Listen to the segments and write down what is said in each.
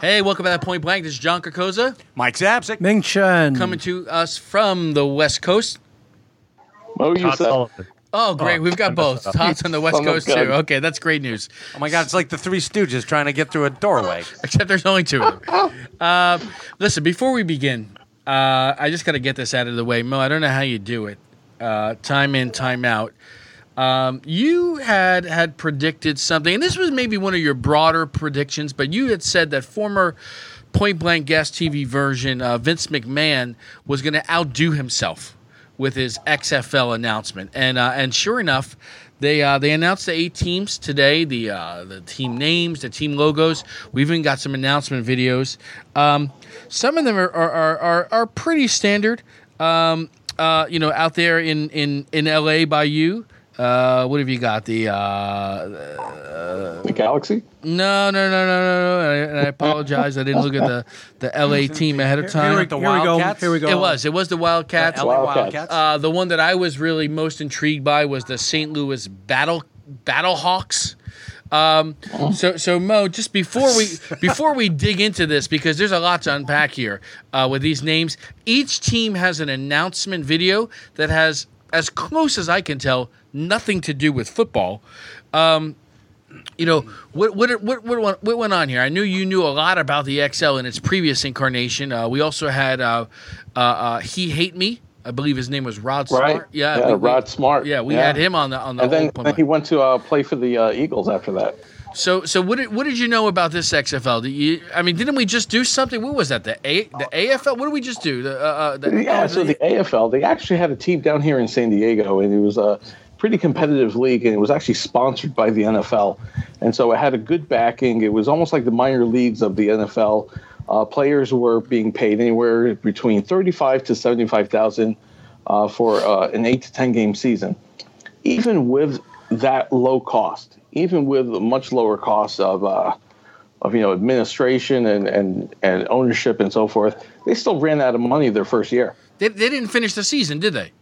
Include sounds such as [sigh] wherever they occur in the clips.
Hey, welcome back to Point Blank. This is John Carcosa Mike Zapsik. Ming Chen. coming to us from the West Coast. Mo, you Todd. Oh, great. Oh, We've got both. messed. Todd's on the West Son of Coast, too. God. Okay, that's great news. Oh my God, it's like the Three Stooges trying to get through a doorway. [laughs] Except there's only two of them. [laughs] Uh, listen, before we begin, uh, I just got to get this out of the way. Mo, I don't know how you do it. Uh, time in, time out. Um, you had had predicted something, and this was maybe one of your broader predictions, but you had said that former Point Blank Gas TV version uh, Vince McMahon was going to outdo himself with his XFL announcement, and uh, and sure enough, they uh, they announced the eight teams today, the uh, the team names, the team logos. We even got some announcement videos. Um, some of them are are, are, are, are pretty standard. Um, uh, you know, out there in, in, in LA by you. Uh, what have you got? The uh, the Galaxy. no, no, no, no, no, no. And I apologize. I didn't look at the, the LA team ahead of time. Here we Here we go. Here we go. It was. It was the Wildcats. LA Wildcats. Wildcats. Uh, the one that I was really most intrigued by was the St. Louis Battle Battlehawks. Um, so, so Mo, just before we before we dig into this, because there's a lot to unpack here uh, with these names. Each team has an announcement video that has, as close as I can tell, nothing to do with football. Um, you know what what what what went, what went on here? I knew you knew a lot about the XFL in its previous incarnation. Uh, we also had uh, uh, uh, he hate me. I believe his name was Rod Right. Smart. Yeah, Yeah, we- we- Rod Smart. Yeah, we Yeah. had him on the on the. And then, then he went to uh, play for the uh, Eagles after that. so so what did what did you know about this XFL? Did you, I mean, didn't we just do something? What was that? The A the AFL? What did we just do? The, the, Yeah, so the AFL, they actually had a team down here in San Diego, and it was a pretty competitive league, and it was actually sponsored by the NFL. And so it had a good backing. It was almost like the minor leagues of the NFL. Uh, players were being paid anywhere between thirty-five to seventy-five thousand uh, for uh, an eight to ten game season. Even with that low cost, even with much lower cost of uh, of you know administration and, and and ownership and so forth, they still ran out of money their first year. they, they didn't finish the season, did they?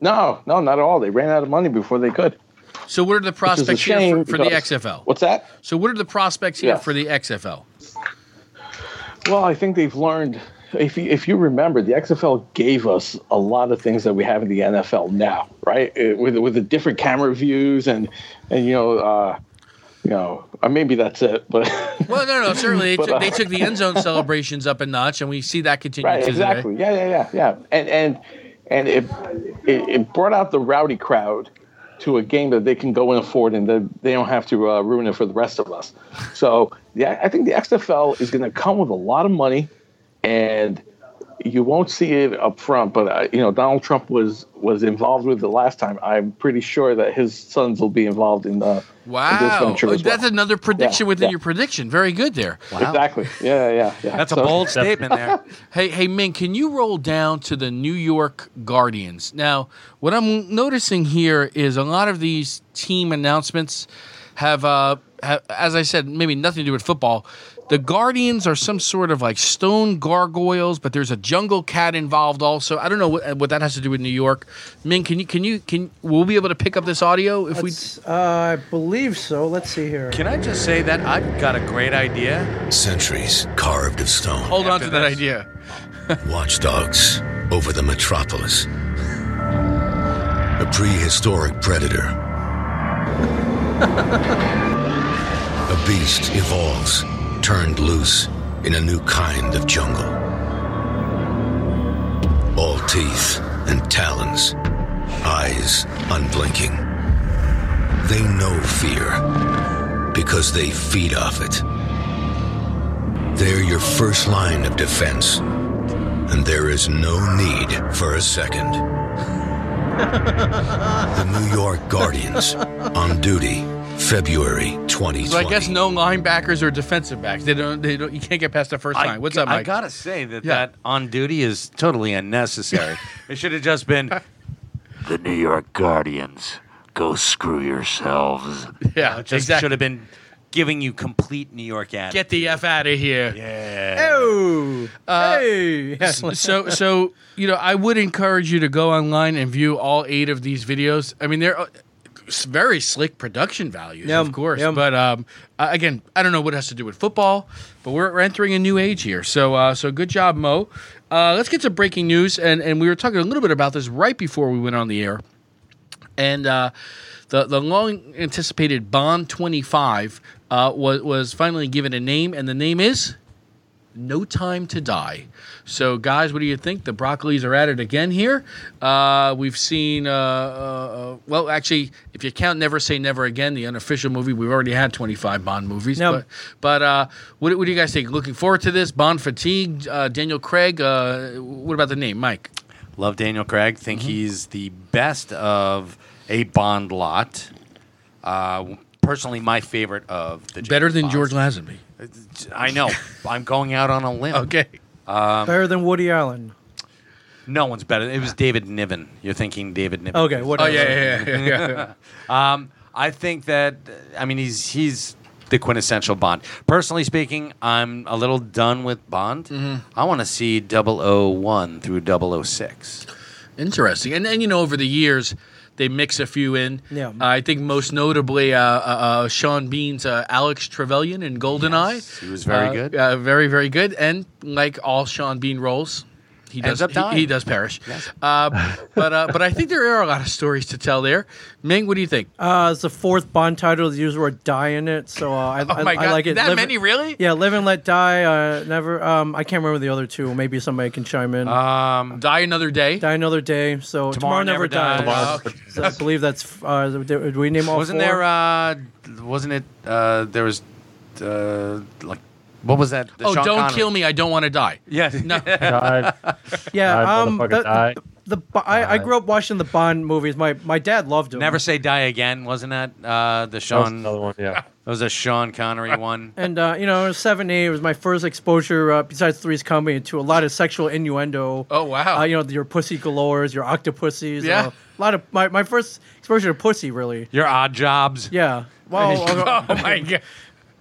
No, no, not at all. They ran out of money before they could. So what are the Which is a prospects here for, for the XFL? What's that? So what are the prospects here Yes. for the XFL? Well, I think they've learned. If you, if you remember, the XFL gave us a lot of things that we have in the NFL now, right? Uh, With with the different camera views and and you know, uh, you know, uh, maybe that's it. But [laughs] Well, no, no, certainly [laughs] they, But, took, uh, they took the end zone celebrations up a notch, and we see that continue right, exactly. Yeah, yeah, yeah, yeah. And and and it, it it brought out the rowdy crowd to a game that they can go and afford, and that they don't have to uh, ruin it for the rest of us. So yeah, I think the XFL is going to come with a lot of money, and you won't see it up front. But uh, you know, Donald Trump was was involved with it last time. I'm pretty sure that his sons will be involved in the in this Wow, venture as well. that's another prediction Yeah, within yeah. your prediction. Very good there. Exactly. Yeah, yeah, yeah. [laughs] That's a bold [laughs] statement there. [laughs] Hey, hey, Ming, can you roll down to the New York Guardians? Now, what I'm noticing here is a lot of these team announcements have, uh, have, as I said, maybe nothing to do with football. The Guardians are some sort of like stone gargoyles, but there's a jungle cat involved also. I don't know what, what that has to do with New York. Min, can you can you can we'll be able to pick up this audio if we? Let's- uh, I believe so. Let's see here. Can I just say that I've got a great idea? Centuries carved of stone. Hold on After to that this. idea. [laughs] [laughs] Watchdogs over the metropolis. A prehistoric predator. [laughs] A beast evolves, turned loose in a new kind of jungle. All teeth and talons, eyes unblinking. They know fear because they feed off it. They're your first line of defense and there is no need for a second. [laughs] the New York Guardians on duty, February 2020. So I guess no linebackers or defensive backs. They don't. They don't. You can't get past the first line. What's up, Mike? I gotta say that Yeah. that on duty is totally unnecessary. [laughs] it should have just been the New York Guardians. Go screw yourselves. yeah, It just exactly. should have been giving you complete New York ad. Get the f out of here. yeah. Oh, hey. So so you know i would encourage you to go online and view all eight of these videos i mean they're uh, s- very slick production values, Yeah, of course. yeah. But um, again, I don't know what it has to do with football, but we're, we're entering a new age here. So uh, so good job, Mo. Uh, let's get to breaking news, and and we were talking a little bit about this right before we went on the air, and. Uh, the, the long anticipated Bond 25 uh, was, was finally given a name, and the name is No Time to Die. So, guys, what do you think? The Broccolis are at it again here. Uh, we've seen, uh, uh, well, actually, if you count Never Say Never Again, the unofficial movie, we've already had 25 Bond movies. No. But, but uh, what, what do you guys think? Looking forward to this? Bond fatigue? Uh, Daniel Craig? Uh, what about the name? Mike? Love Daniel Craig. Think Mm-hmm. he's the best of a Bond lot. Uh, personally, my favorite of the James Better than Bonds. George Lazenby. I know. I'm going out on a limb. Okay. Better than Woody Allen. No one's better. It was David Niven. You're thinking David Niven. Okay, Oh, yeah, yeah, yeah. yeah, yeah. [laughs] Um, I think that I mean he's he's the quintessential Bond. Personally speaking, I'm a little done with Bond. Mm-hmm. I want to see 001 through 006. Interesting. And and you know, over the years, they mix a few in. Yeah. Uh, I think most notably uh, uh, uh, Sean Bean's uh, Alec Trevelyan in GoldenEye. Yes, he was very Uh, good. Uh, very, very good. And like all Sean Bean roles, he does up he- dying. He, does perish. Uh, but uh, but I think there are a lot of stories to tell there. Ming, what do you think? Uh, it's the fourth Bond title. The use the word "die" in it, so uh, I, [laughs] Oh I, my I God, like it. that Live- many really? Yeah, live and let die. Uh, never. Um, I can't remember the other two. Maybe somebody can chime in. Um, Die another day. die another day. So tomorrow, never, dies. Tomorrow- So I believe that's. Uh, did did we name all wasn't four? there? Uh, wasn't it? Uh, there was uh, like what was that? The Oh, Sean don't Connery- kill me! I don't want to die. [laughs] Yeah. No. Die, yeah. die, um. motherfucker, the- die. The, Bo- I, I grew up watching the Bond movies. My my dad loved them. Never say die again. Wasn't that uh, the That was Sean? another one. Yeah. [laughs] That was a Sean Connery [laughs] one. And uh, you know, '70 it was my first exposure, uh, besides Three's Company, to a lot of sexual innuendo. Oh wow! Uh, you know, your pussy galores, your octopussies. Yeah. Uh, a lot of my, my first exposure to pussy, really. Your odd jobs. Yeah. Well, uh, oh my god!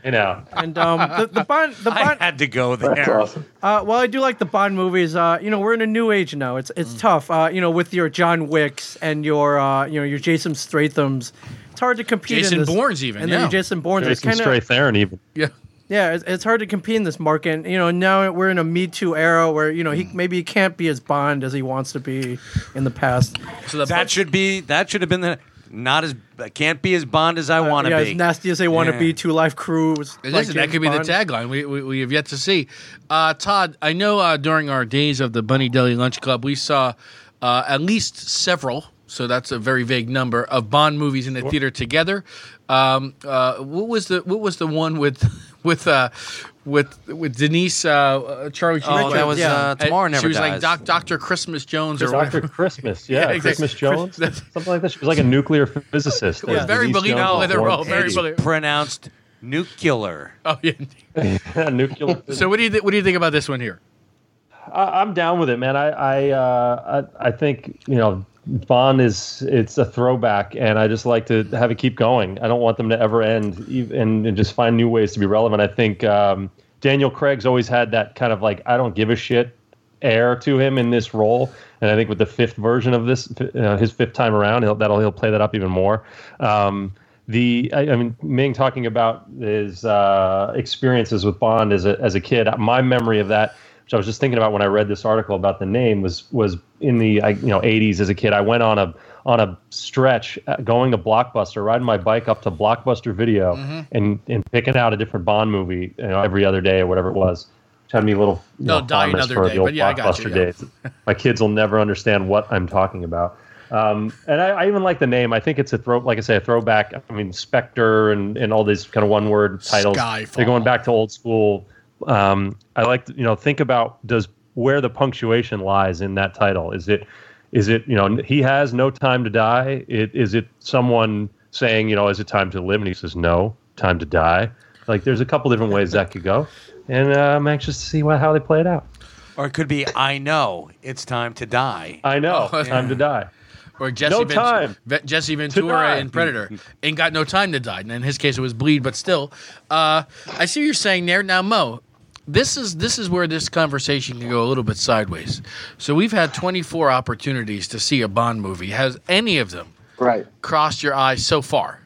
You know. and um, the, the Bond, the [laughs] I Bond. had to go That's there. awesome. Uh, well, I do like the Bond movies. Uh, you know, we're in a new age now. It's it's tough. Uh, you know, with your John Wicks and your uh, you know your Jason Statham's, it's hard to compete. Jason in this. Bourne's even, and then yeah. your Jason Bourne's. It's Jason kind of Strathairn even. Yeah. Yeah, it's, it's hard to compete in this market. And, you know, now we're in a Me Too era where you know Mm. he maybe he can't be as Bond as he wants to be in the past. So the That should be. That should have been the. Not as. Can't be as Bond as I want to Uh, yeah, be. as nasty as they want to Yeah. be. 2 Live Crew. was Listen, like that James could be Bond. the tagline. We, we, we have yet to see. Uh, Todd, I know uh, during our days of the Bunny Deli Lunch Club, we saw uh, at least several. So that's a very vague number of Bond movies in the theater together. Um, uh, what was the What was the one with [laughs] with uh, with with Denise uh, uh, Charlie? oh, Sheen? that was yeah. uh, tomorrow never She was dies. like Doc, Doctor Christmas Jones or Doctor. Christmas, [laughs] yeah, Yeah, exactly. Christmas Jones, That's- something like that. She was like a nuclear physicist. was very believable Jones in the was role, very believable. pronounced nuclear. Oh yeah. [laughs] nuclear. [laughs] So what do you th- what do you think about this one here? I, I'm down with it, man. I I, uh, I I think you know Bond is it's a throwback, and I just like to have it keep going. I don't want them to ever end, and, and just find new ways to be relevant. I think um, Daniel Craig's always had that kind of like I don't give a shit air to him in this role, and I think with the fifth version of this, uh, his fifth time around, he'll that'll he'll play that up even more. Um, the I, I mean Ming talking about his uh, experiences with Bond as a as a kid. My memory of that, which I was just thinking about when I read this article about the name, was was in the I, you know 80s as a kid. I went on a on a stretch uh, going to Blockbuster, riding my bike up to Blockbuster Video, and and picking out a different Bond movie, you know, every other day or whatever it was. Which had me a little you No, know, Die Another Day, the old but yeah, I got you, yeah. days. My kids will never understand what I'm talking about. Um, and I, I even like the name. I think it's a throw, like I say, a throwback. I mean, Spectre and, and all these kind of one word titles. Skyfall. They're going back to old school. Um, I like, to, you know, think about does where the punctuation lies in that title. Is it, is it, you know, he has no time to die? It, is it someone saying, you know, is it time to live? And he says, no, time to die. Like, there's a couple different ways that could go, and uh, I'm anxious to see what, how they play it out. Or it could be I know it's time to die. I know, Oh, time to die. Or Jesse, No Vent- time Ve- Jesse Ventura die. in Predator ain't got no time to die. And in his case, it was bleed, but still, uh, I see what you're saying there. Now, Mo, this is this is where this conversation can go a little bit sideways. So we've had 24 opportunities to see a Bond movie. Has any of them Right. crossed your eyes so far?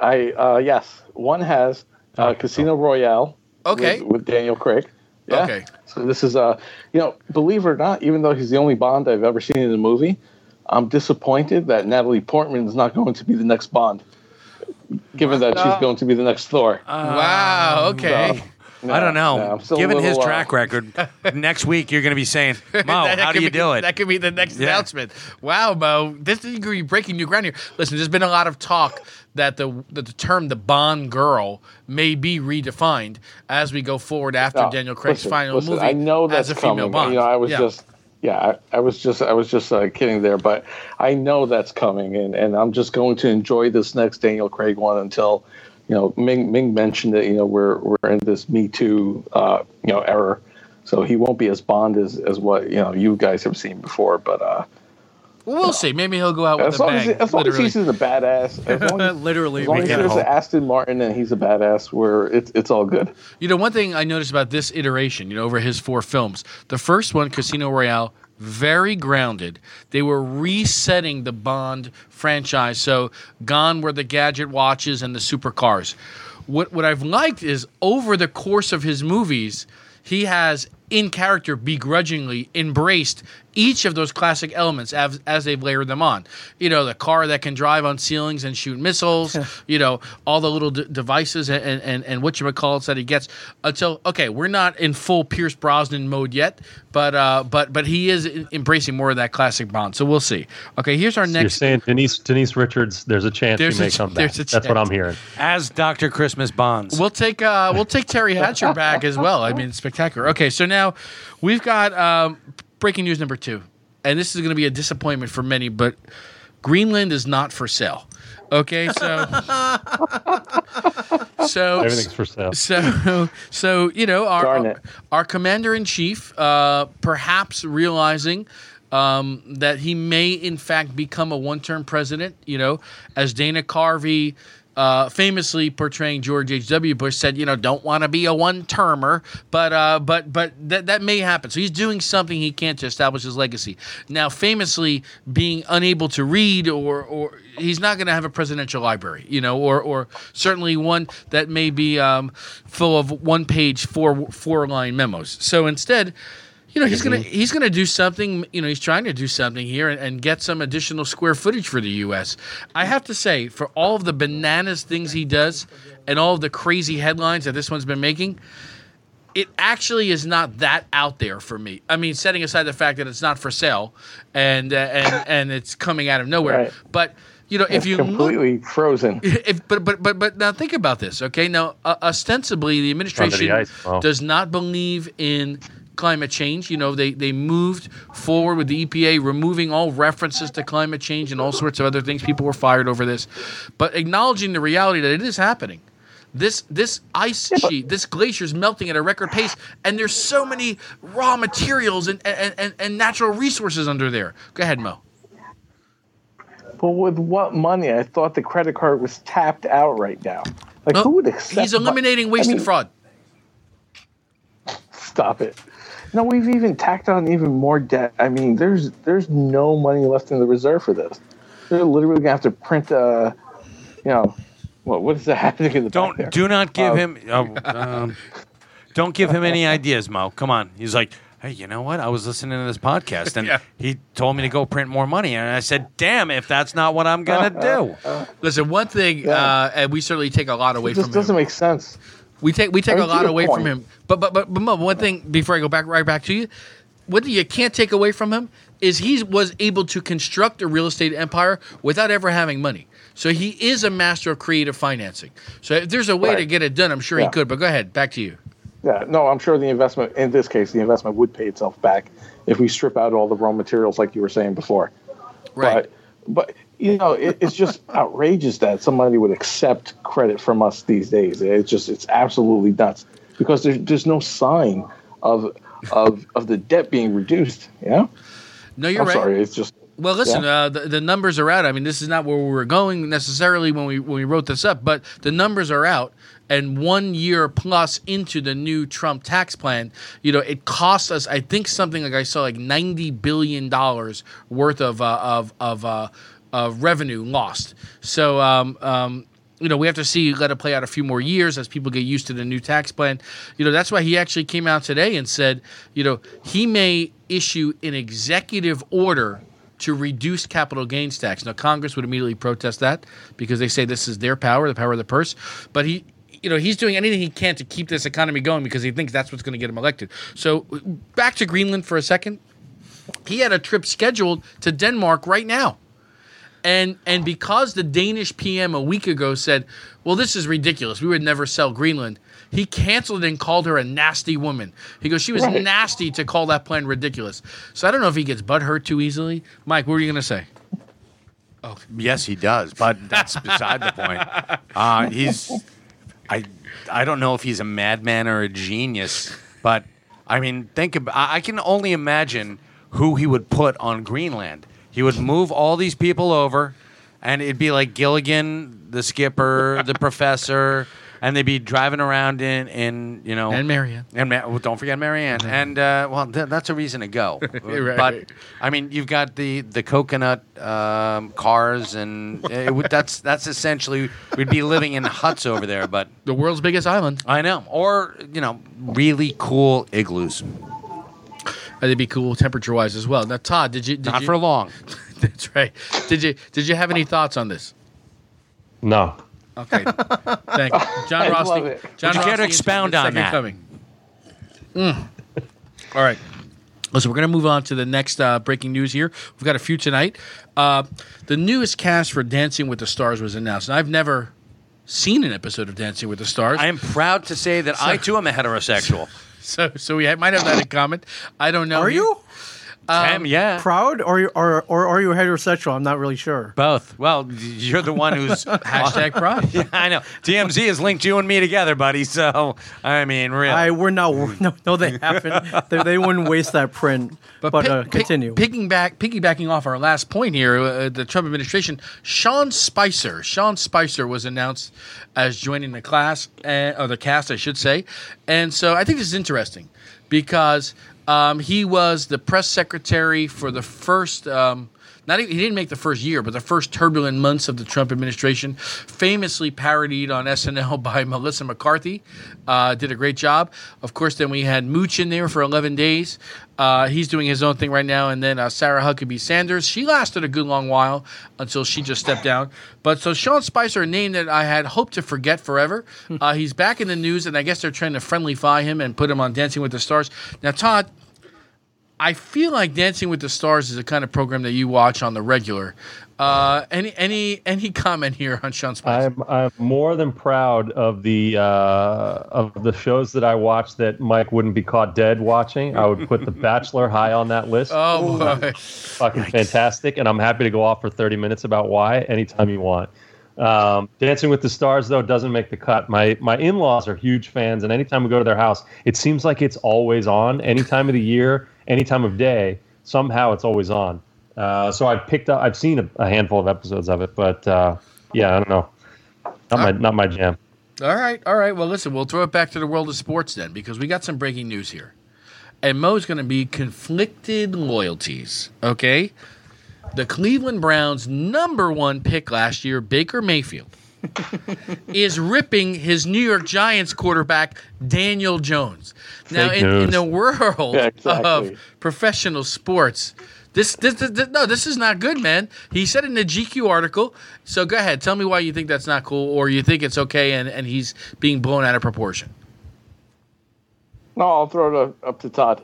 I uh, yes, one has uh, Casino Royale. Okay. With, with Daniel Craig. Yeah. Okay. So this is uh, you know, believe it or not, even though he's the only Bond I've ever seen in a movie, I'm disappointed that Natalie Portman is not going to be the next Bond, given that she's going to be the next Thor. wow. Okay. So, I don't know. yeah, I'm still a Given his little, uh, track record, [laughs] next week you're going to be saying, [laughs] Mo, That- that how do could you be- do it? That could be the next Yeah. announcement. Wow, Mo, this is you're breaking new ground here. Listen, there's been a lot of talk that the that the term the Bond girl may be redefined as we go forward after No, Daniel Craig's listen, final listen, movie I know that's as a female coming. Bond. You know, I was Yeah. just yeah, I, I was just I was just uh, kidding there, but I know that's coming, and and I'm just going to enjoy this next Daniel Craig one until. You know, Ming Ming mentioned that you know we're we're in this Me Too uh, you know era, so he won't be as Bond as as what you know you guys have seen before. But uh, Well, we'll see. Maybe he'll go out with as a long as bang. as long as he's a badass, as long [laughs] as, Literally, as, long as there's an Aston Martin and he's a badass, where it's it's all good. You know, one thing I noticed about this iteration, you know, over his four films, the first one, Casino Royale, very grounded. They were resetting the Bond franchise. So, gone were the gadget watches and the supercars. What what I've liked is over the course of his movies, he has in character begrudgingly embraced each of those classic elements as, as they've layered them on. You know, the car that can drive on ceilings and shoot missiles, [laughs] you know, all the little d- devices and, and, and, and what you would call it that he gets until, okay, we're not in full Pierce Brosnan mode yet, but uh, but but he is en- embracing more of that classic Bond. So we'll see. Okay, here's our next. You're saying Denise Denise Richards? There's a chance There's she may a ch- come back. there's a That's what I'm hearing. As Dr. Christmas Bonds. We'll take uh, we'll take Teri Hatcher back as well. I mean, spectacular. Okay, so now we've got um, breaking news number two, and this is going to be a disappointment for many, but Greenland is not for sale. Okay, so [laughs] so Everything's for sale. [laughs] so so you know our Darn it. our commander in chief, uh, perhaps realizing. Um, that he may in fact become a one-term president, you know, as Dana Carvey, uh, famously portraying George H.W. Bush, said, you know, don't want to be a one-termer, but uh, but but that that may happen. So he's doing something he can't to establish his legacy. Now, famously being unable to read, or or he's not going to have a presidential library, you know, or or certainly one that may be um, full of one-page, four four-line memos. So instead. You know he's gonna he's gonna do something. You know he's trying to do something here and, and get some additional square footage for the U.S. I have to say, for all of the bananas things he does and all of the crazy headlines that this one's been making, it actually is not that out there for me. I mean, setting aside the fact that it's not for sale and uh, and [coughs] and it's coming out of nowhere, Right. but you know if It's you look completely frozen. [laughs] if but but but but now think about this, okay? Now, uh, ostensibly, the administration. Wow. does not believe in climate change. You know, they they moved forward with the EPA removing all references to climate change and all sorts of other things. People were fired over this, but acknowledging the reality that it is happening. This this ice sheet, this glacier is melting at a record pace, and there's so many raw materials and and, and, and natural resources under there. Go ahead, Mo. But with what money? I thought the credit card was tapped out right now. Like Well, who would accept? He's eliminating mo- waste I mean, and fraud. Stop it. No, we've even tacked on even more debt. I mean, there's there's no money left in the reserve for this. They're literally gonna have to print uh you know what what is that [laughs] happening in the Don't there? do not give Um, him oh, um, don't give him any ideas, Mo. Come on. He's like, hey, you know what? I was listening to this podcast and [laughs] Yeah. he told me to go print more money, and I said, damn, if that's not what I'm gonna [laughs] do. Listen, one thing, Yeah. uh, and we certainly take a lot away from it just from doesn't him. make sense. We take we take I a lot away point. from him. But but but but Mo, one thing before I go back right back to you, what you can't take away from him is he was able to construct a real estate empire without ever having money. So he is a master of creative financing. So if there's a way to get it done, I'm sure he could. But go ahead, back to you. Yeah, no, I'm sure the investment in this case, the investment would pay itself back if we strip out all the raw materials, like you were saying before. Right. But, but you know, it, it's just [laughs] outrageous that somebody would accept credit from us these days. It's just, it's absolutely nuts because there's, there's no sign of, of, of the debt being reduced. Yeah, no, you're I'm right. sorry. It's just, Well, listen, Yeah. uh, the, the numbers are out. I mean, this is not where we were going necessarily when we when we wrote this up, but the numbers are out. And one year plus into the new Trump tax plan, you know, it cost us, I think, something like I saw, like ninety billion dollars worth of uh, of of uh, of revenue lost. So, um, um, you know, we have to see, let it play out a few more years as people get used to the new tax plan. You know, that's why he actually came out today and said, you know, he may issue an executive order to reduce capital gains tax. Now, Congress would immediately protest that because they say this is their power, the power of the purse. But he, you know, he's doing anything he can to keep this economy going because he thinks that's what's going to get him elected. So, back to Greenland for a second. He had a trip scheduled to Denmark right now. And and because the Danish PM a week ago said, "Well, this is ridiculous. We would never sell Greenland." He canceled and called her a nasty woman. He goes, "She was Right. nasty to call that plan ridiculous." So I don't know if he gets butt hurt too easily. Mike, what were you going to say? Oh, Yes, he does, but that's beside the point. [laughs] Uh, he's, I, I don't know if he's a madman or a genius, but I mean, think about. I I can only imagine who he would put on Greenland. He would move all these people over, and it'd be like Gilligan, the skipper, the [laughs] professor, and they'd be driving around in, in you know, And Mary Ann. and Ma- well, don't forget Mary Ann. And uh, well, th- that's a reason to go. [laughs] Right. But I mean, you've got the the coconut um, cars, and [laughs] it would, that's that's essentially we'd be living in huts over there. But The world's biggest island. I know, or you know, really cool igloos. They'd be cool temperature wise as well. Now, Todd, did you? Did Not you, for long. [laughs] That's right. Did you? Did you have any thoughts on this? No. Okay. Thank you. John [laughs] I Ross. love it. John Would you care to expound on that? Coming. Mm. All right. So we're going to move on to the next uh, breaking news here. We've got a few tonight. Uh, the newest cast for Dancing with the Stars was announced. And I've never seen an episode of Dancing with the Stars. I am proud to say that I too am a heterosexual. [laughs] so so we might have that in common. I don't know. Are you Am, yeah. proud or or or are you heterosexual? I'm not really sure. Both. Well, you're the one who's [laughs] Hashtag pride. [laughs] Yeah, I know. TMZ has linked you and me together, buddy. So I mean, really. I we're not no no they [laughs] haven't. they, they wouldn't waste that print. But, pi- uh, pi- continue. picking back, piggybacking off our last point here, uh, the Trump administration, Sean Spicer. Sean Spicer was announced as joining the class, uh, or the cast, I should say. And so I think this is interesting because um, he was the press secretary for the first. Um, not even, he didn't make the first year, but the first turbulent months of the Trump administration. Famously parodied on SNL [laughs] by Melissa McCarthy, uh, did a great job. Of course, then we had Mooch in there for 11 days. Uh, he's doing his own thing right now, and then uh, Sarah Huckabee Sanders. She lasted a good long while until she just stepped down. But so Sean Spicer, a name that I had hoped to forget forever, uh, he's back in the news, and I guess they're trying to friendlyfy him and put him on Dancing with the Stars. Now, Todd, I feel like Dancing with the Stars is the kind of program that you watch on the regular. Uh, any any [laughs] any comment here on Sean Spicer? I'm I'm more than proud of the uh, of the shows that I watch that Mike wouldn't be caught dead watching. I would put The [laughs] Bachelor high on that list. oh, boy. fucking fantastic, and I'm happy to go off for 30 minutes about why anytime you want. Um, Dancing with the Stars though doesn't make the cut. My my in-laws are huge fans, and anytime we go to their house, it seems like it's always on. Any time of the year, any time of day, somehow it's always on. Uh, so I've picked up. I've seen a, a handful of episodes of it, but uh, yeah, I don't know. Not my not my jam. All right, all right. Well, listen, we'll throw it back to the world of sports then, because we got some breaking news here. And Mo's going to be conflicted loyalties. Okay, the Cleveland Browns' number one pick last year, Baker Mayfield, is ripping his New York Giants quarterback Daniel Jones. Now, Fake in, in news. the world Yeah, exactly. of professional sports. This, this, this, this- no, this is not good, man. He said in the GQ article. So go ahead, tell me why you think that's not cool, or you think it's okay, and, and he's being blown out of proportion. No, I'll throw it up- up to Todd.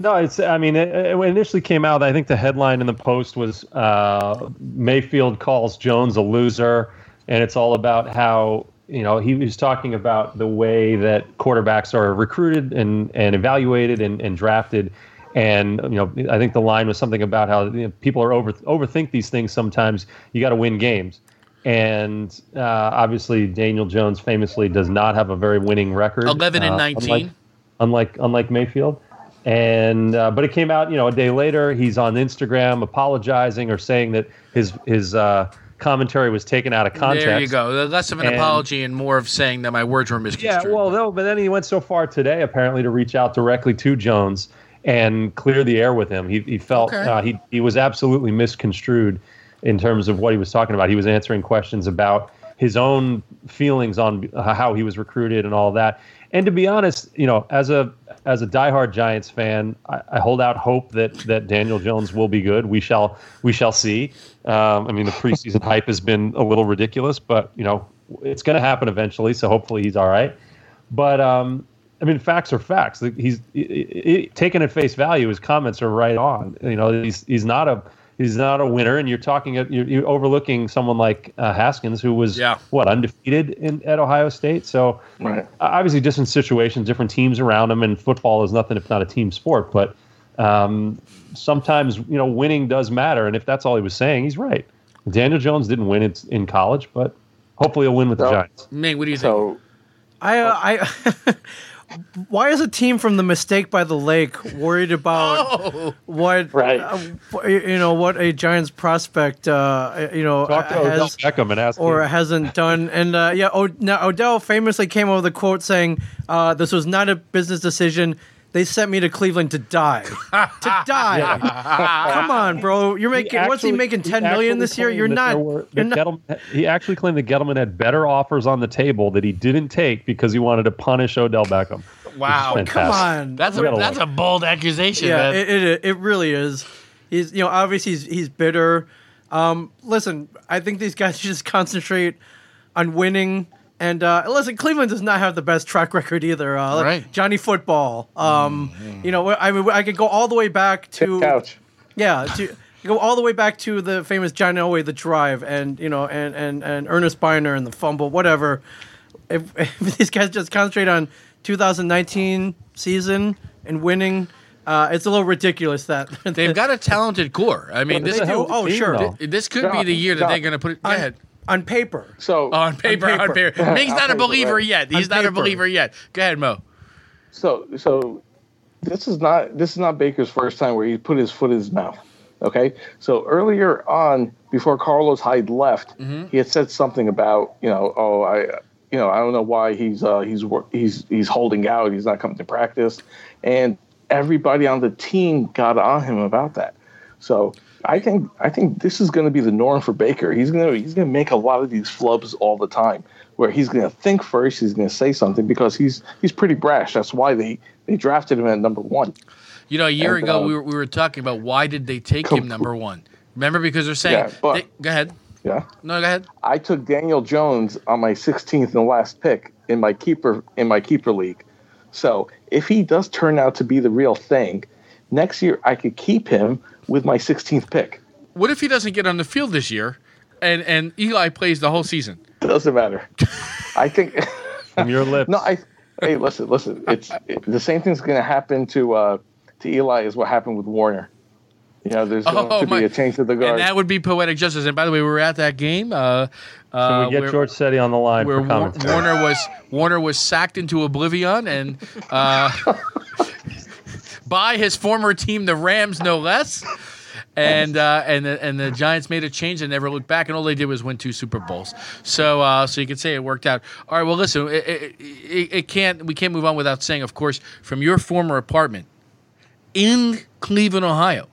No, it's. I mean, it, it initially came out. I think the headline in the post was uh, Mayfield calls Jones a loser, and it's all about how you know he was talking about the way that quarterbacks are recruited and and evaluated and, and drafted. And you know, I think the line was something about how you know, people are over overthink these things. Sometimes you got to win games, and uh, obviously Daniel Jones famously does not have a very winning record. 11 and uh, 19. unlike- unlike unlike Mayfield. And uh, but it came out, you know, a day later. He's on Instagram apologizing or saying that his his uh, commentary was taken out of context. There you go. Less of an And- apology and more of saying that my words were misconstrued. Yeah, well, no, but then he went so far today, apparently, to reach out directly to Jones and clear the air with him. He, he felt Okay. uh, he he was absolutely misconstrued in terms of what he was talking about. He was answering questions about his own feelings on how he was recruited and all that. And to be honest, you know, as a as a diehard Giants fan, I, I hold out hope that that Daniel Jones will be good. We shall we shall see. Um, I mean, the preseason [laughs] hype has been a little ridiculous, but you know, it's going to happen eventually. So hopefully he's all right. But um, I mean, facts are facts. He's he, he, taken at face value. His comments are right on. You know, he's he's not a he's not a winner, and you're talking you're, you're overlooking someone like uh, Haskins, who was Yeah. what undefeated in at Ohio State. So Right. obviously, different situations, different teams around him, and football is nothing if not a team sport. But um, sometimes you know, winning does matter, and if that's all he was saying, he's right. Daniel Jones didn't win it in college, but hopefully he'll win with the Giants. Mate, what do you think? So I, uh, I, [laughs] why is a team from the mistake by the lake worried [laughs] about Oh, what, Right. uh, you know, what a Giants prospect, uh, you know, Talk to has Beckham and ask or him. hasn't done. [laughs] And uh, yeah, o- now Odell famously came up with a quote saying, uh, "This was not a business decision." They sent me to Cleveland to die. [laughs] to die. Come on, bro. You're making what's he actually- making? he Ten million this year? You're not. were- You're not. Gettleman- he actually claimed that Gettleman had better offers on the table that he didn't take because he wanted to punish Odell Beckham. wow. Come on. That's a We gotta that's a bold accusation, yeah, man. it, it it really is. He's you know obviously he's he's bitter. Um, listen, I think these guys should [laughs] just concentrate on winning. And uh, listen, Cleveland does not have the best track record either. Uh, Right. Johnny Football. Um, You know, I mean, I could go all the way back to couch. yeah, to [laughs] go all the way back to the famous John Elway, the drive, and you know, and and and Earnest Byner and the fumble, whatever. If, [laughs] if these guys just concentrate on 2019 season and winning, uh, it's a little ridiculous that [laughs] They've got a talented core. I mean, They this do. healthy Oh, sure. though. this could be the year that Stop. they're going to put it. Go on, ahead. On paper. So On paper, on paper. paper. [laughs] Ming's not a believer right. yet. He's On not a believer yet. Go ahead, Mo. so so this is not this is not Baker's first time where he put his foot in his mouth. Okay, so earlier on, before Carlos Hyde left, he had said something about you know oh I you know I don't know why he's uh, he's wor- he's he's holding out he's not coming to practice, and everybody on the team got on him about that. So I think I think this is going to be the norm for Baker. He's going to he's going to make a lot of these flubs all the time, where he's going to think first, he's going to say something because he's he's pretty brash. That's why they they drafted him at number one. You know, a year And, ago uh, we were, we were talking about why did they take him number one? Remember because they're saying. Yeah, but- they- go ahead. Yeah, No, go ahead. I took Daniel Jones on my 16th and last pick in my keeper in my keeper league. So if he does turn out to be the real thing, next year I could keep him with my 16th pick. What if he doesn't get on the field this year, and and Eli plays the whole season? Doesn't matter. [laughs] I think. From your lips. [laughs] No, I. Hey, listen, listen. It's it, the same thing's going to happen to uh, to Eli as what happened with Warner. You know, there's going Oh, to my- be a change to the guard. And that would be poetic justice. And by the way, we were at that game. Uh, Can uh, we get where- George Setti on the line where for commentary? Warner was Warner was sacked into oblivion and uh, [laughs] by his former team, the Rams, no less. And uh, and the, and the Giants made a change and never looked back, and all they did was win two Super Bowls. So uh, so you could say it worked out. All right, well listen, it, it, it, can't we can't move on without saying, of course, from your former apartment in Cleveland, Ohio.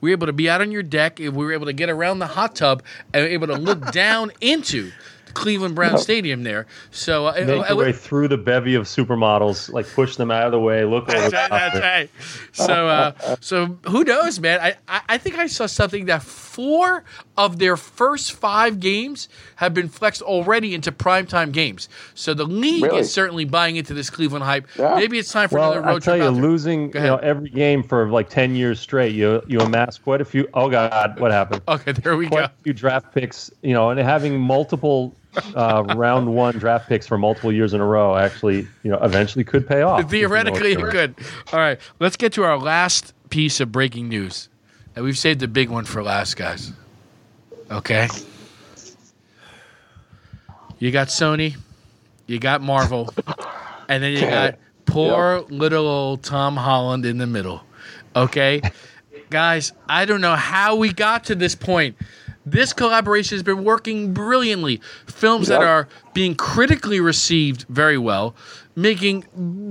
We were able to be out on your deck. We were able to get around the hot tub and able to look [laughs] down into Cleveland Brown Stadium there. So uh, Make uh, your way through the bevy of supermodels, like push them out of the way, look over that's the right, top that's right. So, uh, so who knows, man? I, I, I think I saw something that four of their first five games have been flexed already into primetime games. So the league Really? is certainly buying into this Cleveland hype. Yeah. Maybe it's time for Well, another road tell trip you, losing you know every game for like ten years straight, you you amass quite a few. Oh God, what happened? Okay, there we Quite go. a few draft picks, you know, and having multiple uh, round one draft picks for multiple years in a row actually, you know, eventually could pay off. if you know Theoretically, it could. All right, let's get to our last piece of breaking news. And we've saved the big one for last, guys. Okay? You got Sony, you got Marvel, and then you got poor little old Tom Holland in the middle. Okay? guys, I don't know how we got to this point. This collaboration has been working brilliantly. Films that are being critically received very well, making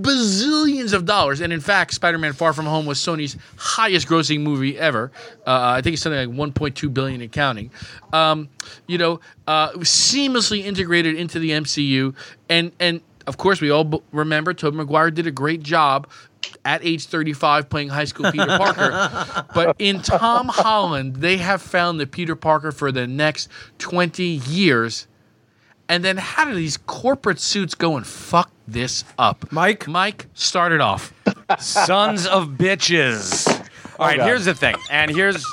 bazillions of dollars. And in fact, Spider-Man: Far From Home was Sony's highest-grossing movie ever. Uh, I think it's something like 1.2 billion and counting. Um, you know, uh, seamlessly integrated into the MCU, and and of course, we all b- remember Tobey Maguire did a great job at age 35 playing high school Peter Parker. [laughs] but in Tom Holland, they have found the Peter Parker for the next 20 years. And then how do these corporate suits go and fuck this up? Mike? Mike, start it off. [laughs] Sons of bitches. All right, God. here's the thing, and here's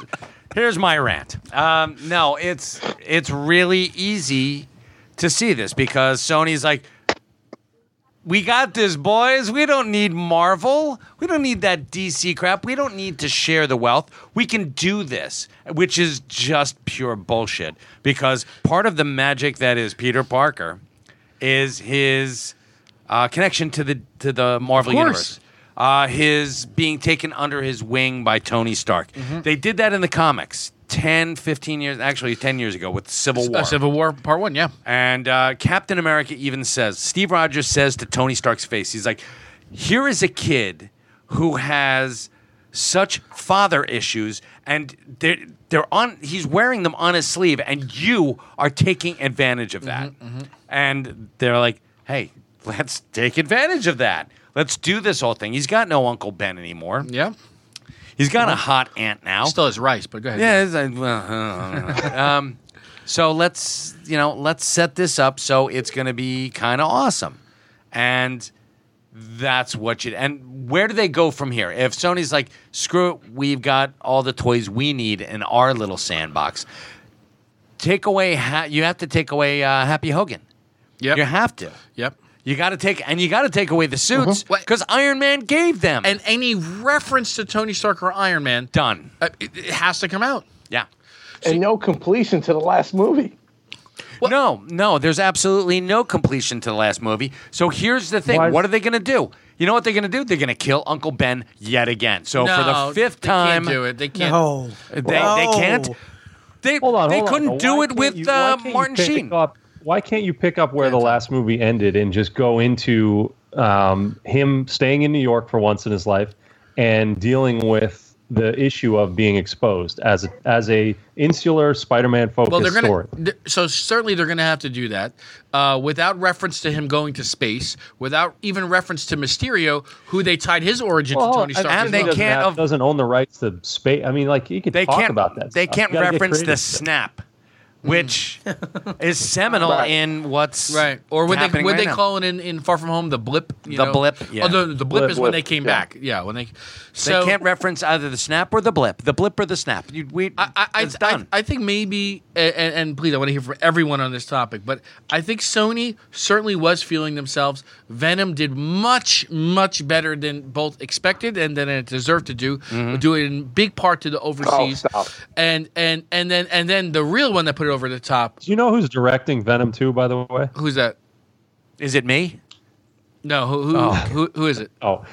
here's my rant. Um, no, it's it's really easy to see this because Sony's like, we got this, boys. We don't need Marvel. We don't need that DC crap. We don't need to share the wealth. We can do this, which is just pure bullshit. Because part of the magic that is Peter Parker is his uh, connection to the to the Marvel universe. Uh, his being taken under his wing by Tony Stark. Mm-hmm. They did that in the comics 10, 15 years, actually 10 years ago with Civil War. Uh, Civil War Part 1, yeah. And uh, Captain America even says, Steve Rogers says to Tony Stark's face, he's like, here is a kid who has such father issues and they're, they're on, he's wearing them on his sleeve and you are taking advantage of that. And they're like, hey, let's take advantage of that. Let's do this whole thing. He's got no Uncle Ben anymore. Yeah. He's got a hot aunt now. Still has rice, but go ahead. Yeah. It's like, well, uh, [laughs] um, so let's you know let's set this up so it's going to be kind of awesome, and that's what you. And where do they go from here? If Sony's like, screw it, we've got all the toys we need in our little sandbox. Take away. Ha- you have to take away uh, Happy Hogan. Yep. You have to. Yep. You got to take and you got to take away the suits What- because Iron Man gave them. And any reference to Tony Stark or Iron Man, done. uh, it, it has to come out. Yeah. and no completion to the last movie. No, no, there's absolutely no completion to the last movie. So here's the thing: Why- what are they going to do? You know what they're going to do? They're going to kill Uncle Ben yet again. So for the fifth they time, can't do it. They can't. No. they, they can't. They, Hold on, they hold on. couldn't Why do it can't with you- why uh, can't you Martin pick Sheen. Up, why can't you pick up where the last movie ended and just go into um, him staying in New York for once in his life and dealing with the issue of being exposed as a, as a insular Spider-Man focused Well, they're gonna. story? th- So certainly they're gonna have to do that, uh, without reference to him going to space, without even reference to Mysterio, who they tied his origin Well, to Tony Stark. and they doesn't can't have- av- doesn't own the rights to space. I mean, like he could They talk can't about that. They stuff. can't You gotta get reference the creative. snap, which [laughs] is seminal Right. in what's Right, or would they happening would right they now. call it in, in Far From Home the blip? you The know? blip, yeah. Oh, the, the blip, Blip, is when blip, they came yeah. back. Yeah, when they. So they can't reference either the snap or the blip. The blip or the snap. You, we, I, I, I, it's done. I, I think maybe, and, and please, I want to hear from everyone on this topic, but I think Sony certainly was feeling themselves. Venom did much, much better than both expected and than it deserved to do. Mm-hmm. Do it in big part to the overseas, Oh, stop. and and and then and then the real one that put it over the top. Do you know who's directing Venom 2, by the way? Who's that? is it me? No, who who, Oh. who, who is it? Oh,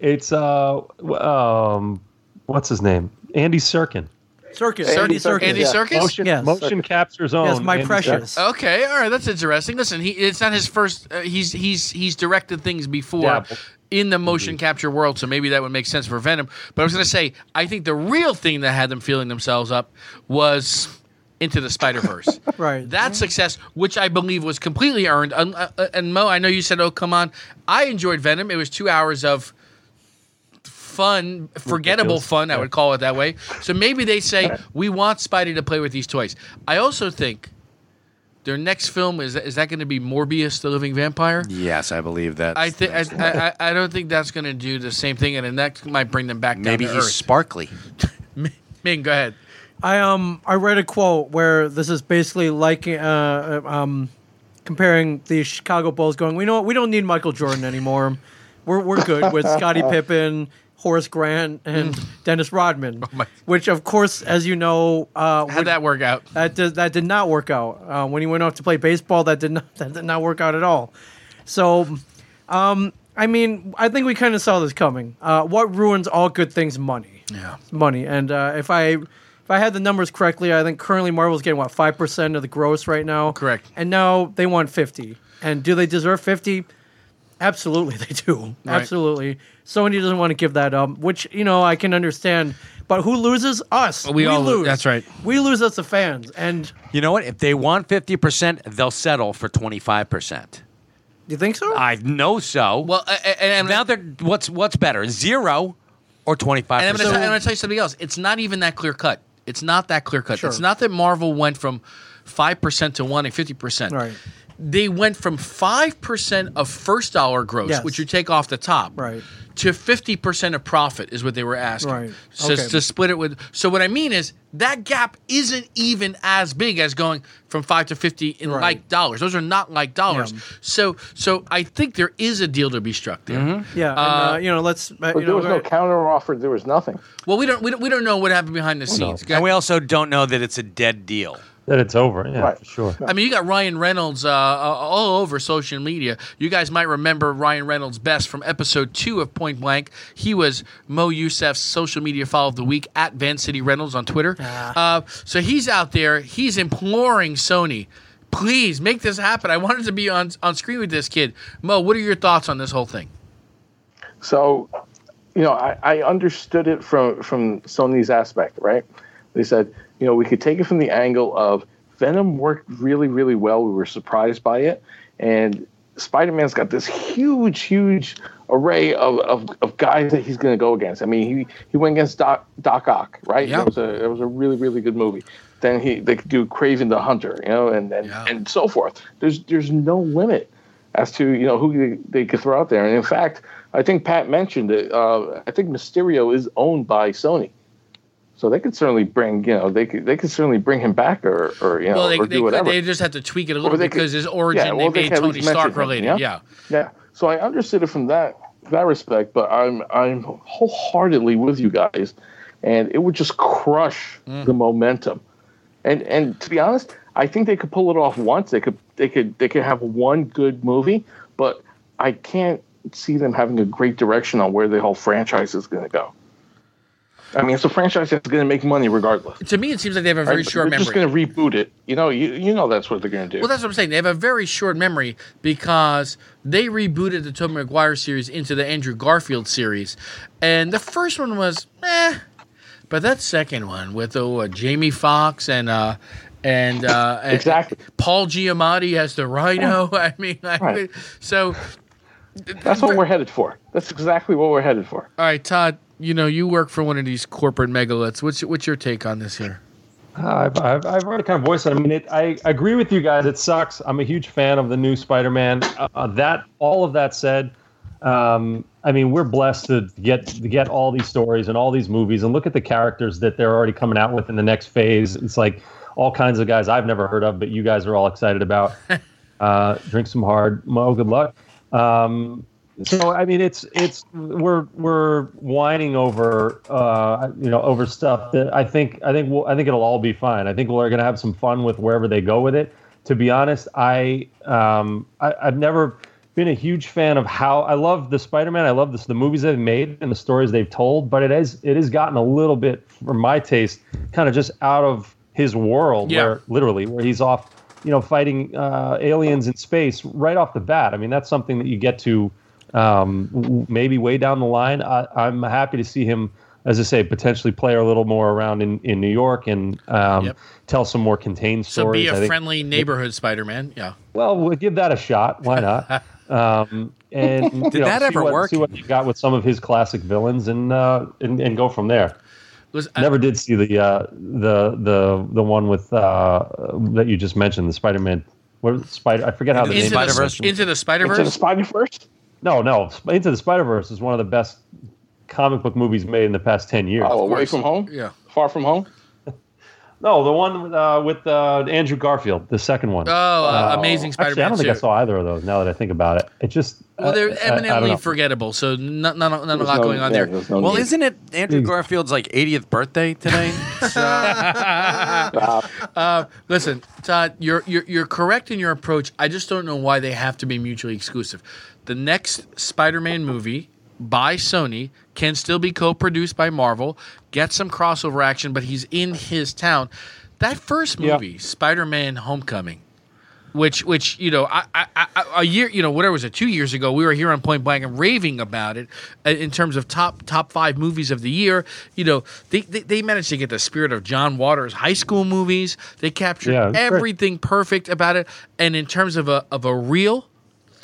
it's uh, um, what's his name? Andy Serkin. Circus. Andy Andy Serkis, Circus. Andy yeah. Serkis. Motion, Yes. motion captures own. Yes, my Andy precious. Serkis. Okay, all right, that's interesting. Listen, he it's not his first. Uh, he's he's he's directed things before Dabble. in the motion capture world, so maybe that would make sense for Venom. But I was going to say, I think the real thing that had them feeling themselves up was into the Spider Verse. [laughs] Right. That success, which I believe was completely earned. Un- uh, uh, and Mo, I know you said, "Oh, come on." I enjoyed Venom. It was two hours of fun, forgettable Ridiculous. fun. I would call it that way. So maybe they say we want Spidey to play with these toys. I also think their next film is is that going to be Morbius, the Living Vampire. Yes, I believe that. I think I, I I don't think that's going to do the same thing, and then that might bring them back maybe down to he's earth. sparkly. [laughs] Ming, go ahead. I um I read a quote where this is basically like uh um comparing the Chicago Bulls going, we know what, we don't need Michael Jordan anymore. We're we're good with Scottie [laughs] Pippen, Horace Grant, and Dennis Rodman. my- Which of course, as you know, uh, How'd would- that work out? that did, that did not work out. Uh, when he went off to play baseball, that did not [laughs] that did not work out at all. So, um, I mean, I think we kind of saw this coming. Uh, what ruins all good things? Money Yeah. money. And uh, if I if I had the numbers correctly, I think currently Marvel's getting what five percent of the gross right now. Correct. And now they want fifty. And do they deserve fifty? Absolutely, [laughs] they do. Right. Absolutely. Sony doesn't want to give that up, which you know I can understand. But who loses? Us. We all lo- lose. that's right. We lose as the fans. And You know what? If they want 50%, they'll settle for 25%. you think so? I know so. Well, uh, and, and now they're what's what's better, zero or 25%? And I'm going to tell you something else. It's not even that clear cut. It's not that clear cut. Sure. It's not that Marvel went from five percent to wanting fifty percent. Right. They went from five percent of first dollar gross, Yes. which you take off the top, Right. to fifty percent of profit is what they were asking. Right. So Okay. to split it with. So what I mean is that gap isn't even as big as going from five to fifty in Right. like dollars. Those are not like dollars. Yeah. So so I think there is a deal to be struck there. yeah. and, uh, you know, let's. Uh, But you there know, was no uh, counter offer. There was nothing. Well, we don't, we don't we don't know what happened behind the scenes. and we also don't know that it's a dead deal. That it's over. Yeah, Right. for sure. I mean, you got Ryan Reynolds uh, all over social media. You guys might remember Ryan Reynolds best from episode two of Point Blank. He was Mo Youssef's social media follow of the week at Van City Reynolds on Twitter. Uh, so he's out there. He's imploring Sony, please make this happen. I wanted to be on on screen with this kid. Mo, what are your thoughts on this whole thing? So, you know, I, I understood it from from Sony's aspect, right? They said, you know, we could take it from the angle of Venom worked really, really well. We were surprised by it, and Spider Man's got this huge, huge array of, of, of guys that he's going to go against. I mean, he, he went against Doc, Doc Ock, right? Yeah. It was a it was a really, really good movie. Then he they could do Kraven the Hunter, you know, and and, Yeah. and so forth. There's there's no limit as to you know who they, they could throw out there. And in fact, I think Pat mentioned it. Uh, I think Mysterio is owned by Sony, so they could certainly bring you know they could they could certainly bring him back or or you know Well, they, or they, do whatever. they just have to tweak it a little because could- his origin yeah, well, they they made Tony Stark him, related. yeah? yeah. Yeah. So I understood it from that that respect, but I'm I'm wholeheartedly with you guys, and it would just crush Mm. the momentum. And and to be honest, I think they could pull it off once. They could they could they could have one good movie, but I can't see them having a great direction on where the whole franchise is going to go. I mean, it's a franchise that's going to make money regardless. To me, it seems like they have a very right? Short they're memory. just going to reboot it. You know, you you know that's what they're going to do. Well, that's what I'm saying. They have a very short memory because they rebooted the Tobey Maguire series into the Andrew Garfield series, and the first one was eh, but that second one with uh, Jamie Foxx and uh, and uh, and Paul Giamatti as the Rhino. [laughs] I mean, I, Right. so that's what we're headed for. That's exactly what we're headed for. all right, Todd. You know, you work for one of these corporate megaliths. What's what's your take on this here? I've, I've, I've already kind of voiced it. I mean, it, I agree with you guys. It sucks. I'm a huge fan of the new Spider-Man. Uh, that all of that said, um, I mean, we're blessed to get to get all these stories and all these movies, and look at the characters that they're already coming out with in the next phase. It's like all kinds of guys I've never heard of, but you guys are all excited about. [laughs] Uh, drink some hard, Mo. Good luck. Um, so I mean, it's it's we're we're whining over uh, you know over stuff that I think I think we'll, I think it'll all be fine. I think we're going to have some fun with wherever they go with it. To be honest, I um I, I've never been a huge fan of how I love the Spider-Man. I love this, the movies they've made and the stories they've told, but it has it has gotten a little bit, for my taste, kind of just out of his world, Yeah. where literally where he's off, you know, fighting uh, aliens in space right off the bat. I mean, that's something that you get to um, w- maybe way down the line. I, I'm happy to see him, as I say, potentially play a little more around in, in New York and um, Yep. tell some more contained stories. So be a friendly neighborhood Spider-Man. Yeah. well, we'll give that a shot. Why not? [laughs] um, and you Did know, that ever what, work? See what you got with some of his classic villains, and uh, and, and go from there. Listen, I- Never did see the uh, the the the one with uh, that you just mentioned, the Spider-Man. What Spider? I forget how the into, name. the, Spider-Verse? into the Spider Verse. Into the Spider Verse. No, no. Into the Spider Verse is one of the best comic book movies made in the past ten years. Oh, away from home. Yeah. Far from home. No, the one with, uh, with uh, Andrew Garfield, the second one. Oh, uh, Amazing Actually, I Spider-Man don't think I saw either of those. Now that I think about it, it just Well, they're I- I- I don't eminently know. forgettable, so not, not, not a lot no- going on yeah, there. no Well, need. isn't it Andrew Garfield's like 80th birthday today? [laughs] Uh, listen, Todd, you're, you're you're correct in your approach. I just don't know why they have to be mutually exclusive. The next Spider-Man movie by Sony, can still be co-produced by Marvel, get some crossover action, but he's in his town. That first Yeah. movie, Spider-Man: Homecoming, which which you know I, I, I, a year you know whatever was it two years ago we were here on Point Blank and raving about it uh, in terms of top top five movies of the year. You know they they, they managed to get the spirit of John Waters' high school movies. They captured Yeah, was great. everything perfect about it, and in terms of a of a real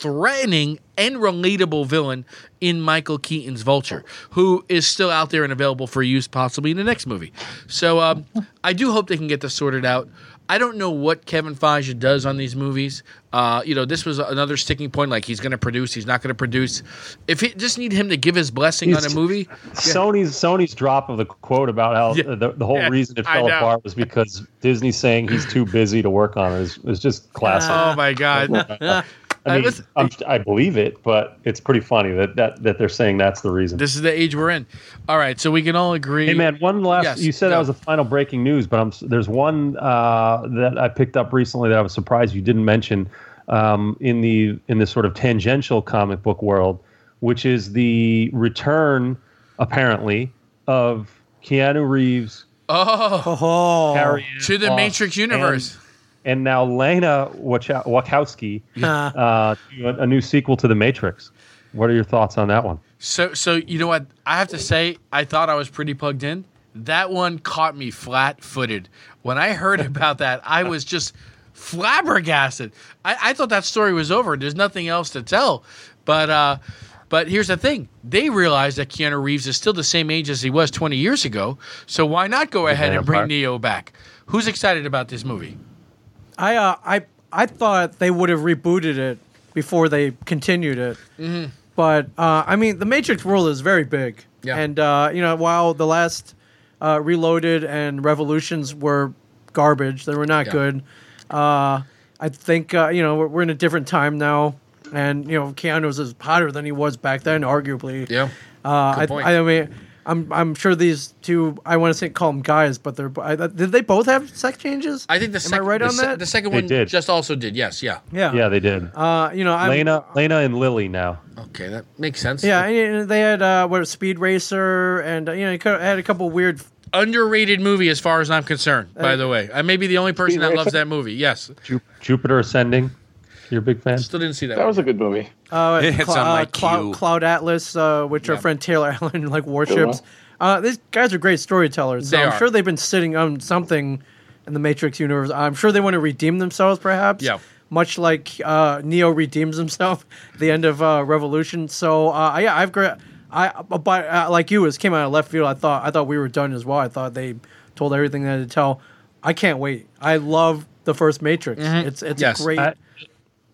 threatening and relatable villain in Michael Keaton's Vulture, who is still out there and available for use possibly in the next movie. So um, [laughs] I do hope they can get this sorted out. I don't know what Kevin Feige does on these movies. Uh, you know, this was another sticking point. Like he's going to produce, he's not going to produce. If it just need him to give his blessing on a movie, Sony's Sony's drop of the quote about how Yeah. the, the whole Yeah, reason it fell apart was because Disney's saying he's too busy to work on it is, is just classic. oh my god, [laughs] I mean, listen- I'm, I believe it, but it's pretty funny that, that that they're saying that's the reason. this is the age we're in. All right, so we can all agree. Hey man, one last. Yes, you said go. that was the final breaking news, but I'm there's one uh, that I picked up recently that I was surprised you didn't mention um, in the in this sort of tangential comic book world, which is the return apparently of Keanu Reeves, Oh, Oh, to the Matrix universe. And, and now Lana Wacha- Wachowski Uh, uh, a, a new sequel to the Matrix. What are your thoughts on that one? So, so you know what? I have to say, I thought I was pretty plugged in. That one caught me flat-footed. When I heard [laughs] about that, I was just flabbergasted. I, I thought that story was over. There's nothing else to tell. But, uh, but here's the thing: they realized that Keanu Reeves is still the same age as he was 20 years ago. So why not go ahead and bring. Neo back? Who's excited about this movie? I uh, I I thought they would have rebooted it before they continued it. Mm-hmm. But uh, I mean, the Matrix world is very big, Yeah. and uh, you know, while the last uh, Reloaded and Revolutions were garbage, they were not Yeah. good. Uh, I think uh, you know we're, we're in a different time now, and you know, Keanu's is hotter than he was back then, arguably. Yeah. Uh, Good I, point. I mean, I'm I'm sure these two. I want to say call them guys, but they're. I, did they both have sex changes? I think the Am second, I right the, on se- that? the second They one did. just also did. Yes. Yeah. yeah. Yeah, they did. Uh, you know, I'm, Lana, Lana, and Lily now. Okay, that makes sense. Yeah, and they had uh, what Speed Racer, and uh, you know, you had a couple weird. underrated movie as far as I'm concerned. By the way, I may be the only person that loves that movie. Yes, Ju- Jupiter Ascending. You're a big fan. still didn't see that. That was a good movie. Uh, It's Clou- on my uh, Clou- queue. Cloud Atlas, uh, which our Yeah. friend Taylor [laughs] Allen like warships. Uh, these guys are great storytellers. So They I'm are. sure they've been sitting on something in the Matrix universe. I'm sure they want to redeem themselves, perhaps. Yeah. Much like uh, Neo redeems himself at [laughs] the end of uh, Revolution. So uh, yeah, I've great. I but uh, like you, it came out of left field. I thought I thought we were done as well. I thought they told everything they had to tell. I can't wait. I love the first Matrix. It's it's Mm-hmm. Yes. a great. I-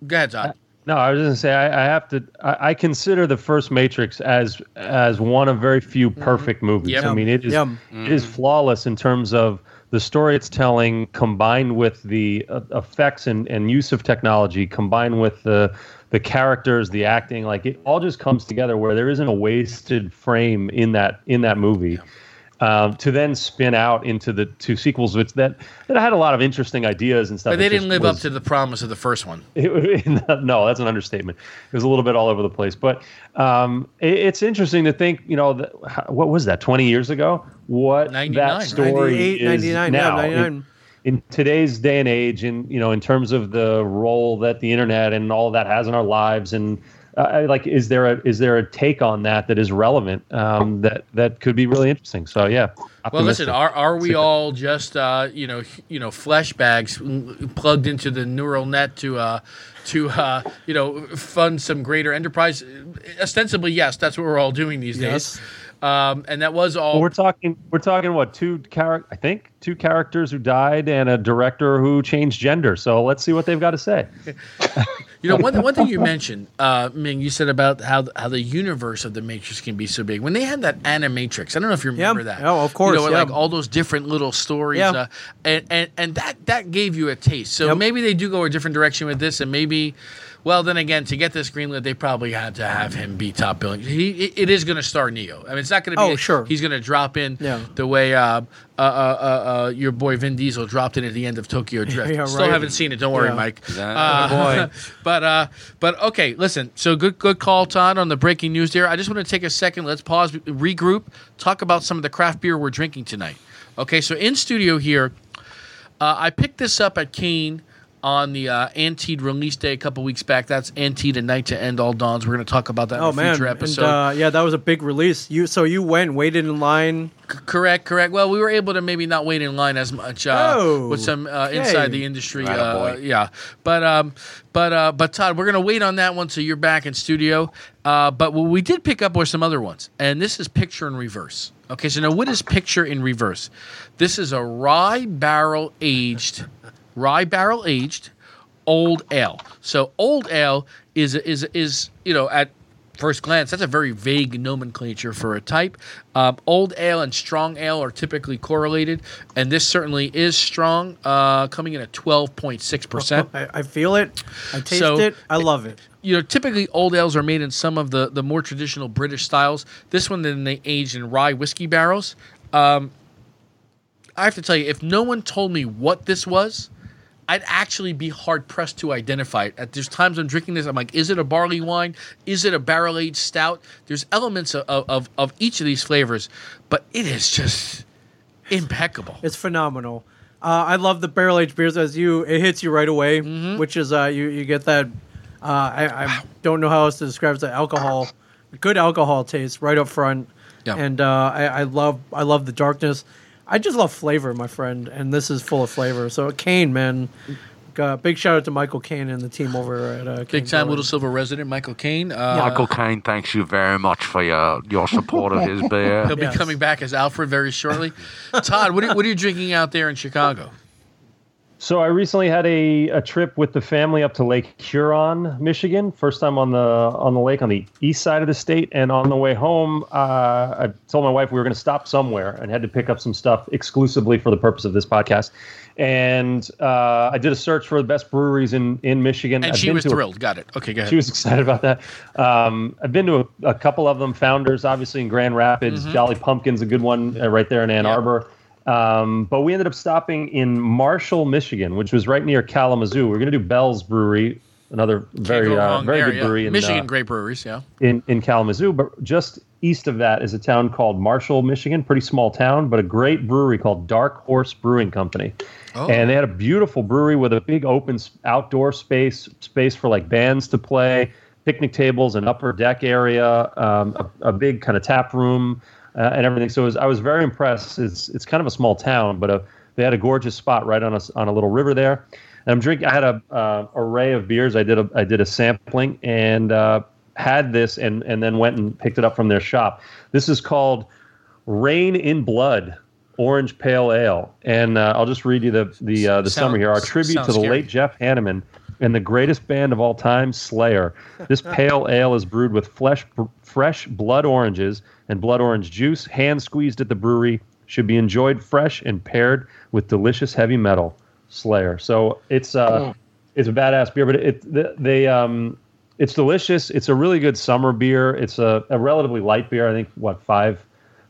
Go ahead, Todd. No, I was going to say I, I have to. I, I consider the first Matrix as as one of very few perfect movies. Yep. I mean, it is Yum. it is flawless in terms of the story it's telling, combined with the uh, effects and, and use of technology, combined with the the characters, the acting. Like it all just comes together where there isn't a wasted frame in that in that movie. Um, to then spin out into the two sequels, which that that had a lot of interesting ideas and stuff. But they didn't live up to the promise of the first one. [laughs] it, [laughs] no, that's an understatement. It was a little bit all over the place, but um, it, it's interesting to think. You know, how- what was that? Twenty years ago? What 99, that story 98, is 99, yeah, now? 99. In, in today's day and age, and you know, in terms of the role that the internet and all that has in our lives, and uh, like, is there a is there a take on that that is relevant um, that that could be really interesting? So yeah. Well, listen, are, are we all just uh, you know you know flesh bags plugged into the neural net to uh, to uh, you know fund some greater enterprise? Ostensibly, yes, that's what we're all doing these Yes. days. Um, and that was all. Well, we're talking. We're talking what two character? I think two characters who died and a director who changed gender. So let's see what they've got to say. [laughs] You know, one, one thing you mentioned, uh, Ming, you said about how how the universe of the Matrix can be so big. When they had that Animatrix, I don't know if you remember that. Oh, of course, You know, yeah. like all those different little stories, Yeah. uh, and, and and that that gave you a taste. So Yep. maybe they do go a different direction with this, and maybe Well, then again, to get this greenlit, they probably had to have him be top billing. He it- it is going to star Neo. I mean, it's not going to be. Oh, sure. He's going to drop in Yeah. the way uh, uh, uh, uh, uh, your boy Vin Diesel dropped in at the end of Tokyo [laughs] Drift. Yeah, Still right. haven't seen it. Don't worry, Yeah. Mike. That- Uh, boy. [laughs] but uh, but okay, listen. So good good call, Todd, on the breaking news there. I just want to take a second. Let's pause, regroup, talk about some of the craft beer we're drinking tonight. Okay, so in studio here, uh, I picked this up at Kane on the uh, ANTEAD release day a couple weeks back. That's ANTEAD and Night to End All Dawns. We're going to talk about that Oh in a man, future and episode. uh, yeah, that was a big release. You so you went, waited in line. C- correct, correct. Well, we were able to maybe not wait in line as much uh, Oh, with some uh, okay. inside the industry. Uh, yeah, but um, but uh, but Todd, we're gonna wait on that one till you're back in studio. Uh, but what we did pick up were some other ones, and this is picture in reverse. Okay, so now what is picture in reverse? This is a rye barrel aged, rye barrel aged old ale. So old ale is is is you know at first glance that's a very vague nomenclature for a type. Um, old ale and strong ale are typically correlated, and this certainly is strong, uh, coming in at twelve point six percent. [laughs] I, feel it. I taste So- it. I love it. You know, typically old ales are made in some of the the more traditional British styles. This one then they aged in rye whiskey barrels. Um, I have to tell you, if no one told me what this was, I'd actually be hard pressed to identify it. At there's times I'm drinking this, I'm like, is it a barley wine? Is it a barrel aged stout? There's elements of, of, of each of these flavors, but it is just impeccable. It's phenomenal. Uh, I love the barrel aged beers as you. It hits you right away, Mm-hmm. which is uh, you you get that. Uh, I, I don't know how else to describe it. The alcohol, good alcohol taste right up front, Yeah. and uh, I, I love I love the darkness. I just love flavor, my friend, and this is full of flavor. So Kane, man, uh, big shout out to Michael Kane and the team over at uh, Big time Brewing. Little Silver resident Michael Kane. Uh, Michael Kane, thanks you very much for your, your support of his [laughs] beer. He'll be Yes. coming back as Alfred very shortly. [laughs] Todd, what are, what are you drinking out there in Chicago? So I recently had a, a trip with the family up to Lake Huron, Michigan. First time on the on the lake on the east side of the state. And on the way home, uh, I told my wife we were going to stop somewhere and had to pick up some stuff exclusively for the purpose of this podcast. And uh, I did a search for the best breweries in in Michigan. And I've she was to a- thrilled. Got it. Okay, go ahead. she was excited about that. Um, I've been to a, a couple of them. Founders, obviously in Grand Rapids. Jolly Pumpkin's a good one uh, right there in Ann Mm-hmm. Arbor. Um, but we ended up stopping in Marshall, Michigan, which was right near Kalamazoo. We are going to do Bell's Brewery, another very go uh, very there, good yeah. brewery in Michigan, uh, great breweries, yeah. in, in Kalamazoo, but just east of that is a town called Marshall, Michigan. Pretty small town, but a great brewery called Dark Horse Brewing Company. Oh. And they had a beautiful brewery with a big open outdoor space, space for like bands to play, picnic tables, an upper deck area, um, a, a big kind of tap room, uh, and everything. So it was, I was very impressed. It's it's kind of a small town, but a, they had a gorgeous spot right on a on a little river there. And I'm drinking. I had a uh, array of beers. I did a I did a sampling and uh, had this, and and then went and picked it up from their shop. This is called Reign in Blood Orange Pale Ale, and uh, I'll just read you the the uh, the Sound- summary here. Our tribute to the scary. late Jeff Hanneman and the greatest band of all time, Slayer. This [laughs] pale ale is brewed with flesh, fresh blood oranges and blood orange juice, hand squeezed at the brewery. Should be enjoyed fresh and paired with delicious heavy metal. Slayer. So it's uh, it's a badass beer, but it th- they um, it's delicious. It's a really good summer beer. It's a, a relatively light beer. I think what five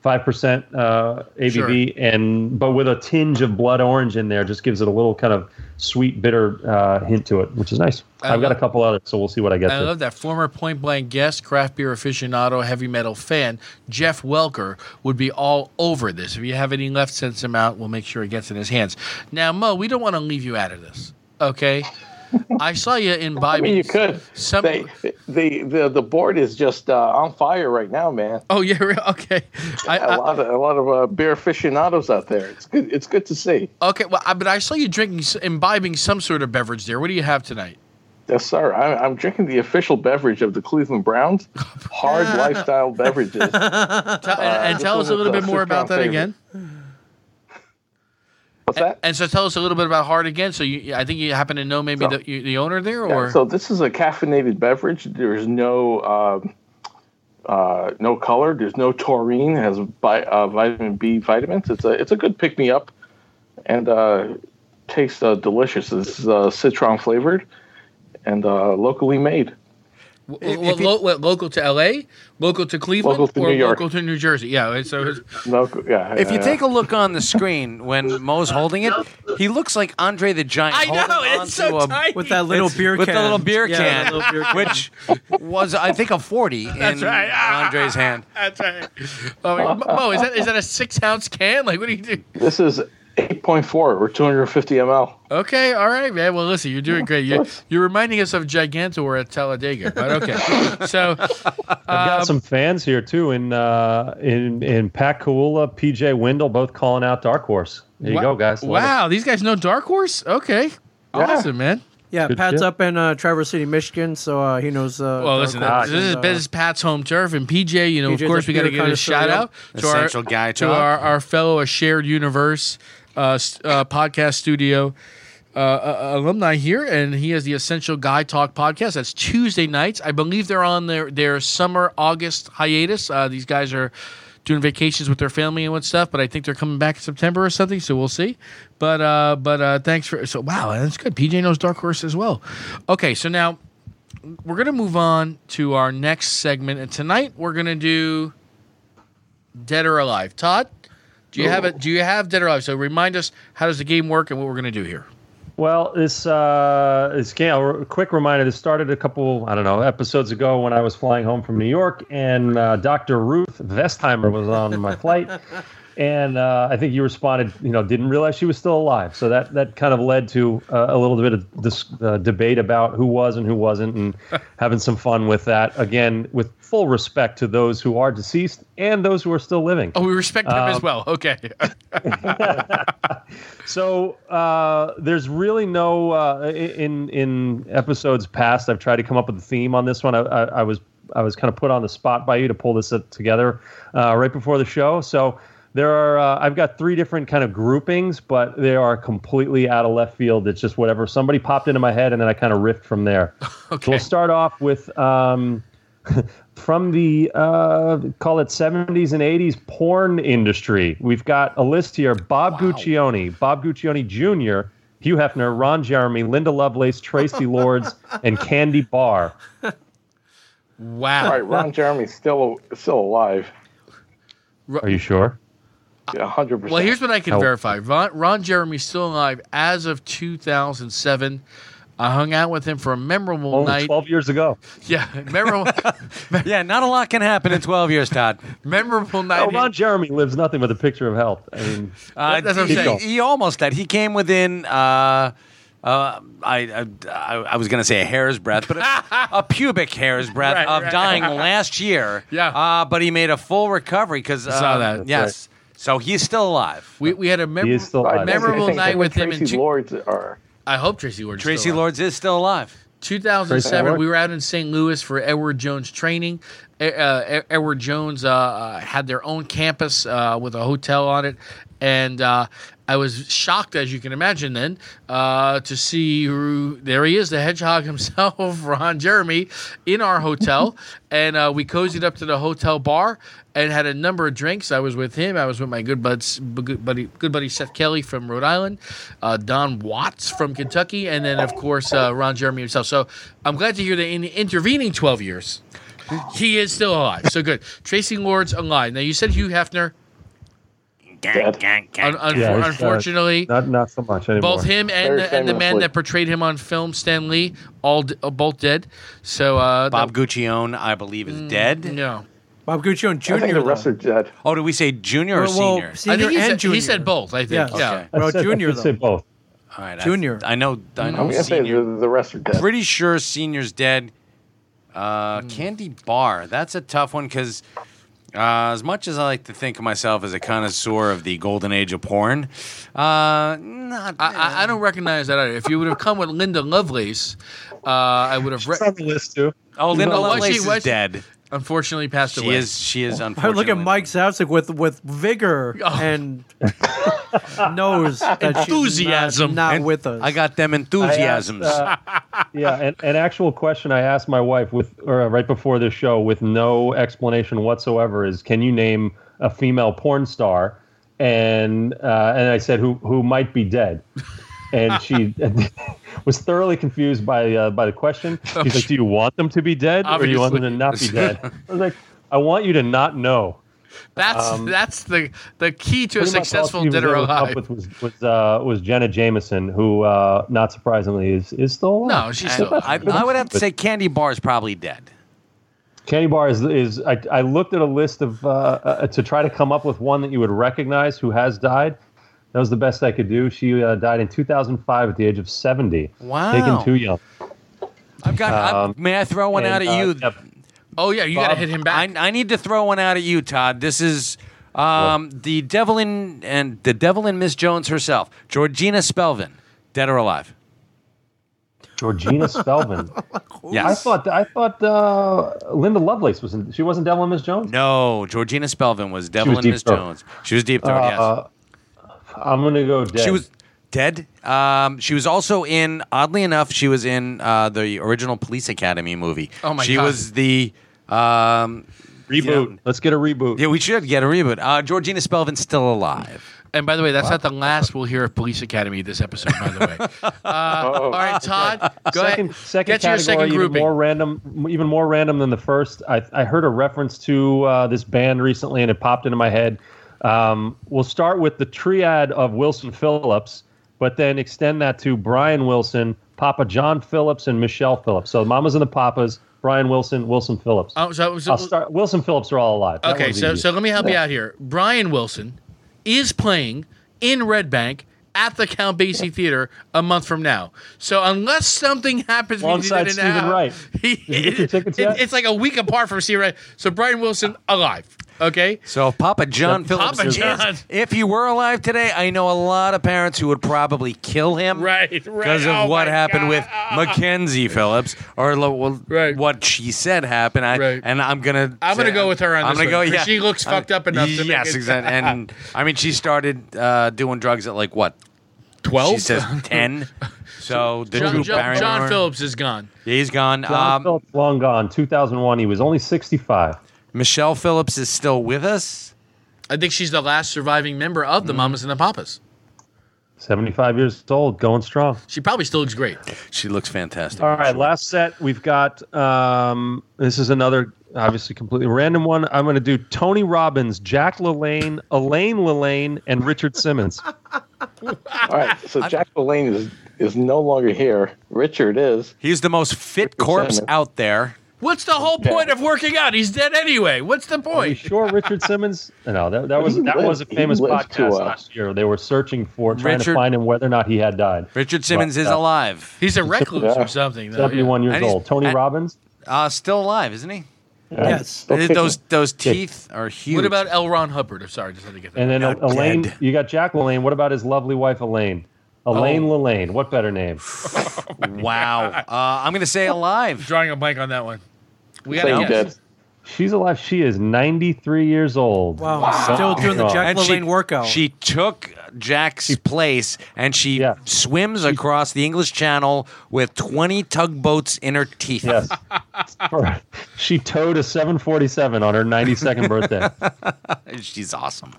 five percent uh, ABV, and but with a tinge of blood orange in there, just gives it a little kind of sweet bitter uh, hint to it, which is nice. I I've got a couple others, so we'll see what I get. I to. love that former point blank guest, craft beer aficionado, heavy metal fan, Jeff Welker, would be all over this. If you have any left, send some out. We'll make sure it gets in his hands. Now, Mo, we don't want to leave you out of this. Okay. I saw you in [laughs] I mean, you could. Some, They, the, the the board is just uh, on fire right now, man. oh yeah, [laughs] okay. I, A I, lot of a lot of uh, beer aficionados out there. It's good. It's good to see. okay, well, I, but I saw you drinking, imbibing some sort of beverage there. What do you have tonight? Yes, sir. I, I'm drinking the official beverage of the Cleveland Browns. [laughs] Hard lifestyle beverages. Tell, and, and tell us a little bit more about that sitcom again. What's that? And so, tell us a little bit about Hard again. So, you, I think you happen to know maybe So- the, you, the owner there, Yeah, or so this is a caffeinated beverage. There's no um, uh, no color. There's no taurine. It has bi- uh, vitamin B vitamins. It's a it's a good pick me up, and uh, tastes uh, delicious. It's uh, citron flavored, and uh, locally made. W- well, lo- what, local to L.A., local to Cleveland, Local to or New York. local to New Jersey. Yeah. So Local, yeah. If you uh, take a look on the screen when Mo's holding it, he looks like Andre the Giant. I know it's so a- tiny. with that little It's- beer with can. the little beer can, that little beer can. which was I think a forty That's in right. [laughs] Andre's hand. That's right. Oh, Mo, is that is that a six ounce can? Like, what do you do? This is 8.4 or 250 ml. Okay, all right, man. Well, listen, you're doing great. You, you're reminding us of Gigantor at Talladega, but okay. [laughs] So, I've got um, some fans here too in uh, in in Pat Coolua, PJ Wendell, both calling out Dark Horse. There you Wa- go, guys. Love it. Wow, these guys know Dark Horse. Okay, awesome, man. yeah, Good Pat's shit. up in uh, Traverse City, Michigan, so uh, he knows. Uh, Well, listen, Horse this is, and, this uh, is Pat's home turf, and PJ. You know, PJ's of course, we got to beer give a shout out to our guy to our, our fellow a shared universe uh, uh, podcast studio uh, uh, alumni here, and he has the Essential Guy Talk podcast. That's Tuesday nights. I believe they're on their their summer August hiatus. Uh, these guys are doing vacations with their family and what stuff, but I think they're coming back in September or something. So we'll see. But uh, but uh, thanks for so wow, that's good. PJ knows Dark Horse as well. Okay, so now we're gonna move on to our next segment, and tonight we're gonna do Dead or Alive. Todd, do you have it? Do you have Dead or Alive? So remind us how does the game work and what we're gonna do here. Well, this uh, this game. A quick reminder. This started a couple, I don't know, episodes ago when I was flying home from New York, and uh, Dr. Ruth Westheimer was on my flight, and uh, I think you responded, you know, didn't realize she was still alive. So that that kind of led to uh, a little bit of this uh, debate about who was and who wasn't, and [laughs] having some fun with that. Again, with full respect to those who are deceased and those who are still living. Oh, we respect him as Um, well. Okay. [laughs] [laughs] So uh, there's really no uh, in in episodes past. I've tried to come up with a theme on this one. I, I, I was I was kind of put on the spot by you to pull this together uh, right before the show. So there are uh, I've got three different kind of groupings, but they are completely out of left field. It's just whatever somebody popped into my head, and then I kind of riffed from there. [laughs] So Okay. we'll start off with um, [laughs] from the uh, call it 70s and 80s porn industry. We've got a list here: Bob Guccione, Bob Guccione Jr., Hugh Hefner, Ron Jeremy, Linda Lovelace, Traci [laughs] Lords, and Candy Barr. wow. All right, Ron Jeremy's still still alive. Are you sure? Yeah, 100%. Well, here's what I can How- verify. Ron, Ron Jeremy's still alive as of 2007. I hung out with him for a memorable Only night. 12 years ago. [laughs] Yeah, memorable, [laughs] Yeah, not a lot can happen in 12 years, Todd. [laughs] memorable night. Oh, Ron Jeremy lives nothing but a picture of health. I mean, Uh, That's what I'm he, saying. he almost did. He came within. Uh, uh, I, I I was going to say a hair's breadth, but a, a pubic hair's breadth Right, of right. dying last year. Yeah. Uh, but he made a full recovery because uh, saw that. That's Yes. So he's still alive. we, we had a mem- still alive. memorable think night with and him in Traci two- Lords are. I hope Traci Lord. Traci Lords is still alive. 2007, Traci we were out in St. Louis for Edward Jones training. Uh, Edward Jones uh, uh, had their own campus uh, with a hotel on it, and uh, I was shocked, as you can imagine, then uh, to see who, there he is, the hedgehog himself, [laughs] Ron Jeremy, in our hotel, [laughs] and uh, we cozied up to the hotel bar and had a number of drinks. I was with him. I was with my good buds, good buddy, good buddy Seth Kelly from Rhode Island, uh, Don Watts from Kentucky, and then of course uh, Ron Jeremy himself. So I'm glad to hear that in the intervening 12 years, he is still alive. So good. Traci Lords alive. Now you said Hugh Hefner. Dead. Un- un- Yeah, he's, uh, unfortunately, not not so much anymore. both him and the, and the man famously. that portrayed him on film, Stan Lee, all d- uh, both dead. So uh, Bob Guccione, I believe, is dead. No, Bob Guccione Jr. I think the though. rest are dead. Oh, did we say junior or Well, well, senior? I think he and said, junior. he said both. I think. Yes. Yeah. Okay. I Well, said, Junior, I did say both. All right, I- Junior. I, know. I know. I'm gonna say senior. the, the rest are dead. Pretty sure senior's dead. Uh, Candy Barr. That's a tough one because uh, as much as I like to think of myself as a connoisseur of the golden age of porn, uh, not. I, I, I don't recognize that either. If you would have come with Linda Lovelace, uh, I would have. Re- It's on the list too. oh, Linda No, was Lovelace she- is was she- dead. Unfortunately, passed She away. is. She is. [laughs] I Unfortunately. look at Mike Zapsik with with vigor Oh. and [laughs] knows that she's Enthusiasm. not, not And with us. I got them I asked, enthusiasms. uh, [laughs] yeah, an, an actual question I asked my wife with, or uh, right before this show, with no explanation whatsoever, is can you name a female porn star? And uh, and I said who who might be dead, and she [laughs] was thoroughly confused by uh, by the question. [laughs] She's like, "Do you want them to be dead, or do you want them to not be dead?" I was like, "I want you to not know." That's Um, that's the the key to a Pretty all successful she was dead or able up alive. With was was, uh, was Jenna Jameson, who, uh, not surprisingly, is is still alive. No, she's still. I, I would have to But- say Candy Barr is probably dead. Candy Barr is, is I, I looked at a list of uh, uh, to try to come up with one that you would recognize who has died. That was the best I could do. She uh, died in 2005 at the age of 70. Wow. Taken too young. I've got. I- Um, may I throw one out at uh, you? yep. oh yeah, you got to hit him back. I need to throw one out at you, Todd. This is um, the devil in and the devil in Miss Jones herself, Georgina Spelvin, dead or alive? Georgina Spelvin. [laughs] Yes. I thought I thought uh, Linda Lovelace was in, she wasn't Devil and Miss Jones. No, Georgina Spelvin was devil was in Miss Jones. She was deep throat. yes. I'm gonna go dead. She was dead. Um, she was also in. Oddly enough, she was in uh, the original Police Academy movie. Oh my she God. She was the. Um, reboot. you know- Let's get a reboot. yeah, we should get a reboot. Uh, Georgina Spelvin's still alive. And by the way, that's not the last we'll hear of Police Academy this episode. By the way, [laughs] uh, all right, Todd, go second, ahead. second Get to your category, second even more random, even more random than the first. I, I heard a reference to uh, this band recently, and it popped into my head. Um, we'll start with the triad of Wilson Phillips, but then extend that to Brian Wilson, Papa John Phillips, and Michelle Phillips. So Mamas and the Papas, Brian Wilson, Wilson Phillips. Oh, so, so- I'll start. Wilson Phillips are all alive. That okay, so easy. so let me help you out here. Brian Wilson is playing in Red Bank at the Count Basie Theater a month from now. So unless something happens between Alongside and Steven now, Wright. he- Did you get your tickets it- it's like a week apart from Steven Wright. So Brian Wilson alive. Okay. So Papa John Yep. Phillips. Papa is- John. If he were alive today, I know a lot of parents who would probably kill him. Right, right. Because of Oh what my happened God. with Mackenzie Phillips, or lo- well, Right. what she said happened. I, Right. And I'm gonna. I'm gonna say- go with her on I'm this gonna go. one, 'cause Yeah, she looks fucked up enough to make yes, it- exactly. [laughs] And I mean, she started uh, doing drugs at like what? Twelve. She says [laughs] ten. So the John, Drew John, Barrymore- John Phillips is gone. He's gone. John Um, Phillips long gone. 2001. He was only 65. Michelle Phillips is still with us. I think she's the last surviving member of Mm. the Mamas and the Papas. 75 years old, going strong. She probably still looks great. She looks fantastic. All right, last set we've got. Um, this is another obviously completely random one. I'm going to do Tony Robbins, Jack LaLanne, Elaine LaLanne, and Richard Simmons. [laughs] All right, so Jack LaLanne is is no longer here. Richard is. He's the most fit corpse Simmons. out there. What's the whole point of working out? He's dead anyway. What's the point? Are you sure Richard Simmons? [laughs] No, that, that was that lived- was a famous podcast uh, last year. They were searching for trying to Richard- find him whether or not he had died. Richard Simmons But, is uh, alive. He's a recluse Yeah. or something. though, 71 years old. Tony and- Robbins. Uh, still alive, isn't he? Yes. Okay. Those those teeth are huge. What about L. Ron Hubbard? I'm sorry, just had to get that. And then Elaine, dead. you got Jack LaLanne. What about his lovely wife Elaine? Elaine Oh. LaLanne. What better name? [laughs] wow? Uh, I'm gonna say alive. Drawing a blank on that one. We got to guess. dead. She's alive. She is 93 years old. Wow. Still doing the Jack And she, LaLanne workout. she took Jack's place and she Yeah. swims across the English Channel with 20 tugboats in her teeth. Yes. [laughs] she towed a 747 on her 92nd birthday. [laughs] She's awesome.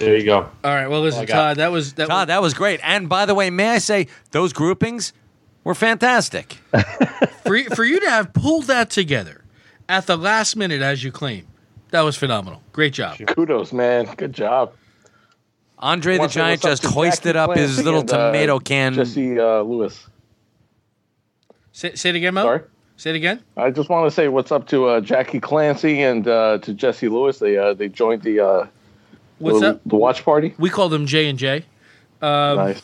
There you go. All right. Well, listen, I got. Todd. That was that. Todd, that was great. And by the way, may I say those groupings were fantastic. [laughs] for you- for you to have pulled that together at the last minute, as you claim, that was phenomenal. Great job. Kudos, man. Good job. Andre the Giant just hoisted up his Clancy little and, uh, tomato can. Jesse uh, Lewis. Say, say it again, Mo. Sorry. Say it again. I just want to say what's up to uh, Jackie Clancy and uh, to Jesse Lewis. They uh, they joined the uh, What's the, up? the watch party. We call them J and J. nice.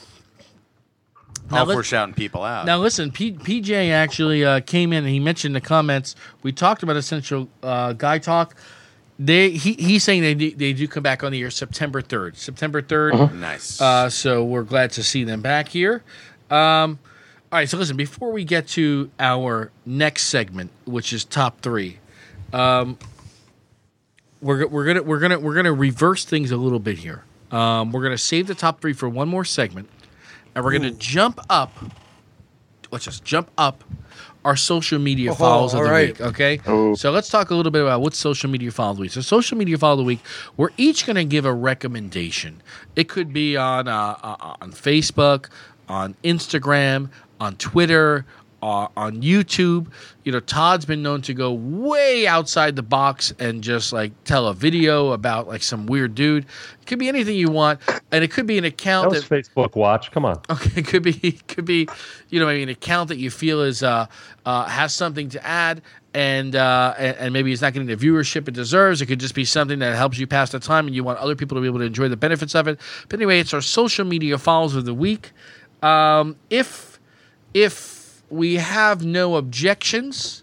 Now let- we're shouting people out. Now listen, P- PJ actually uh, came in and he mentioned the comments. We talked about essential uh, guy talk. They he, he's saying they do, they do come back on the air September third. September 3rd nice. Uh, so we're glad to see them back here. Um, all right, so listen, before we get to our next segment, which is top three, um, we're we're gonna we're gonna we're gonna reverse things a little bit here. Um, we're gonna save the top three for one more segment, and we're gonna jump up. Let's just jump up our social media follows of the right. week. Okay, Oh. so let's talk a little bit about what social media follow of the week. So social media follow of the week, we're each going to give a recommendation. It could be on uh, uh, on Facebook, on Instagram, on Twitter, uh, on YouTube. You know, Todd's been known to go way outside the box and just like tell a video about like some weird dude. It could be anything you want, and it could be an That account was that Facebook Watch. Come on. Okay, [laughs] it could be it could be, you know, maybe an account that you feel is uh, uh, has something to add, and, uh, and and maybe it's not getting the viewership it deserves. It could just be something that helps you pass the time, and you want other people to be able to enjoy the benefits of it. But anyway, it's our social media follows of the week. Um, if if we have no objections,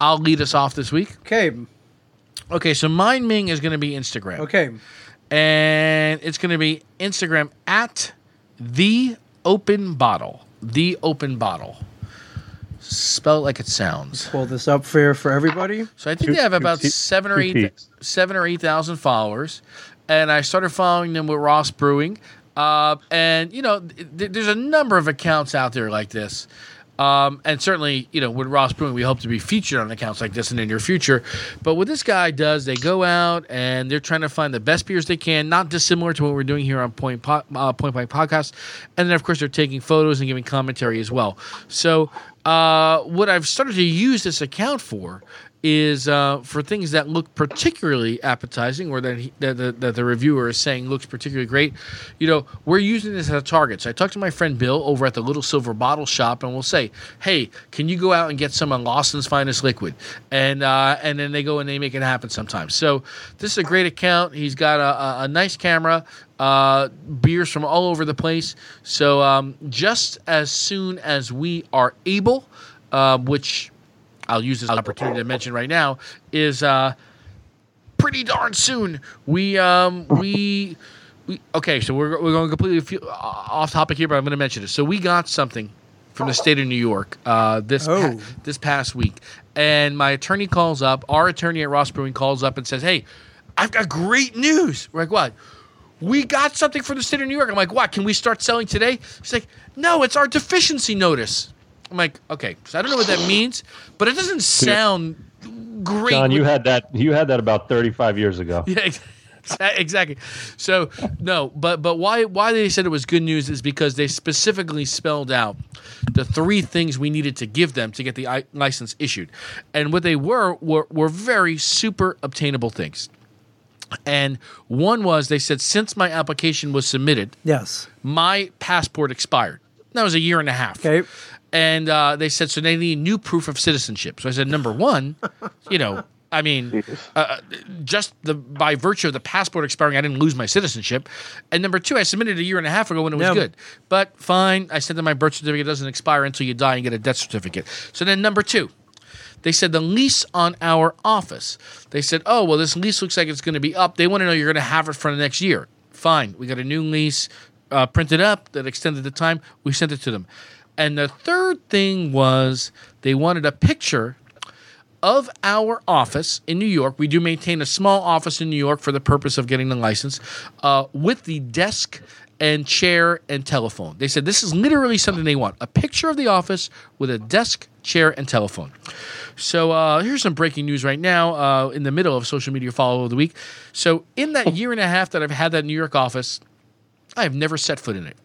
I'll lead us off this week. Okay. Okay, so mine Ming is going to be Instagram Okay. and it's going to be Instagram at the open bottle. The open bottle. Spell it like it sounds. Pull this up for for everybody. So I think Two- they have two about te- seven or eight, peaks. seven or eight thousand followers, and I started following them with Ross Brewing. Uh, and you know, th- th- there's a number of accounts out there like this. Um, and certainly, you know, with Ross Brewing, we hope to be featured on accounts like this and in the near future. But what this guy does, they go out and they're trying to find the best beers they can, not dissimilar to what we're doing here on Point po- uh, Point Podcast. And then, of course, they're taking photos and giving commentary as well. So, uh, what I've started to use this account for is uh, for things that look particularly appetizing or that, he, that, the, that the reviewer is saying looks particularly great. You know, we're using this as a target. So I talked to my friend Bill over at the Little Silver Bottle Shop, and we'll say, "Hey, can you go out and get some of Lawson's Finest Liquid?" And uh, and then they go and they make it happen sometimes. So this is a great account. He's got a, a, a nice camera, uh, beers from all over the place. So um, just as soon as we are able, uh, which I'll use this opportunity to mention right now is uh, pretty darn soon. We um we we okay. So we're we're going completely fe- off topic here, but I'm going to mention it. So we got something from the state of New York uh, this pa- Oh. this past week, and my attorney calls up. Our attorney at Ross Brewing calls up and says, "Hey, I've got great news." We're like, "What?" We got something from the state of New York. I'm like, what? Can we start selling today? She's like, no, it's our deficiency notice. I'm like, okay, so I don't know what that means, but it doesn't sound great. John, you had that. You had that about 35 years ago. [laughs] yeah, exactly. So no, but but why why they said it was good news is because they specifically spelled out the three things we needed to give them to get the license issued, and what they were were were very super obtainable things. And one was they said since my application was submitted, Yes. my passport expired. That was a year and a half. Okay. And uh, they said, so they need new proof of citizenship. So I said, number one, you know, I mean, [laughs] uh, just the by virtue of the passport expiring, I didn't lose my citizenship. And number two, I submitted a year and a half ago when it was Yeah. good. But fine, I said that my birth certificate doesn't expire until you die and get a death certificate. So then number two, they said the lease on our office. They said, oh, well, this lease looks like it's going to be up. They want to know you're going to have it for the next year. Fine. We got a new lease uh, printed up that extended the time. We sent it to them. And the third thing was they wanted a picture of our office in New York. We do maintain a small office in New York for the purpose of getting the license uh, with the desk and chair and telephone. They said this is literally something they want a picture of the office with a desk, chair, and telephone. So uh, here's some breaking news right now uh, in the middle of social media follow of the week. So in that year and a half that I've had that New York office, I have never set foot in it.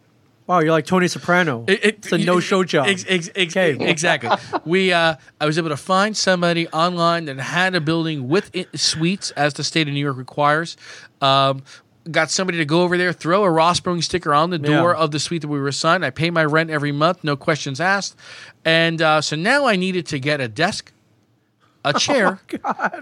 Wow, you're like Tony Soprano. It- it- it's a no-show job. Ex- ex- ex- Okay. Exactly. we, uh, I was able to find somebody online that had a building with suites, as the state of New York requires. Um, got somebody to go over there, throw a Ross Brewing sticker on the door Yeah. of the suite that we were assigned. I pay my rent every month, no questions asked. And uh, so now I needed to get a desk, a [laughs] oh chair,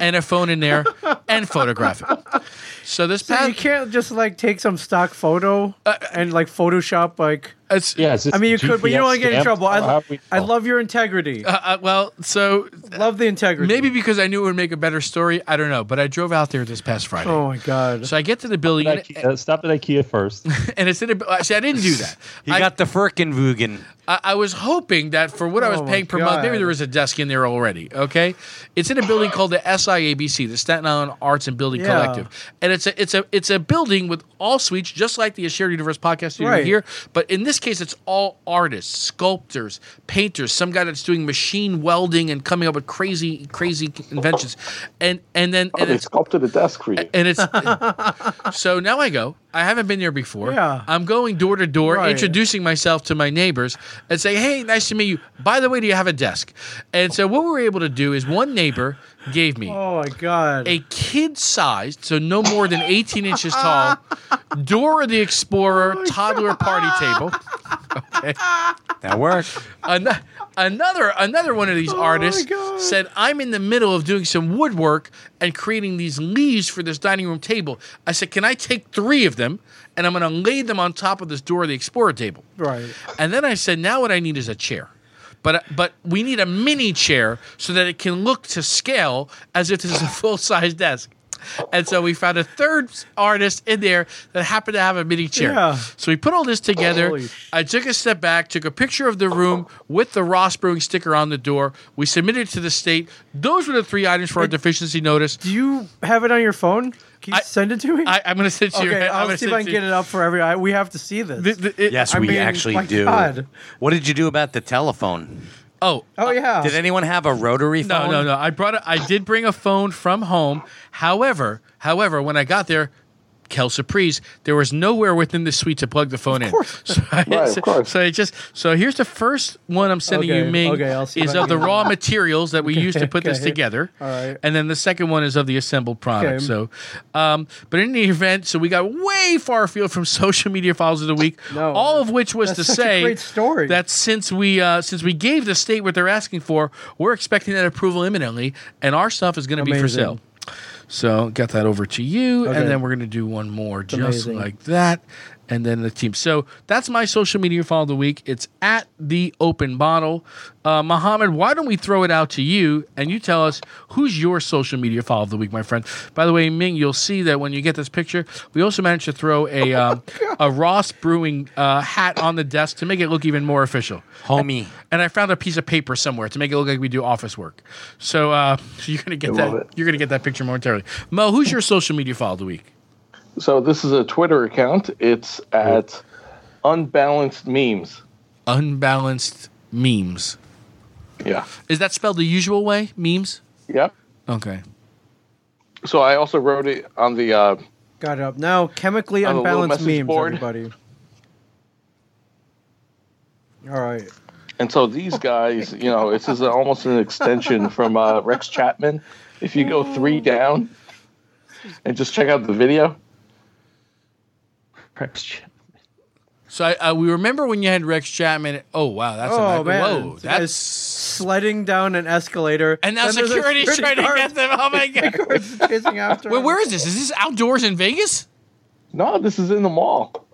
and a phone in there, and photograph it. So this So past, you can't just like take some stock photo uh, and like Photoshop like. It's, Yeah, is I mean, you could, but you don't want to get in trouble. I, stamped? How do we I love your integrity. uh, uh, well, so love the integrity. Maybe because I knew it would make a better story. I don't know. But I drove out there this past Friday. Oh my god. So I get to the building, and, IKEA, stop at IKEA first. [laughs] and it's in a. See, I didn't do that. [laughs] You I, got the Firkenvugen. I, I was hoping that for what I was Oh paying per month, maybe there was a desk in there already. Okay, it's in a building called the SIABC, the Staten Island Arts and Building Yeah. Collective, and it's a it's a it's a building with all suites, just like the Shared Universe podcast studio Right. here. But in this this case, it's all artists, sculptors, painters, some guy that's doing machine welding and coming up with crazy, crazy inventions, and and then Oh, and they sculpted a desk for you. and it's [laughs] so now I go. I haven't been there before. Yeah. I'm going door to door, Right. introducing myself to my neighbors and say, "Hey, nice to meet you. By the way, do you have a desk?" And so what we were able to do is one neighbor gave me Oh my god. a kid-sized, so no more than 18 inches tall, [laughs] Dora the Explorer oh, toddler party table. That worked. Ano- another another one of these oh artists said, "I'm in the middle of doing some woodwork and creating these leaves for this dining room table." I said, "Can I take three of them and I'm going to lay them on top of this Dora the Explorer table?" right. And then I said, "Now what I need is a chair." But, but we need a mini chair so that it can look to scale as if this is a full size desk. And so we found a third artist in there that happened to have a mini chair. Yeah. So we put all this together. Holy I took a step back, took a picture of the room with the Ross Brewing sticker on the door. We submitted it to the state. Those were the three items for our deficiency notice. Do you have it on your phone? Can you I- send it to me? I, I'm going to send it to you. okay, I'm I'll see if I can get it up for every. I, we have to see this. The- the- it- Yes, I we mean, actually my do. God. What did you do about the telephone? Oh, oh uh, yeah. Did anyone have a rotary phone? no, no. No. I brought it. I did bring a phone from home. However, however, when I got there, Kel Surprise, there was nowhere within the suite to plug the phone in. [laughs] So I, Right, of course. so I just so here's the first one I'm sending you, Ming, okay, I'll see is of the raw materials that we used to put this together. All right. And then the second one is of the assembled product. Okay. So, um, but in the event, so we got way far afield from [laughs] social media files of the week. No, all of which was to say great story. that since we uh, since we gave the state what they're asking for, we're expecting that approval imminently, and our stuff is going to be for sale. So get that over to you, Okay. and then we're going to do one more just amazing. like that, and then the team. So that's my social media follow of the week. It's at the open bottle. Uh, Mohammed, why don't we throw it out to you, and you tell us who's your social media follow of the week, my friend. By the way, Ming, you'll see that when you get this picture, we also managed to throw a um, a Ross Brewing uh, hat on the desk to make it look even more official Homie. and I found a piece of paper somewhere to make it look like we do office work. So, uh, so [laughs] you're gonna get I that. it. You're gonna get that picture momentarily. Mo, who's your social media follow of the week? So this is a Twitter account. It's at Unbalanced Memes. Unbalanced memes. Yeah. Is that spelled the usual way? Memes. Yep. Okay. So I also wrote it on the uh, Got it up now. Chemically On the little unbalanced message memes, board. everybody. All right. And so these guys, you know, this is almost an extension from uh, Rex Chapman. If you go three down and just check out the video, So I, uh, we remember when you had Rex Chapman. Oh wow, that's Oh a man, whoa, This guy's that's sledding down an escalator, and now Then there's security's security trying to get them. Oh my [laughs] god. chasing after. Wait, him. where is this? Is this outdoors in Vegas? no, this is in the mall.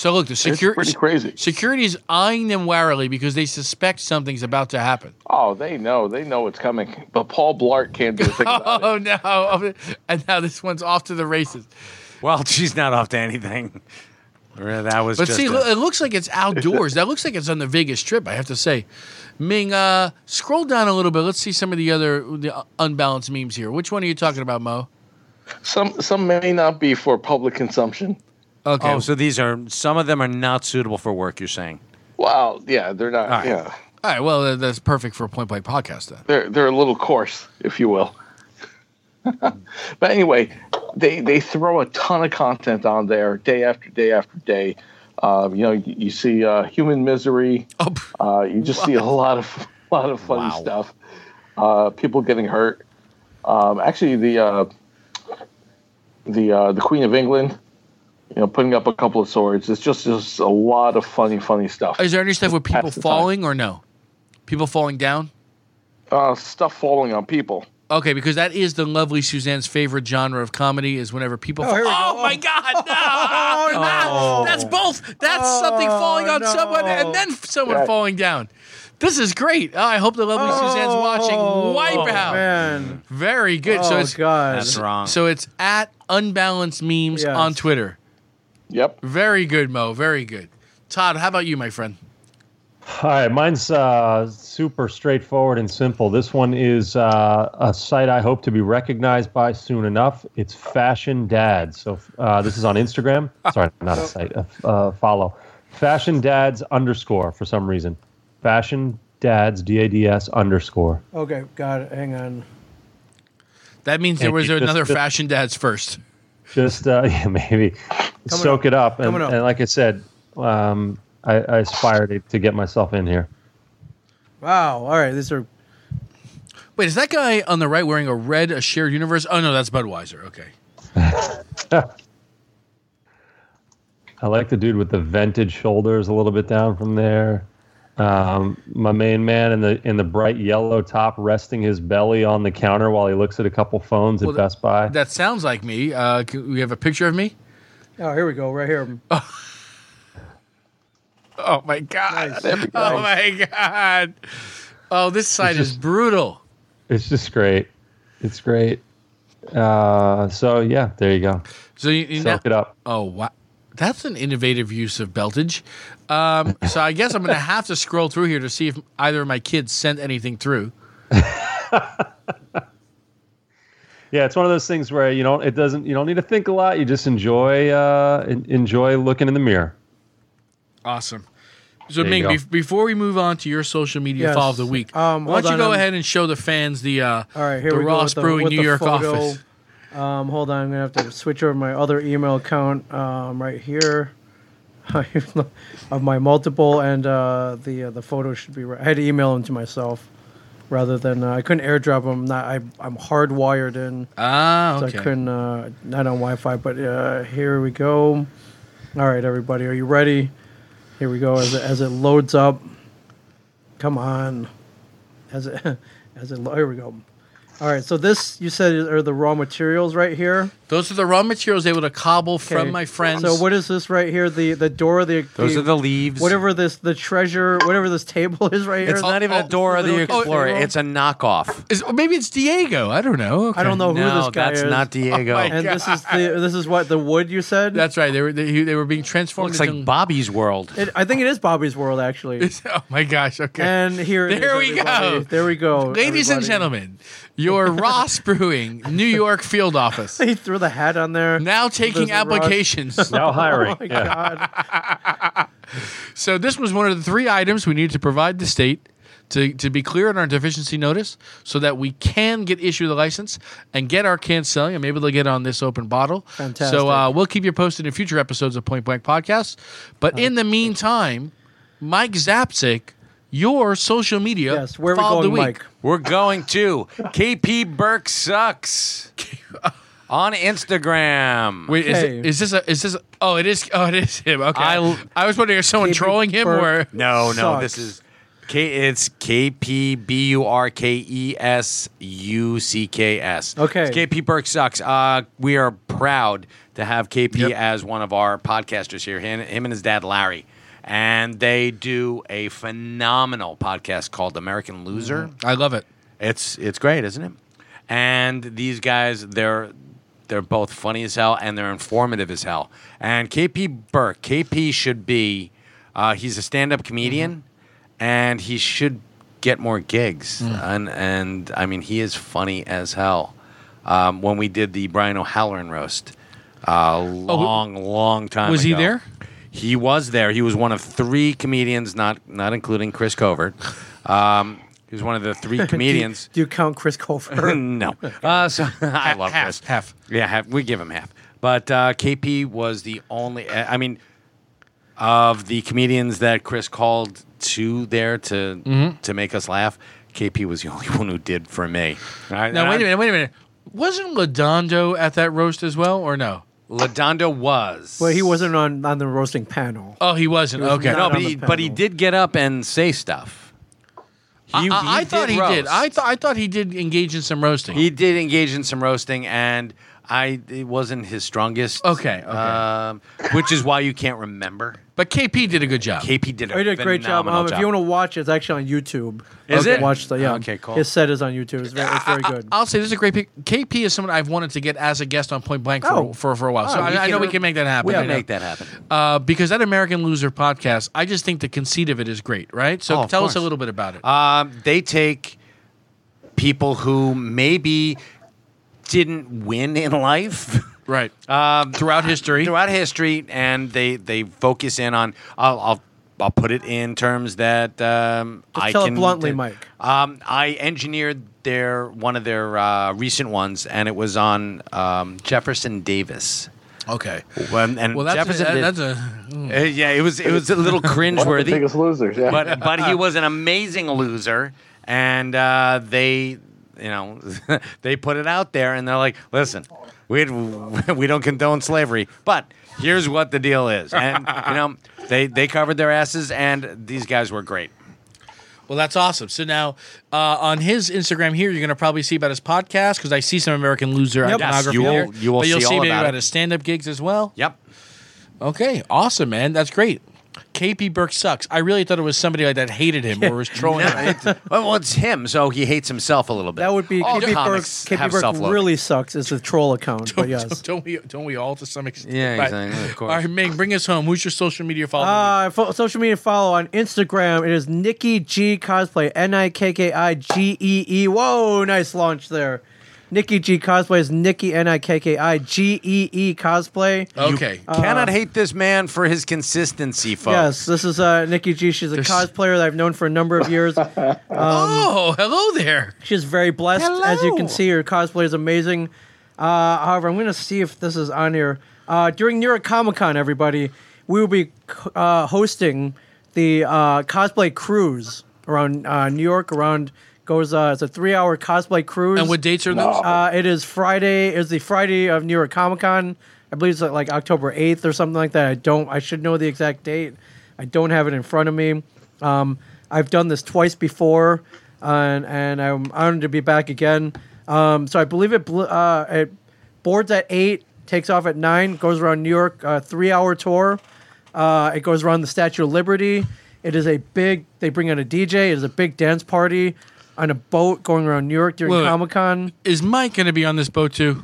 So look, the security pretty crazy. security is eyeing them warily because they suspect something's about to happen. Oh, they know, they know it's coming. But Paul Blart can't do a thing about it. [laughs] Oh no! Oh, And now this one's off to the races. Well, [laughs] she's not off to anything. That was But just see, a- it looks like it's outdoors. that looks like it's on the Vegas Strip. I have to say, Ming, uh, scroll down a little bit. Let's see some of the other the unbalanced memes here. Which one are you talking about, Mo? Some some may not be for public consumption. Okay. Oh, so these are some of them are not suitable for work. You're saying? Well, yeah, they're not. All right. Yeah, All right. Well, that's perfect for a point blank podcast then. they're they're a little coarse, if you will. [laughs] but anyway, they they throw a ton of content on there day after day after day. Um, you know, you, you see uh, human misery. Oh, Uh, you just see a lot of a [laughs] lot of funny Wow. stuff. Uh, people getting hurt. Um, actually, the uh, the uh, the Queen of England, you know, putting up a couple of swords. It's just just a lot of funny, funny stuff. is there any stuff with people Pass the time. falling or no? People falling down? Uh, stuff falling on people. Okay, because that is the lovely Suzanne's favorite genre of comedy is whenever people. Oh, fall. here oh go. my God! No, Oh, [laughs] no. [laughs] that's both. That's something falling on Oh, someone and then someone Yeah. falling down. This is great. Oh, I hope the lovely Suzanne's watching Oh, Wipeout. Man. Very good. so oh it's God. That's wrong. so it's at unbalanced memes Yes. on Twitter. Yep. Very good, Mo. Very good. Todd, how about you, my friend? All right, mine's uh, super straightforward and simple. This one is uh, a site I hope to be recognized by soon enough. It's Fashion Dads. So uh, this is on Instagram. [laughs] Sorry, not a site. A uh, follow. Fashion Dads underscore for some reason. Fashion Dads D A D S underscore. Okay, got it. Hang on. That means there Thank was. Just- another just- fashion dads first. Just uh, [laughs] yeah, maybe soak up. it up. And, up. and like I said, um, I, I aspire to, to get myself in here. Wow. All right. These are. Wait, is that guy on the right wearing a red a shared universe? Oh no, that's Budweiser. Okay. [laughs] I like the dude with the vented shoulders a little bit down from there. Um, my main man in the in the bright yellow top, resting his belly on the counter while he looks at a couple phones Well, at Best Buy. That sounds like me. Uh, can we have a picture of me? Oh, here we go. Right here. [laughs] Oh my god! Nice. Go. Oh my god! Oh, this site is brutal. it's just great. It's great. Uh, so yeah, there you go. So you, you now, it up. oh wow, that's an innovative use of beltage. Um, so I guess I'm going to have to scroll through here to see if either of my kids sent anything through. [laughs] Yeah, it's one of those things where you don't. It doesn't. You don't need to think a lot. You just enjoy uh, enjoy looking in the mirror. Awesome. So, There you Ming, be- before we move on to your social media Yes. follow of the week, Um, why don't you on, go I'm- ahead and show the fans the uh, All right. Here the we. Ross with the- Brewing with New York photo. office? Um, hold on. I'm gonna have to switch over my other email account. Um, right here. Of my multiple and uh, the uh, the photo should be right. I had to email them to myself rather than uh, I couldn't airdrop them. Not I I'm hardwired in. Ah, So. I couldn't, uh, not on Wi-Fi, but uh, here we go. All right, everybody, are you ready? Here we go. As it, as it loads up, come on. As it [laughs] as it lo- here we go. All right, so this you said are the raw materials right here. Those are the raw materials able to cobble from my friends. So what is this right here? The the door, of the Those are the leaves. whatever this the treasure, whatever this table is right here. It's not even oh, a Dora oh, the little oh, oh, Explorer. table. It's a knockoff. Is, maybe it's Diego. I don't know. Okay. I don't know who no, this guy that's is. not Diego. Oh my and this is the this is what the wood you said. That's right. They were they, they were being transformed. Looks into, like Bobby's World. It, I think it is Bobby's World actually. [laughs] oh my gosh. Okay. And here, it is, There we everybody. go. There we go. Ladies and gentlemen, your Ross Brewing New York field office He threw the hat on there. now taking There's applications. [laughs] Now hiring. Oh my yeah. god! [laughs] so this was one of the three items we needed to provide the state to, to be clear on our deficiency notice so that we can get issued the license and get our cans selling. I'm able to get on this open bottle. Fantastic. So uh, we'll keep you posted in future episodes of Point Blank Podcast. But in the meantime, Mike Zapsik, your social media Yes, where are we follow of going, the week. Mike? We're going to [laughs] KP Burke sucks [laughs] on Instagram. Wait, is, Okay. it, is this a is this? A, oh, it is. Oh, it is him. Okay. I- I, was wondering if someone KP trolling him Burke. or No, no, Sucks. this is K. It's K P B U R K E S U C K S. Okay. It's KP Burke sucks. Uh, we are proud to have KP Yep. as one of our podcasters here. Him, him and his dad Larry, and they do a phenomenal podcast called American Loser. I love it. It's it's great, isn't it? And these guys, they're they're both funny as hell and they're informative as hell. And KP Burke, KP should be, uh, he's a stand-up comedian, and he should get more gigs. And and I mean, he is funny as hell. Um, when we did the Brian O'Halloran roast, a long, long time. Was he there? He was there. He was one of three comedians, not not including Chris Covert. Um, he was one of the three [laughs] comedians. Do you count Chris Colfer? [laughs] no. Uh, so [laughs] I love half, Chris. half. Yeah, half. We give him half. But uh, KP was the only. I mean, of the comedians that Chris called to there to Mm-hmm. to make us laugh, KP was the only one who did for me. I- Now wait a minute. Wait a minute. Wasn't Ladondo at that roast as well, or no? Ladondo was. well, he wasn't on on the roasting panel. Oh, he wasn't. was okay. No, but he, but he did get up and say stuff. I, He- I- I thought he did. I thought I thought he did engage in some roasting. He did engage in some roasting, and I it wasn't his strongest. Okay, okay. Um, which is why you can't remember. But KP did a good job. KP did a, He did a great job. phenomenal Um, if you want to watch, it, it's actually on YouTube. Is Okay. it? Watch the yeah. Okay, cool. His set is on YouTube. It's very, it's very I- good. I'll say this is a great pick. KP is someone I've wanted to get as a guest on Point Blank for, Oh. for, for a while. So Oh, we I, I know can- we can make that happen. We I can know. make that happen. Uh, because that American Loser podcast, I just think the conceit of it is great, right? So Oh, of tell us a course. little bit about it. Um, they take people who maybe didn't win in life. [laughs] right. Um, Throughout history. throughout history, and they they focus in on. I'll I'll, I'll put it in terms that um, Just I tell it bluntly, that- Mike. Um, I engineered their one of their uh, recent ones, and it was on um, Jefferson Davis. Okay. When, and Well, that's Jefferson, a, that's a uh, yeah, it was it was a little One of the cringeworthy biggest losers. Yeah. but but he was an amazing loser, and uh, they, you know, [laughs] they put it out there, and they're like, "Listen, we [laughs] we don't condone slavery, but here's what the deal is," and you know, they they covered their asses, and these guys were great. Well, that's awesome. So now uh, on his Instagram here, you're going to probably see about his podcast because I see some American Loser Yep. iconography Yes, you will- there. you will but you'll see see maybe about about his stand-up gigs as well. Yep. Okay, awesome, man. That's great. KP Burke sucks. I really thought it was somebody like that hated him or was [laughs] trolling him. Well, well, it's him, so he hates himself a little bit. That would be All KP Burke. comics KP have Burke self-loathing. really sucks. It's a troll account, but yes. Don't we? Don't we all to some extent? Yeah, Right. exactly, of course. All right, Ming, bring us home. Who's your social media follower? Uh, fo- social media follow on Instagram. It is Nikki G Cosplay. N I K K I G E E. Whoa, nice launch there. Nikki G Cosplay is Nikki N I K K I G E E Cosplay. okay. Cannot hate this man for his consistency, folks. Yes, this is uh, Nikki G. She's a There's- cosplayer that I've known for a number of years. [laughs] oh, hello there. She's very blessed. As you can see, her cosplay is amazing. Uh, however, I'm going to see if this is on here. Uh, during New York Comic Con, everybody, we will be uh, hosting the uh, cosplay cruise around uh, New York. Around goes uh, it's a three hour cosplay cruise. And what dates are those? Uh, it is Friday. It's the Friday of New York Comic Con. I believe it's like October eighth or something like that. I don't. I should know the exact date. I don't have it in front of me. Um, I've done this twice before, and and I'm honored to be back again. Um, so I believe it. bl- Uh, it boards at eight, takes off at nine, goes around New York, uh, three hour tour. Uh, it goes around the Statue of Liberty. It is a big. They bring in a DJ. It is a big dance party on a boat going around New York during Wait, wait. Comic Con. Is Mike going to be on this boat too?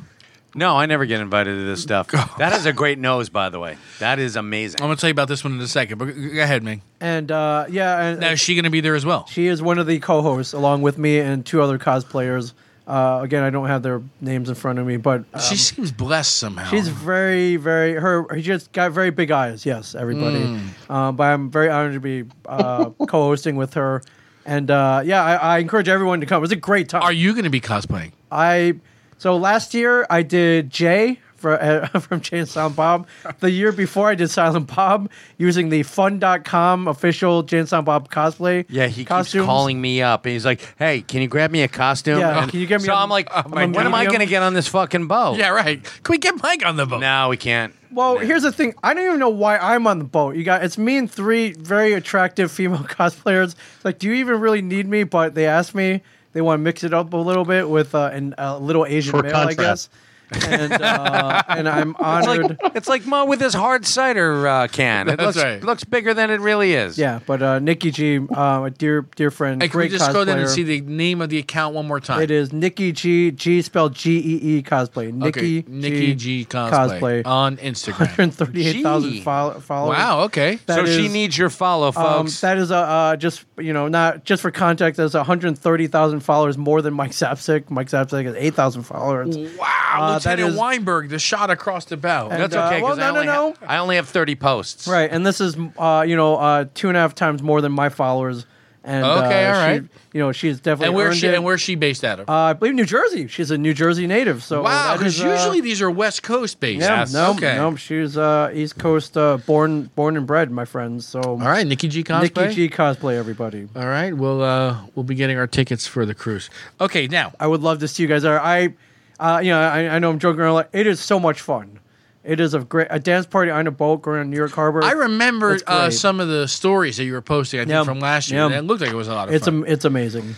No, I never get invited to this stuff. [laughs] That is a great nose, by the way. That is amazing. I'm going to tell you about this one in a second. But go ahead, Ming. And uh, yeah, and Now, is she going to be there as well? she is one of the co-hosts along with me and two other cosplayers. Uh, again, I don't have their names in front of me, but um, she seems blessed somehow. she's very, very her. She just got very big eyes. Yes, everybody. Mm. Um, but I'm very honored to be uh, [laughs] co-hosting with her. And uh, yeah, I, I encourage everyone to come. It was a great time. Are you going to be cosplaying? I so last year I did Jay for, uh, [laughs] from Jay and Silent Bob. The year before I did Silent Bob using the fun.com official Jay and Silent Bob cosplay. Yeah, he costumes. keeps calling me up. and He's like, "Hey, can you grab me a costume?" Yeah, And can you get me So a- I'm like, a "When am I going to get on this fucking boat?" Yeah, right. Can we get Mike on the boat? No, we can't. Well, here's the thing. I don't even know why I'm on the boat. You got it's me and three very attractive female [laughs] cosplayers. It's like, do you even really need me? But they asked me. They want to mix it up a little bit with uh, an, a little Asian For male, I guess. And uh, [laughs] and I'm It's honored. like it's like Mo with his hard cider uh, can. It That's looks right. looks bigger than it really is. yeah, but uh, Nikki G, uh, a dear dear friend, Hey, can we great just go there and cosplayer. see the name of the account one more time? It is Nikki G G spelled G E E cosplay. Nikki okay. Nikki G, cosplay, cosplay. on Instagram. 138,000 Gee. follow- followers. wow. Okay. That so she is- needs your follow, Um, folks. that is a uh, just you know not just for context. There's 130,000 followers more than Mike Zapsik. Mike Zapsik has 8,000 followers. Wow. Uh, that Lieutenant is- Weinberg, the shot across the bow. And- That's uh, okay well, because I, no, only no, ha- I only have 30 posts. Right, and this is uh, you know uh, two and a half times more than my followers. And Okay, uh, all she- you know she's definitely and where she? it. And where's she based out of? uh, I believe New Jersey. She's a New Jersey native. So wow. Because uh, usually these are West Coast based. Yeah, no, okay. no, she's uh, East Coast, uh, born, born and bred, my friends. So, All right. Nikki G cosplay. Nikki G cosplay, everybody. All right. We'll uh, we'll be getting our tickets for the cruise. Okay. Now. I would love to see you guys. I, uh, you know, I, I know I'm joking around. Like, it is so much fun. It is a great a dance party on a boat going around New York Harbor. I remember uh, some of the stories that you were posting. I think Yeah. from last year. Yeah. And it looked like it was a lot of It's fun. am- it's amazing.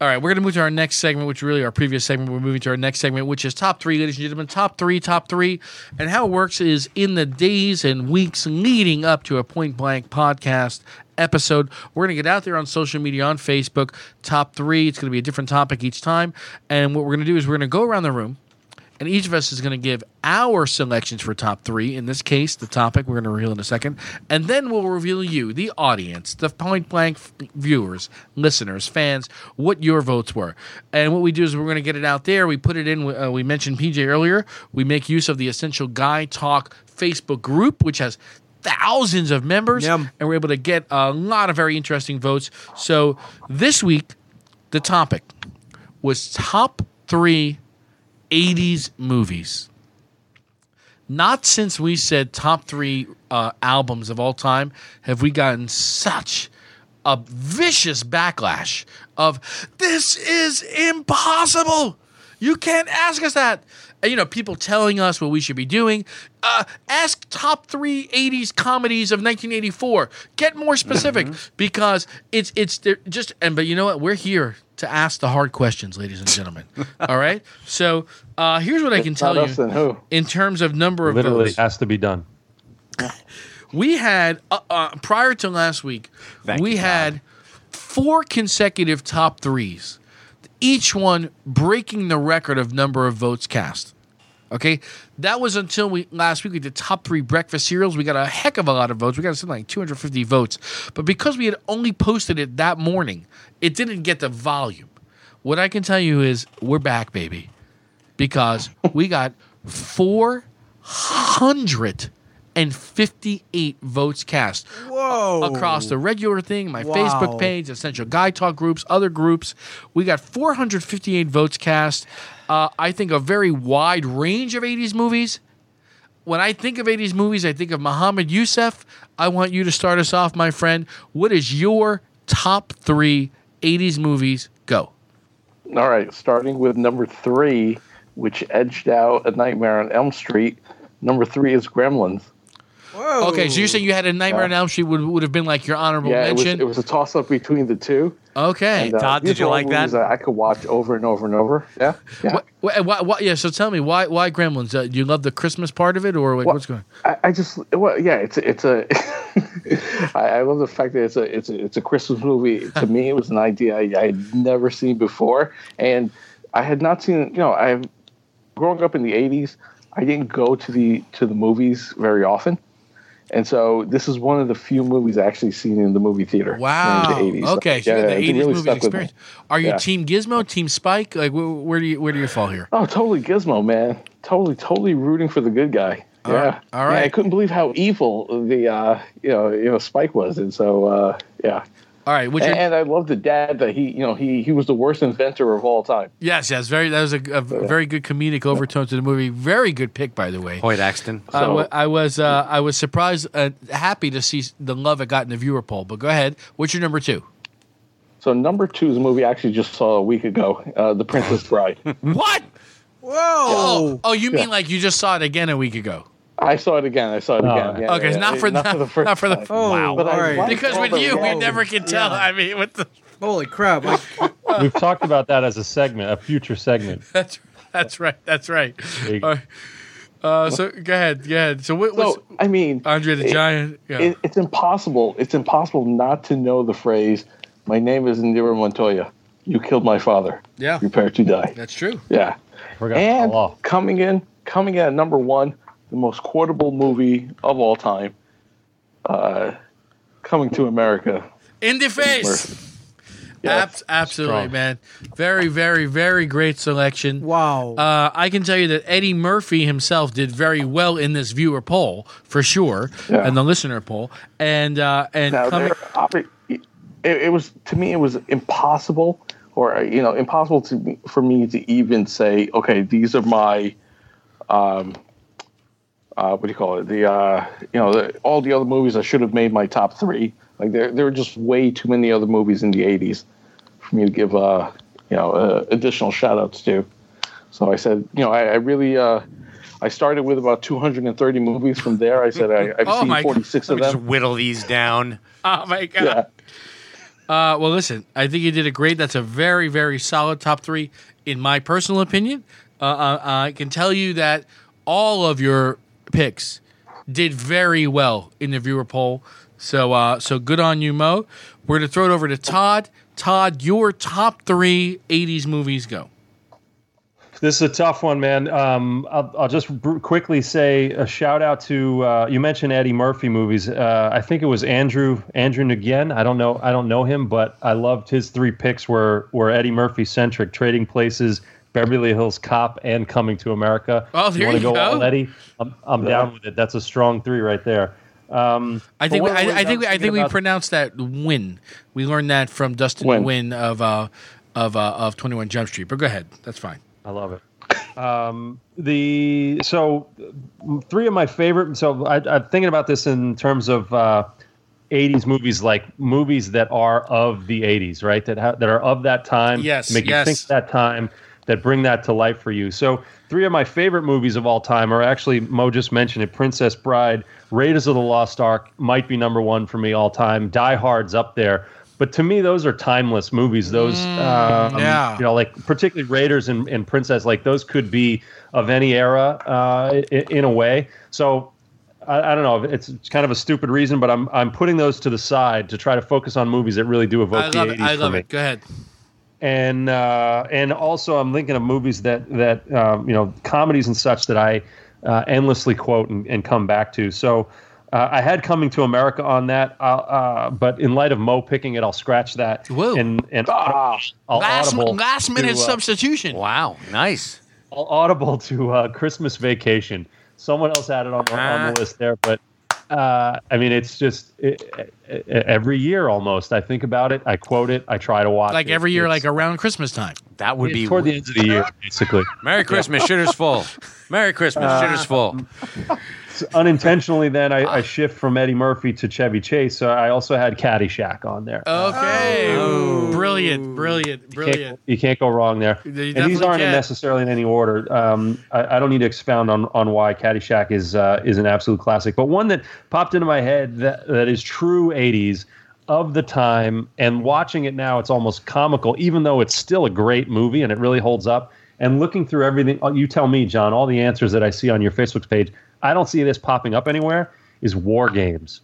All right, we're going to move to our next segment, which really our previous segment. We're moving to our next segment, which is top three, ladies and gentlemen. Top three, top three. And how it works is in the days and weeks leading up to a point blank podcast episode, we're going to get out there on social media, on Facebook, top three. It's going to be a different topic each time. And what we're going to do is we're going to go around the room and each of us is going to give our selections for top three. In this case, the topic we're going to reveal in a second, and then we'll reveal you, the audience, the point blank viewers, listeners, fans, what your votes were. And what we do is we're going to get it out there. We put it in. Uh, we mentioned PJ earlier. We make use of the Essential Guy Talk Facebook group, which has thousands of members, Yum. and we're able to get a lot of very interesting votes. So this week, the topic was top three 80s movies. Not since we said top three uh, albums of all time have we gotten such a vicious backlash of this is impossible. You can't ask us that. And, you know, people telling us what we should be doing. Uh, ask top three 80s comedies of 1984. Get more specific because it's it's they're just and but you know what? We're here to ask the hard questions, ladies and gentlemen. [laughs] All right. So uh, here's what I can tell Not us, you who? in terms of number of Literally votes. has to be done. [laughs] We had uh, uh, prior to last week, Thank we you, God. had four consecutive top threes, each one breaking the record of number of votes cast. Okay, that was until we last week we did top three breakfast cereals. We got a heck of a lot of votes. We got something like 250 votes, but because we had only posted it that morning, it didn't get the volume. What I can tell you is we're back, baby, because we got 458 votes cast Whoa. across the regular thing, my Wow. Facebook page, Essential Guy Talk groups, other groups. We got 458 votes cast. Uh, I think a very wide range of 80s movies. When I think of 80s movies, I think of Muhammad Youssef. I want you to start us off, my friend. What is your top three 80s movies? Go. All right, starting with number three, which edged out A Nightmare on Elm Street. Number three is Gremlins. Whoa. Okay, so you're saying you had a Nightmare on Elm Street would, would have been like your honorable Yeah, it was, mention? it was a toss up between the two. okay. And, uh, Todd, did you like that? movies I could watch over and over and over. Yeah, yeah. What, what, what, what- yeah, so tell me, why why Gremlins? Uh, do you love the Christmas part of it, or like, Well, what's going I, I just well, yeah, it's a, it's a. [laughs] I, I love the fact that it's a it's a it's a Christmas movie. [laughs] to me, it was an idea I, I had never seen before, and I had not seen. You know, I've growing up in the '80s. I didn't go to the to the movies very often, and so this is one of the few movies I actually seen in the movie theater. Wow. In the 80s. Okay, so yeah, the eighties really movies stuck with me. experience. Are you Yeah. Team Gizmo, Team Spike? Like, where, where do you where do you fall here? Oh, totally Gizmo, man. Totally, totally rooting for the good guy. All yeah. right, all Yeah. I couldn't believe how evil the uh, you know you know Spike was, and so uh, yeah. All right, which And, and I love the dad that he you know he he was the worst inventor of all time. yes, yes, very that was a, a very good comedic overtone to the movie. Very good pick, by the way. Hoyt Axton. I So- wa- I was uh, I was surprised, uh, happy to see the love it got in the viewer poll. But go ahead, what's your number two? So number two is a movie I actually just saw a week ago, uh, The Princess Bride. [laughs] What? Whoa. Oh, oh, you mean Yeah. like you just saw it again a week ago? I saw it again. I saw it Oh. again. Yeah, Okay, yeah, not yeah. for not not, for the first not for the time. Oh, wow. But I all right. Because with the you, we never can tell. Yeah. I mean, what the? Holy crap. I, [laughs] We've talked about that as a segment, a future segment. [laughs] That's that's right. That's right. There All right. Uh, so go ahead. Go ahead. So what So I mean, Andre the it- Giant? Yeah. it, it's impossible. It's impossible not to know the phrase, "My name is Inigo Montoya. You killed my father. yeah. Prepare to die." That's true. Yeah. Forgot And coming in, coming in at number one, the most quotable movie of all time, uh, coming to America. In the face. Mercy. Abs- absolutely, Strong. man. Very, very, very great selection. wow. Uh, I can tell you that Eddie Murphy himself did very well in this viewer poll for sure, Yeah. and the listener poll. And uh, and Now, coming, there, it, it was to me, it was impossible, or you know, impossible to for me to even say, okay, these are my, um, uh, what do you call it? The uh, you know, the, all the other movies I should have made my top three. Like there, there were just way too many other movies in the '80s for me to give, uh, you know, uh, additional shout outs to. So I said, you know, I, I really. Uh, I started with about 230 movies. From there, I said I, [laughs] I've Oh seen 46 Let of me just them. whittle these down. [laughs] oh my god, Yeah. Uh, well, listen, I think you did a great. That's a very, very solid top three, in my personal opinion. Uh, uh, I can tell you that all of your picks did very well in the viewer poll. So, uh, so good on you, Mo. We're gonna throw it over to Todd. Todd, your top three '80s movies go. This is a tough one, man. Um, I'll, I'll just br- quickly say a shout out to uh, you mentioned Eddie Murphy movies. Uh, I think it was Andrew Andrew Nguyen. I don't know. I don't know him, but I loved his three picks were were Eddie Murphy centric. Trading Places, Beverly Hills Cop, and Coming to America. Oh, there wanna you go. all Eddie? I'm, I'm down with it. That's a strong three right there. Um, I think we, one of the I, I think we, I think we pronounced that win. We learned that from Dustin Nguyen. Nguyen of uh, of uh, of Twenty One Jump Street. But go ahead, that's fine. I love it. Um, the so uh, three of my favorite. So I, I'm thinking about this in terms of uh, 80s movies, like movies that are of the 80s, right? That ha- that are of that time. Yes, make yes. you think of that time. That bring that to life for you. So three of my favorite movies of all time are actually Mo just mentioned it: Princess Bride, Raiders of the Lost Ark might be number one for me all time. Die Hard's up there. But to me, those are timeless movies. Those, um, Mm, yeah. you know, like particularly Raiders and, and Princess, like those could be of any era uh, in, in a way. So I, I don't know. It's, it's kind of a stupid reason, but I'm I'm putting those to the side to try to focus on movies that really do evoke I the love 80s it. I for love me. it. Go ahead. And uh, and also I'm thinking of movies that that um, you know comedies and such that I uh, endlessly quote and, and come back to. So. Uh, I had Coming to America on that, uh, uh, but in light of Mo picking it, I'll scratch that. Whoa. And and Ah, I'll Last, audible last minute to, uh, substitution. Wow, nice. I'll audible to uh, Christmas Vacation. Someone else had it on on Ah. the list there, but uh, I mean, it's just it, it, every year almost. I think about it, I quote it, I try to watch Like it. every year, It's- like around Christmas time. That would it's be toward the end of the year, basically. Merry Christmas, shitter's full. Merry Christmas, Uh, shitter's full. [laughs] Unintentionally, then I, I shift from Eddie Murphy to Chevy Chase, so I also had Caddyshack on there. Okay. Oh. Brilliant, brilliant, Can't- brilliant. you can't go wrong there. You and these aren't can't. necessarily in any order. Um, I, I don't need to expound on, on why Caddyshack is uh, is an absolute classic, but one that popped into my head that, that is true '80s of the time, and watching it now, it's almost comical, even though it's still a great movie and it really holds up. And looking through everything, oh, you tell me, John, all the answers that I see on your Facebook page, I don't see this popping up anywhere. Is War Games.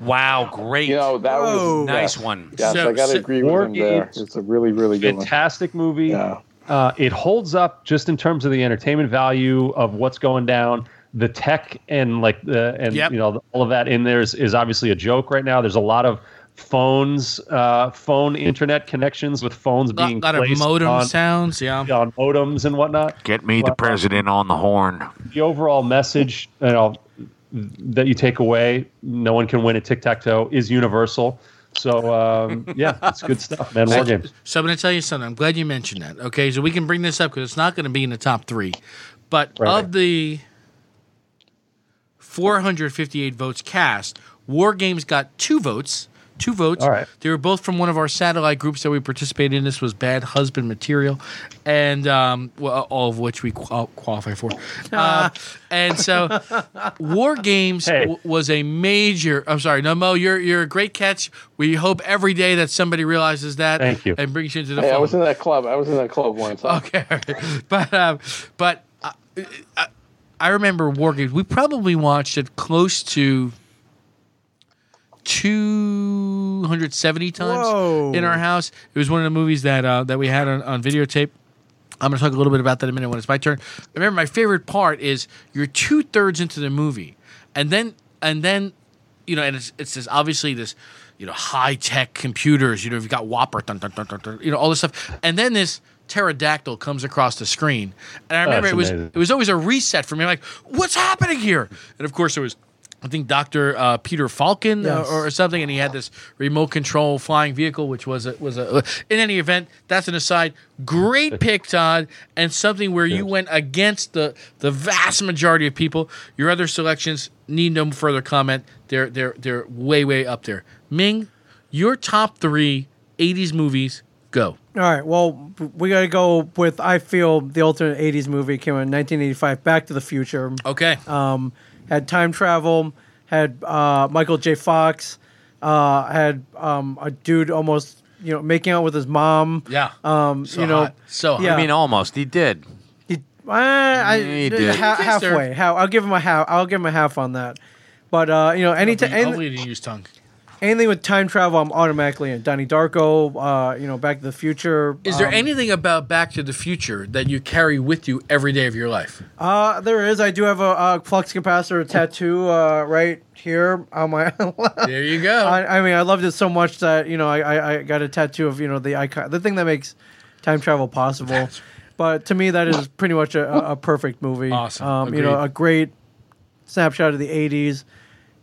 Wow, great. you know that Whoa. was nice yes. one. Yes, So- I got so- to agree War with him there. It's a really, really good one. Fantastic movie. Yeah. Uh, it holds up just in terms of the entertainment value of what's going down. The tech and like the and Yep. you know all of that in there is, is obviously a joke right now. There's a lot of phones, uh, phone internet connections with phones A lot, being lot of placed modem on, sounds. Yeah. on modems and whatnot. Get me the president on the horn. The overall message, you know, that you take away, no one can win at tic tac toe, is universal. So um, [laughs] yeah, it's good stuff, man. War games. So I'm going to tell you something. I'm glad you mentioned that. Okay, so we can bring this up because it's not going to be in the top three. But Right. of the 458 votes cast, War Games got two votes. Two votes. All right. They were both from one of our satellite groups that we participated in. This was Bad Husband Material, and um, well, all of which we qual- qualify for. Uh, [laughs] and so, War Games Hey. w- was a major. I'm sorry, no Mo, you're you're a great catch. We hope every day that somebody realizes that Thank you. and brings you into the Hey, I was in that club. I was in that club once. huh? Okay, [laughs] but um, but uh, I, I remember War Games. We probably watched it close to two hundred seventy times Whoa. in our house. It was one of the movies that uh, that we had on, on videotape. I'm going to talk a little bit about that in a minute when it's my turn. Remember, my favorite part is you're two thirds into the movie, and then and then you know, and it's it's this obviously this you know high tech computers. You know, you've got WOPR, dun, dun, dun, you know, all this stuff, and then this pterodactyl comes across the screen, and I remember That's it was amazing. it was always a reset for me. Like, what's happening here? And of course, it was. I think Doctor uh, Peter Falken uh, Yes. or, or something, and he had this remote control flying vehicle, which was a, was a. In any event, that's an aside. Great pick, Todd, and something where you went against the the vast majority of people. Your other selections need no further comment. They're they're they're way way up there. Ming, your top three '80s movies go. All right. Well, we got to go with I feel the alternate '80s movie came out in 1985, Back to the Future. Okay. Um, had time travel, had uh, Michael J. Fox, Uh, had um, a dude almost you know making out with his mom. Yeah. Um, So you know, hot. So yeah. I mean, almost. He did. he, uh, I, He did. ha- halfway. How I'll give him a half. I'll give him a half on that. But uh, you know, any time hopefully he didn't use tongue. Anything with time travel, I'm automatically in. Donnie Darko, uh, you know, Back to the Future. Is there um, anything about Back to the Future that you carry with you every day of your life? Uh, there is. I do have a, a flux capacitor tattoo uh, right here on my. [laughs] There you go. I, I mean, I loved it so much that you know, I, I, I got a tattoo of you know the icon, the thing that makes time travel possible. But to me, that is pretty much a, a- a perfect movie. Awesome. Um, you know, a great snapshot of the '80s,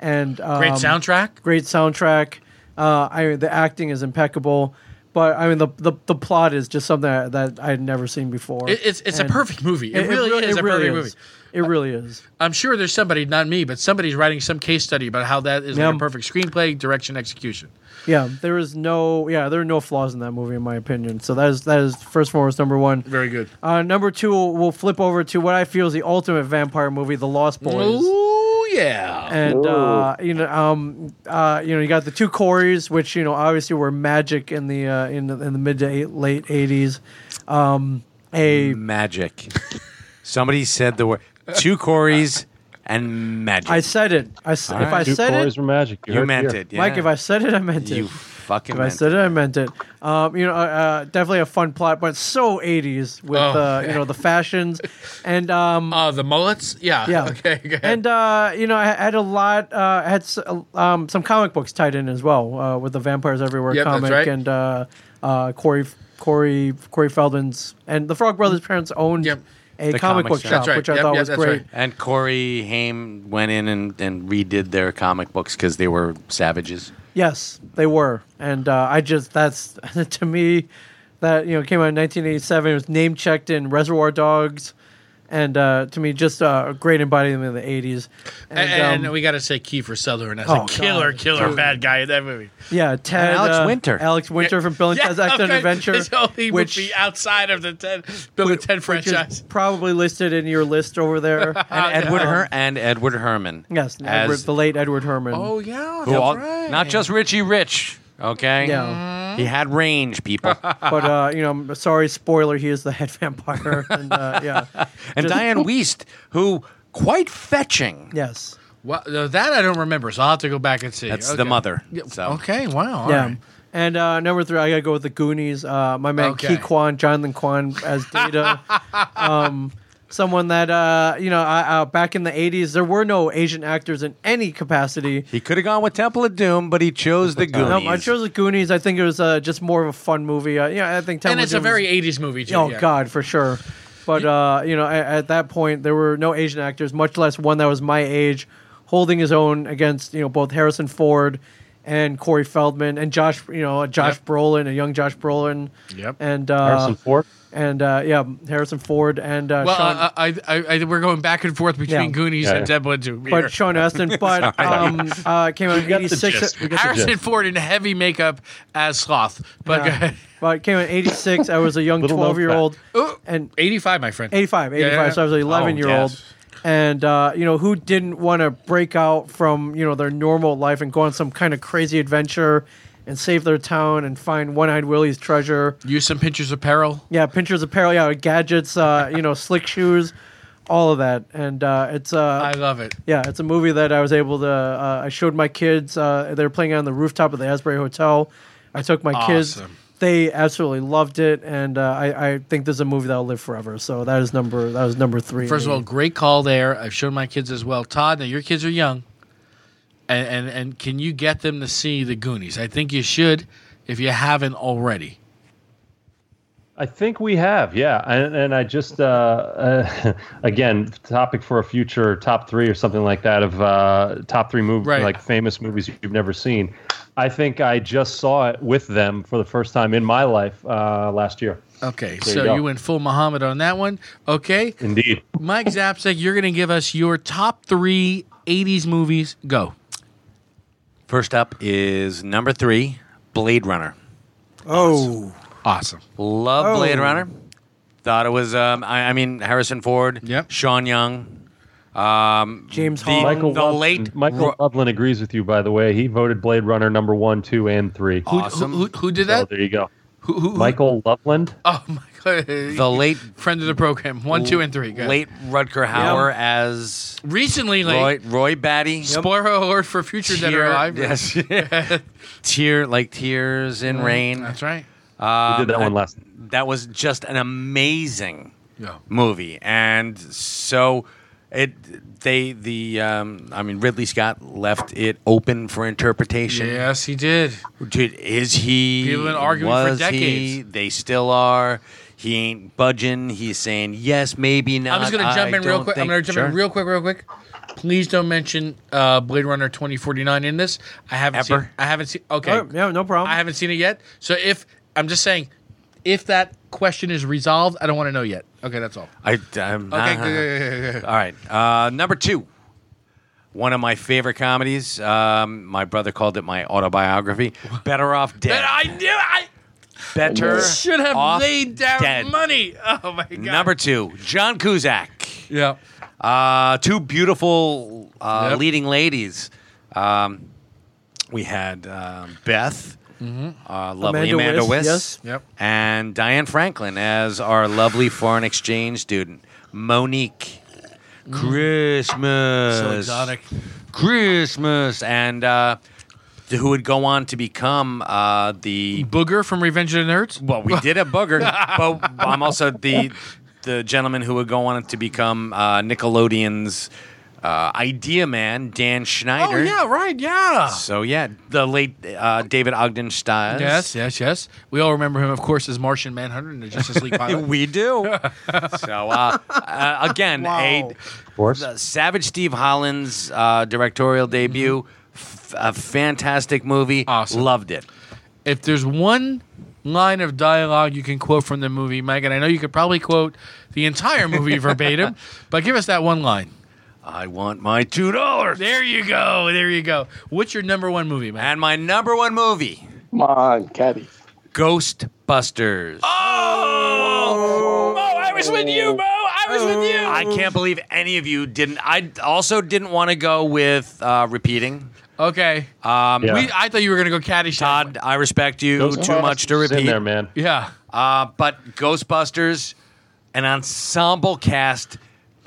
and um, Great soundtrack. great soundtrack. Uh, I mean, the acting is impeccable. But I mean, the, the, the plot is just something that, that I had never seen before. It, it's it's a perfect movie. It, really re- is a really perfect is. movie. It really is. I'm sure there's somebody, not me, but somebody's writing some case study about how that is like a perfect screenplay, direction, execution. Yeah, there is no yeah, there are no flaws in that movie in my opinion. So that is that is first and foremost number one. Very good. Uh, number two, we'll flip over to what I feel is the ultimate vampire movie, The Lost Boys. Ooh, yeah. And uh, you know, um, uh, you know, you got the two Corys, which you know obviously were magic in the uh, in the, in the mid to eight, late eighties. Um, a Magic. Somebody said the word two Corys and magic. I said it. I s- if right. I Two said Corys it, were magic. you heard meant here. it, yeah. Mike. If I said it, I meant it. you fucking If I meant said it. it, I meant it. Um, you know, uh, uh, definitely a fun plot, but so 80s with Oh. uh, you know the fashions, and um, Uh, the mullets? Yeah. yeah, [laughs] Okay. go ahead. and uh, you know, I had a lot, uh, I had s- um, some comic books tied in as well uh, with the Vampires Everywhere Yep, that's comic, right. and uh, uh, Corey Corey Corey Feldman's and the Frog Brothers' parents owned Yep. a The comic comic book shop. shop, That's right. which I Yep, thought yep, was that's great. right. And Corey Haim went in and, and redid their comic books because they were savages. Yes, they were, and uh, I just that's [laughs] to me that you know came out in 1987. It was name checked in Reservoir Dogs, and uh, to me just uh, a great embodiment of the 80s. And, And, and um, we got to say Kiefer Sutherland as Oh, a killer, God. killer Dude. bad guy in that movie. yeah, Ted Alex uh, Winter. Alex Winter from Bill and Ted's Excellent okay. Adventure, His only which movie outside of the Ted, Bill and Ted which is franchise. probably listed in your list over there. [laughs] And Edward Her- and Edward Herrmann. yes, Edward, the late Edward Herrmann. Oh yeah, all- right. Not just Richie Rich, okay? Yeah. He had range, people. [laughs] But uh, you know, sorry, spoiler. He is the head [laughs] vampire, and uh, yeah, [laughs] and Just- Dianne Wiest, who quite fetching. yes. Well, uh, that I don't remember, so I'll have to go back and see. That's Okay. the mother. Yeah, So. Okay, wow. all yeah. right. And uh, number three, I gotta go with the Goonies. Uh, my man Okay. Ke Quan, Jonathan Quan as Data. um, someone that uh, you know, I, uh, back in the '80s, there were no Asian actors in any capacity. He could have gone with Temple of Doom, but he chose the Goonies. No, I chose the Goonies. I think it was uh, just more of a fun movie. Uh, yeah, I think. Temple And it's a Doom was- very '80s movie too. Oh yeah. God, for sure. But uh, you know, at, at that point, there were no Asian actors, much less one that was my age, holding his own against you know both Harrison Ford and Corey Feldman and Josh, you know, Josh Yep. Brolin, a young Josh Brolin. Yep. And uh, Harrison Ford. And uh, yeah, Harrison Ford and uh, Well, Sean, uh, I, I, I, we're going back and forth between Yeah. Goonies Yeah. and Temple and Doom. but Sean Astin. But [laughs] um, uh, came out in We got the '86. gist. We got the Harrison. Ford in heavy makeup as Sloth. But Yeah. But it came out in '86. I was a young 12 year old, and 85, my friend. 85, 85. Yeah, yeah. So I was an 11 year old. yes. And, uh, you know, who didn't want to break out from, you know, their normal life and go on some kind of crazy adventure and save their town and find One Eyed Willie's treasure? Use some Pinchers of Peril. Yeah, Pinchers of Peril, yeah, gadgets, uh, you know, slick shoes, all of that. And uh, it's, uh, I love it. yeah, it's a movie that I was able to. Uh, I showed my kids. Uh, they were playing on the rooftop of the Asbury Hotel. I took my kids. Awesome. They absolutely loved it, and uh, I, I think this is a movie that'll live forever. So that is number that was number three. First of all, great call there. I've shown my kids as well. Todd, now your kids are young, and, and and can you get them to see the Goonies? I think you should, if you haven't already. I think we have, yeah, and, and I just uh, uh, [laughs] again topic for a future top three or something like that of uh, top three movies Right. like famous movies you've never seen. I think I just saw it with them for the first time in my life uh, last year. Okay, There so you you went full Muhammad on that one. Okay, Indeed, Mike Zapsik, you're going to give us your top three '80s movies. Go. First up is number three, Blade Runner. oh, Awesome. Love Oh. Blade Runner. Thought it was, um, I, I mean, Harrison Ford, Yep. Sean Young, Um, James the, Hong. Michael the Loveland, late Michael Ro- Loveland agrees with you. By the way, he voted Blade Runner number one, two, and three. Who, Awesome. who, who, who did So that? there you go. Who, who, who- Michael Loveland. Oh my god. The late friend of the program. One, two, and three. Go ahead. late Rutger Hauer as Recently, Roy late. Roy Batty. Spoiler alert for future Dead or Tear- Alive. Yes. [laughs] Tear like tears in rain. That's right. Um, We did that one last. That was just an amazing Yeah. movie, and so it they the um, I mean Ridley Scott left it open for interpretation. Yes, he did. Dude, is he? People have been arguing for was he? decades. They still are. He ain't budging. He's saying yes, maybe not. I'm just gonna jump I in real don't quick. I'm think- gonna jump Sure. in real quick, real quick. Please don't mention uh, Blade Runner 2049 in this. I haven't Ever? seen. I haven't seen. Okay, Oh, yeah, no problem. I haven't seen it yet. So if I'm just saying, if that question is resolved, I don't want to know yet. Okay, that's all. I, I'm Okay, not- good, good, good, good, good. All right. Uh, number two. One of my favorite comedies. Um, my brother called it my autobiography. Better Off Dead. But I knew I Better should have Off laid down Dead. money. Oh my god. Number two. John Cusack. Yeah. Uh, two beautiful uh, Yep. leading ladies. Um, we had um, Beth, uh, lovely Amanda Amanda, Wyss, Wyss, yes. Yep. and Diane Franklin as our lovely foreign exchange student, Monique. Christmas. So exotic. Christmas. And uh, who would go on to become uh, the Booger from Revenge of the Nerds. well, we did a booger, [laughs] but I'm also the the gentleman who would go on to become uh, Nickelodeon's uh, idea man, Dan Schneider. Oh yeah, right, yeah. So yeah, the late uh, David Ogden Stiers. Yes, yes, yes. We all remember him, of course, as Martian Manhunter in the Justice League [laughs] pilot. we do. [laughs] so uh, uh, again, Wow. a Of course. the Savage Steve Holland's uh, directorial debut. F- a fantastic movie. Awesome. Loved it. if there's one line of dialogue you can quote from the movie, Mike, and I know you could probably quote the entire movie [laughs] verbatim, but give us that one line. I want my two dollars. There you go. There you go. What's your number one movie, man? And my number one movie, Come on, Caddy. Ghostbusters. Oh, Mo, I was with you, Mo. I was with you. I can't believe any of you didn't. I also didn't want to go with uh, repeating. Okay. Um, Yeah. We, I thought you were gonna go Caddyshack. Todd, I respect you too much to Ghostbusters in there, man. Yeah. Uh, but Ghostbusters, an ensemble cast,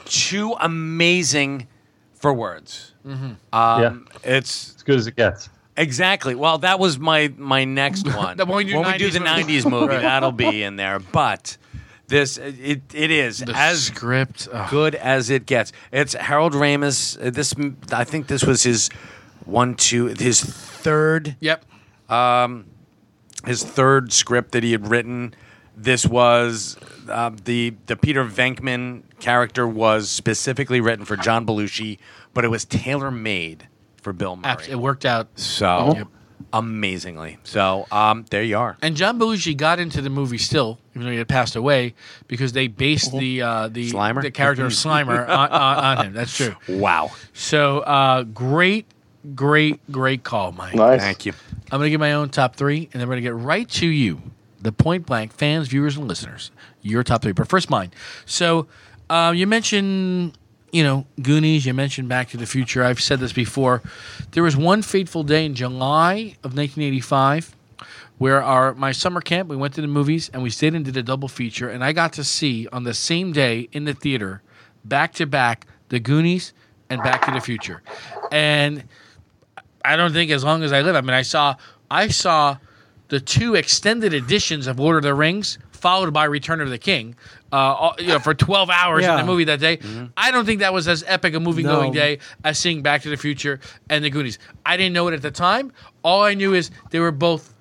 too amazing for words. Um, Yeah. It's As good as it gets. exactly. Well, that was my my next [laughs] one. That when we do when we do 90s the movie. '90s movie, Right. that'll be [laughs] in there. But this, it it is The as script. good as it gets. It's Harold Ramis. uh, This I think this was his one, two, his third, Yep. Um, his third script that he had written. This was uh, the the Peter Venkman character was specifically written for John Belushi, but it was tailor made for Bill Murray. Abs- It worked out. So Yep. amazingly. So um, there you are. And John Belushi got into the movie still, even though he had passed away, because they based the uh, the Slimer? the character of Slimer [laughs] on, on, on him. That's true. Wow. So uh, great, great, great call, Mike. Nice. Thank you. I'm going to give my own top three, and then we're going to get right to you, the point blank fans, viewers, and listeners. Your top three, but first mine. So uh, you mentioned, you know, Goonies. You mentioned Back to the Future. I've said this before. There was one fateful day in July of 1985 where our my summer camp we went to the movies and we stayed and did a double feature, and I got to see on the same day in the theater, back to back, the Goonies and Back to the Future, and. I don't think as long as I live. I mean, I saw I saw the two extended editions of Lord of the Rings, followed by Return of the King, uh, all- you know, for twelve hours in the movie that day. I don't think that was as epic a movie going No. day as seeing Back to the Future and the Goonies. I didn't know it at the time. All I knew is they were both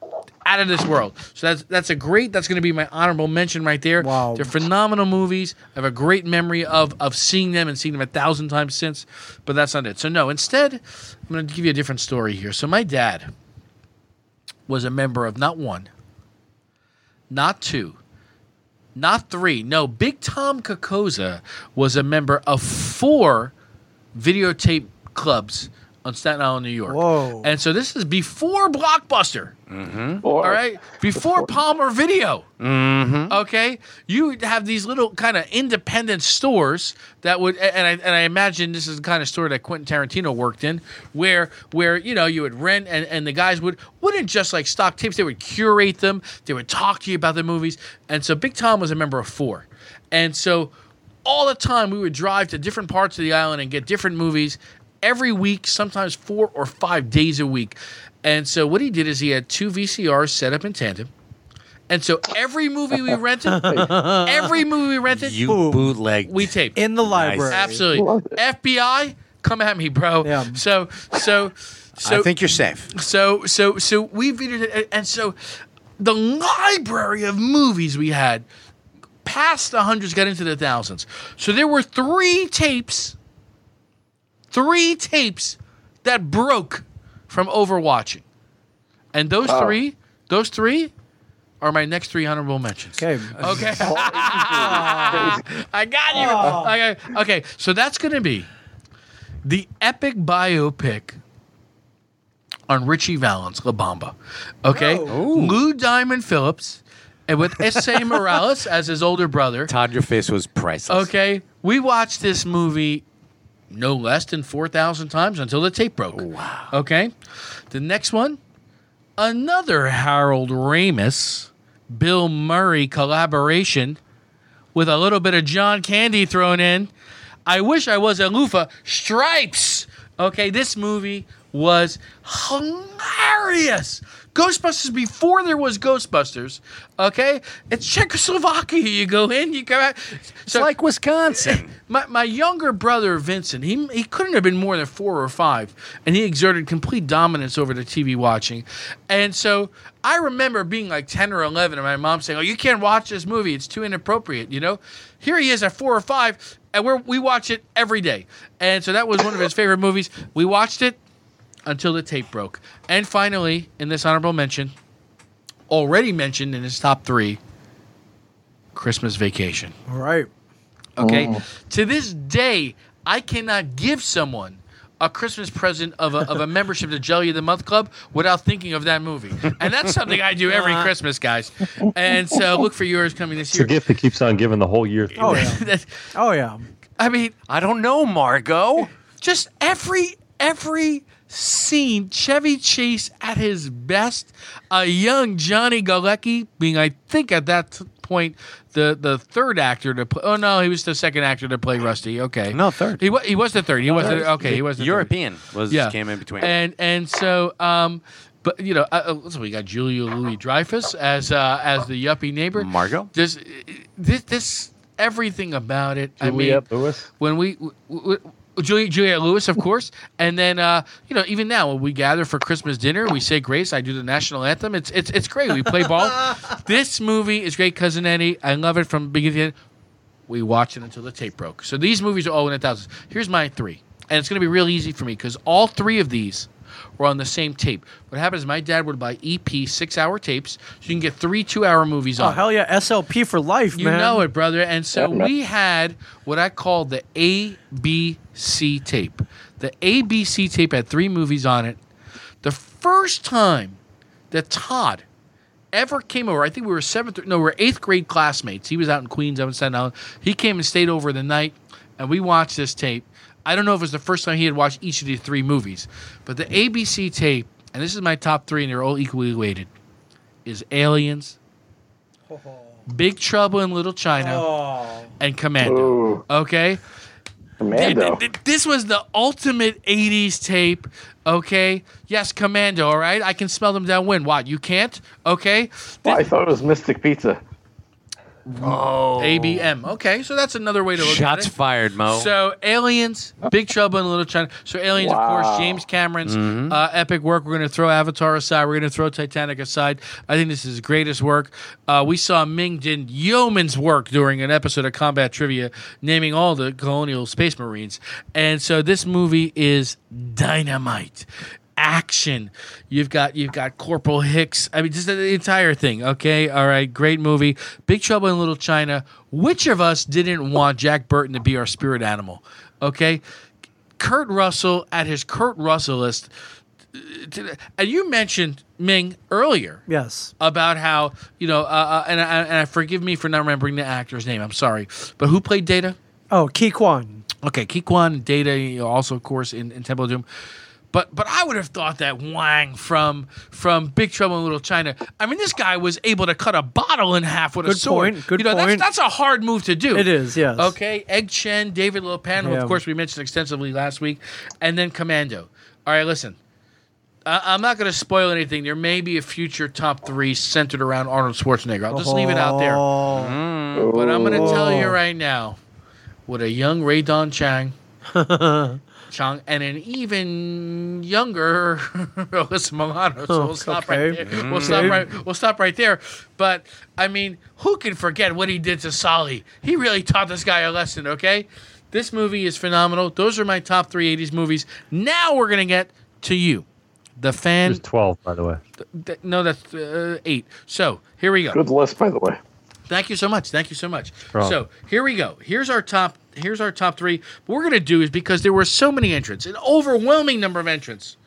out of this world. So that's that's a great. That's going to be my honorable mention right there. Wow. they're phenomenal movies. I have a great memory of of seeing them and seeing them a thousand times since. But that's not it. So no. Instead, I'm going to give you a different story here. So my dad was a member of not one, not two, not three. No, Big Tom Kokoza was a member of four videotape clubs on Staten Island, New York. Whoa. And so this is before Blockbuster. Or, All right, before Palmer Video. Mm-hmm. Okay, you have these little kind of independent stores that would, and I and I imagine this is the kind of store that Quentin Tarantino worked in, where where you know you would rent and and the guys would wouldn't just like stock tapes, they would curate them, they would talk to you about the movies, and so Big Tom was a member of four, and so all the time we would drive to different parts of the island and get different movies every week, sometimes four or five days a week. And so what he did is he had two VCRs set up in tandem. And so every movie we rented, [laughs] every movie we rented, You bootleg. we taped. in the library. Absolutely. FBI, come at me, bro. Yeah. So so so I think you're safe. so so so we videoed it, and- and so the library of movies we had past the hundreds, got into the thousands. So there were three tapes, three tapes that broke from overwatching, and those Wow. three, those three, are my next three honorable mentions. Okay. Okay. [laughs] [laughs] I got you. Oh. I got- okay, so that's going to be the epic biopic on Ritchie Valens, La Bamba. Okay? Oh. Lou Diamond Phillips, and with Esai [laughs] Morales as his older brother. Todd, your face was priceless. Okay? We watched this movie no less than 4,000 times until the tape broke. Wow. Okay? The next one, another Harold Ramis, Bill Murray collaboration with a little bit of John Candy thrown in. I wish I was a loofah. Stripes. Okay, this movie was hilarious. Ghostbusters before there was Ghostbusters. Okay, it's Czechoslovakia. You go in, you come out. It's like Wisconsin. [clears throat] My, my younger brother Vincent, he he couldn't have been more than four or five, and he exerted complete dominance over the TV watching. And so I remember being like ten or eleven, and my mom saying, "Oh, you can't watch this movie; it's too inappropriate." You know, here he is at four or five, and we we watch it every day. And so that was one of his favorite movies. We watched it until the tape broke. And finally, in this honorable mention, already mentioned in his top three, Christmas Vacation. All right. Okay. Mm. To this day, I cannot give someone a Christmas present of a, of a membership to Jelly of the Month Club without thinking of that movie. And that's something I do every [laughs] uh-huh. Christmas, guys. And so look for yours coming this year. It's a gift that keeps on giving the whole year. Oh yeah. [laughs] [laughs] Oh yeah. I mean, I don't know, Margot. just every every scene Chevy Chase at his best a young Johnny Galecki being I think at that point the the third actor to play oh no he was the second actor to play Rusty okay No, third. he, wa- he was the third he was the, okay he was the third. European was yeah came in between. and and so um but you know uh, uh, so we got Julia Louis Dreyfus as uh as the yuppie neighbor Margot? this this this everything about it I mean Lewis. when we w- w- Julia, Juliette Lewis, of course, and then uh, you know even now when we gather for Christmas dinner, we say grace. I do the national anthem. It's it's it's great. We play ball. [laughs] this movie is great, cousin Eddie. I love it from beginning to end. We watch it until the tape broke. So these movies are all in a thousand. Here's my three, and it's going to be real easy for me because all three of these were on the same tape. What happens? is My dad would buy EP six-hour tapes, so you can get three two-hour movies Oh on. it. hell yeah. SLP for life, You man. You know it, brother. And so Yeah, we had what I call the ABC tape. The ABC tape had three movies on it. The first time that Todd ever came over, I think we were seventh, no, we were eighth grade classmates. He was out in Queens, I was in Staten Island. He came and stayed over the night, and we watched this tape. I don't know if it was the first time he had watched each of the three movies, but the ABC tape, and this is my top three, and they're all equally weighted, is Aliens, oh. Big Trouble in Little China, Oh. and Commando. Ooh, Okay, Commando. Th- th- this was the ultimate '80s tape. Okay, yes, Commando. All right, I can smell them downwind. What you can't? Okay, Well, I thought it was Mystic Pizza. Oh, ABM. Okay, so that's another way to look shots at it. Shots fired, Mo. So Aliens, Big Trouble in Little China. So Aliens, of course, James Cameron's uh, epic work. We're going to throw Avatar aside. We're going to throw Titanic aside. I think this is his greatest work. Uh, we saw Ming Jin Yeoman's work during an episode of Combat Trivia, naming all the colonial space marines. And so this movie is dynamite. Action. You've got you've got Corporal Hicks. I mean, just the entire thing. Okay, all right, great movie. Big Trouble in Little China. Which of us didn't want Jack Burton to be our spirit animal? Okay, Kurt Russell at his Kurt Russellist. And you mentioned Ming earlier Yes. about how you know, uh, uh, and, I- and I forgive me for not remembering the actor's name. I'm sorry, but who played Data? Oh, Ke Quan. Okay, Ke Quan Data, also of course in, in Temple of Doom. But but I would have thought that Wang from from Big Trouble in Little China. I mean, this guy was able to cut a bottle in half with a Good sword. point, good you know, point. That's, that's a hard move to do. It is, yes. Okay, Egg Shen, David Lo Pan, who of course we mentioned extensively last week, and then Commando. All right, listen. I- I'm not going to spoil anything. There may be a future top three centered around Arnold Schwarzenegger. I'll just leave it out there. Oh. But I'm going to tell you Oh. right now, with a young Rae Dawn Chong, [laughs] Chong, and an even younger [laughs] Alyssa Milano. So we'll stop right Okay. there. We'll stop right. We'll stop right there. But I mean, who can forget what he did to Sully? He really taught this guy a lesson. Okay, this movie is phenomenal. Those are my top three '80s movies. Now we're gonna get to you, the fan. There's 12, by the way. th- no, that's uh, eight. So here we go. Good list, by the way. Thank you so much. Thank you so much. Wrong. So here we go. Here's our top. Here's our top three. What we're gonna do is because there were so many entrants, an overwhelming number of entrants,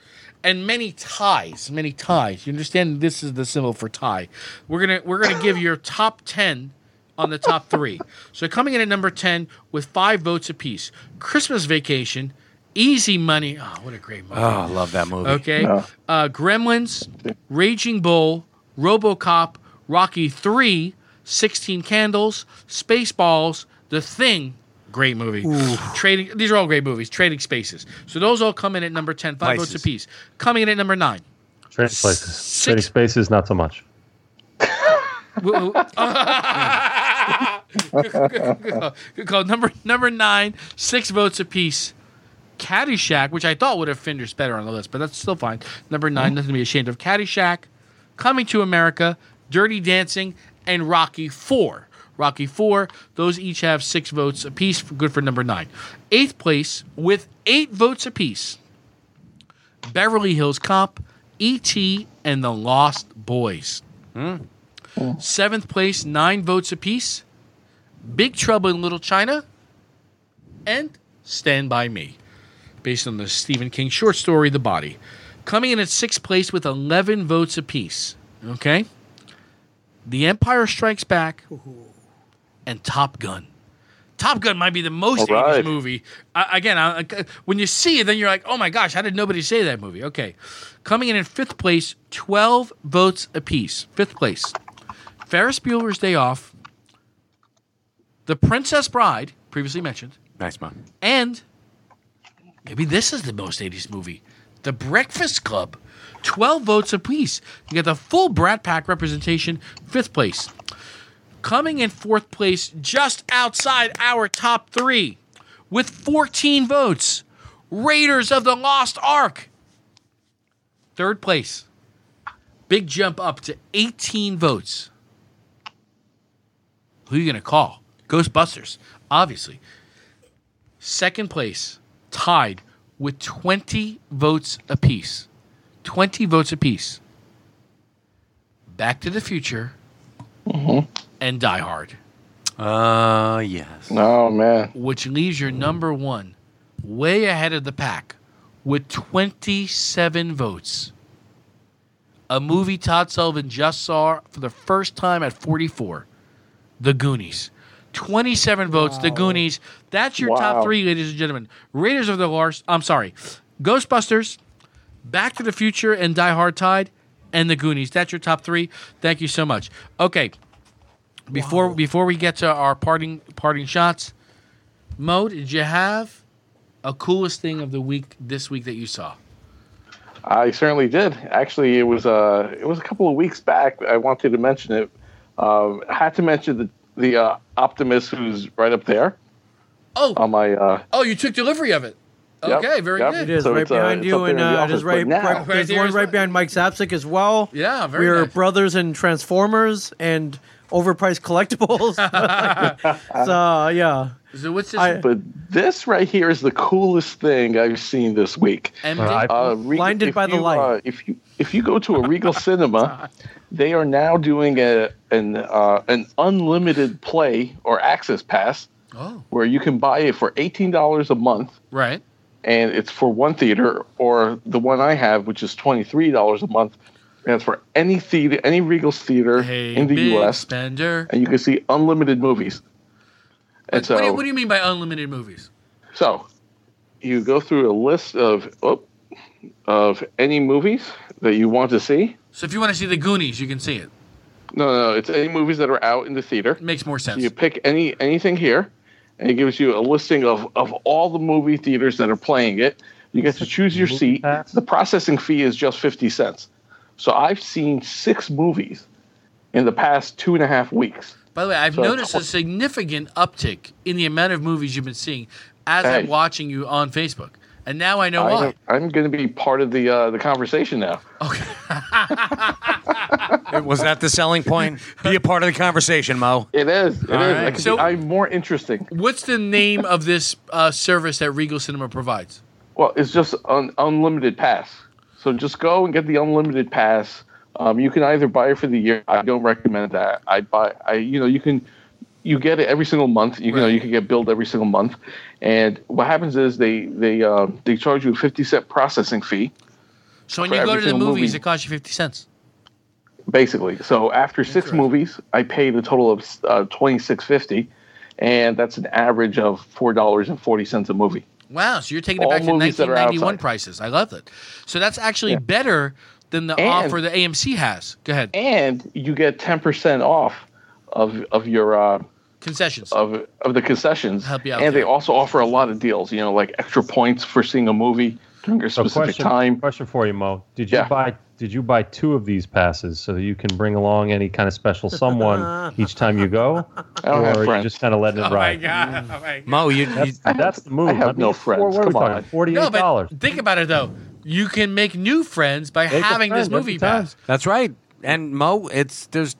and many ties. Many ties. You understand? This is the symbol for tie. We're gonna we're gonna give your top ten on the top three. So coming in at number ten with five votes apiece. Christmas Vacation, Easy Money. Oh, what a great movie. Oh, I love that movie. Okay. Uh, Gremlins, Raging Bull, Robocop, Rocky 3, 16 Candles, Spaceballs, The Thing. Great movie. Trading. These are all great movies. Trading Spaces. So those all come in at number 10, five votes Places. apiece. Coming in at number 9. Trading places. Six- Trading spaces, not so much. [laughs] Good call. Number number nine, six votes apiece. Caddyshack, which I thought would have finished better on the list, but that's still fine. Number nine, hmm? nothing to be ashamed of. Caddyshack, Coming to America, Dirty Dancing, and Rocky Four. Rocky Four, those each have six votes apiece. Good for number nine. Eighth place with eight votes apiece. Beverly Hills Cop, E.T., and The Lost Boys. Hmm. Seventh place, nine votes apiece. Big Trouble in Little China, and Stand By Me, based on the Stephen King short story, The Body. Coming in at sixth place with 11 votes apiece. Okay? The Empire Strikes Back and Top Gun. Top Gun might be the most All 80s movie. I, again, I, I- when you see it, then you're like, oh my gosh, how did nobody say that movie? Okay. Coming in in fifth place, 12 votes apiece. Fifth place. Ferris Bueller's Day Off, The Princess Bride, previously mentioned, Nice man. and maybe this is the most 80s movie, The Breakfast Club. 12 votes apiece. You get the full Brat Pack representation, fifth place. Coming in fourth place, just outside our top three, with 14 votes, Raiders of the Lost Ark. Third place. Big jump up to 18 votes. Who are you going to call? Ghostbusters, obviously. Second place, tied with 20 votes apiece. 20 votes apiece. Back to the Future mm-hmm. And Die Hard, Uh, yes. Oh man. which leaves your number one way ahead of the pack with 27 votes. A movie Todd Sullivan just saw for the first time at 44 The Goonies. 27 votes. The Goonies. That's your top three, ladies and gentlemen. Raiders of the Lost. I'm sorry. Ghostbusters, Back to the Future, and Die Hard tied, and The Goonies. That's your top three. Thank you so much. Okay. Before before we get to our parting parting shots, Mo, did you have a coolest thing of the week this week that you saw? I certainly did. Actually, it was uh, it was a couple of weeks back. I wanted to mention it. Um, I had to mention the the uh, Optimus who's right up there Oh, on my. Uh, oh, you took delivery of it. Yep, Okay, very yep. good. It is So right it's, uh, behind you, and in uh, it office, right. but now- right Right there's there one right behind Mike Zapsik as well. Yeah, very we are nice. brothers in Transformers and overpriced collectibles. [laughs] so yeah, So what's this? I- but this right here is the coolest thing I've seen this week. empty? Uh, I- Uh, Regal- Blinded if by the light. Uh, if you if you go to a Regal [laughs] Cinema, they are now doing a an uh, an unlimited play or access pass oh, where you can buy it for eighteen dollars a month, right. and it's for one theater, or the one I have, which is twenty three dollars a month. And it's for any theater, any Regal theater Hey, in the big U.S. spender. and you can see unlimited movies. And so, what, do you, what do you mean by unlimited movies? so you go through a list of oh, of any movies that you want to see. So if you want to see the Goonies, you can see it. No, no, it's any movies that are out in the theater. It makes more sense. So you pick any anything here, and it gives you a listing of of all the movie theaters that are playing it. You get to choose your seat. The processing fee is just fifty cents. So I've seen six movies in the past two and a half weeks. By the way, I've So- noticed a significant uptick in the amount of movies you've been seeing as I'm watching you on Facebook. And now I know I why. am, I'm going to be part of the uh, the conversation now. Okay. [laughs] Was that the selling point? Be a part of the conversation, Mo. It is. It is. All I right. can So- be, I'm more interesting. What's the name of this uh, service that Regal Cinema provides? Well, it's just un- unlimited pass. So just go and get the unlimited pass. Um, you can either buy it for the year. I don't recommend that. I buy. I you know you can you get it every single month. You, know Right. you can get billed every single month. And what happens is they they uh, they charge you a fifty cent processing fee So when you go to the movies, movie. it costs you 50 cents. basically. So after six movies, I paid a total of uh, twenty six fifty, and that's an average of four dollars and forty cents a movie. Wow, so you're taking it back to movies that are 1991 prices. I love it. So that's actually Yeah. better than the And- offer that AMC has. Go ahead. And you get ten percent off of of your uh, Concessions. of of the concessions. Help you out and there. they also offer a lot of deals. You know, like extra points for seeing a movie during a So specific question, time. question for you, Mo. Did you Yeah. buy did you buy two of these passes so that you can bring along any kind of special [laughs] someone each time you go? I don't or have are you just kind of letting it oh my ride? god. Oh my god. Mo, you, you That's, that's the move. I have Let me- no friends. What, what Come on. Forty-eight No, dollars. but think about it though. You can make new friends by Make having this friend every movie time. pass. That's right. And Mo, it's there's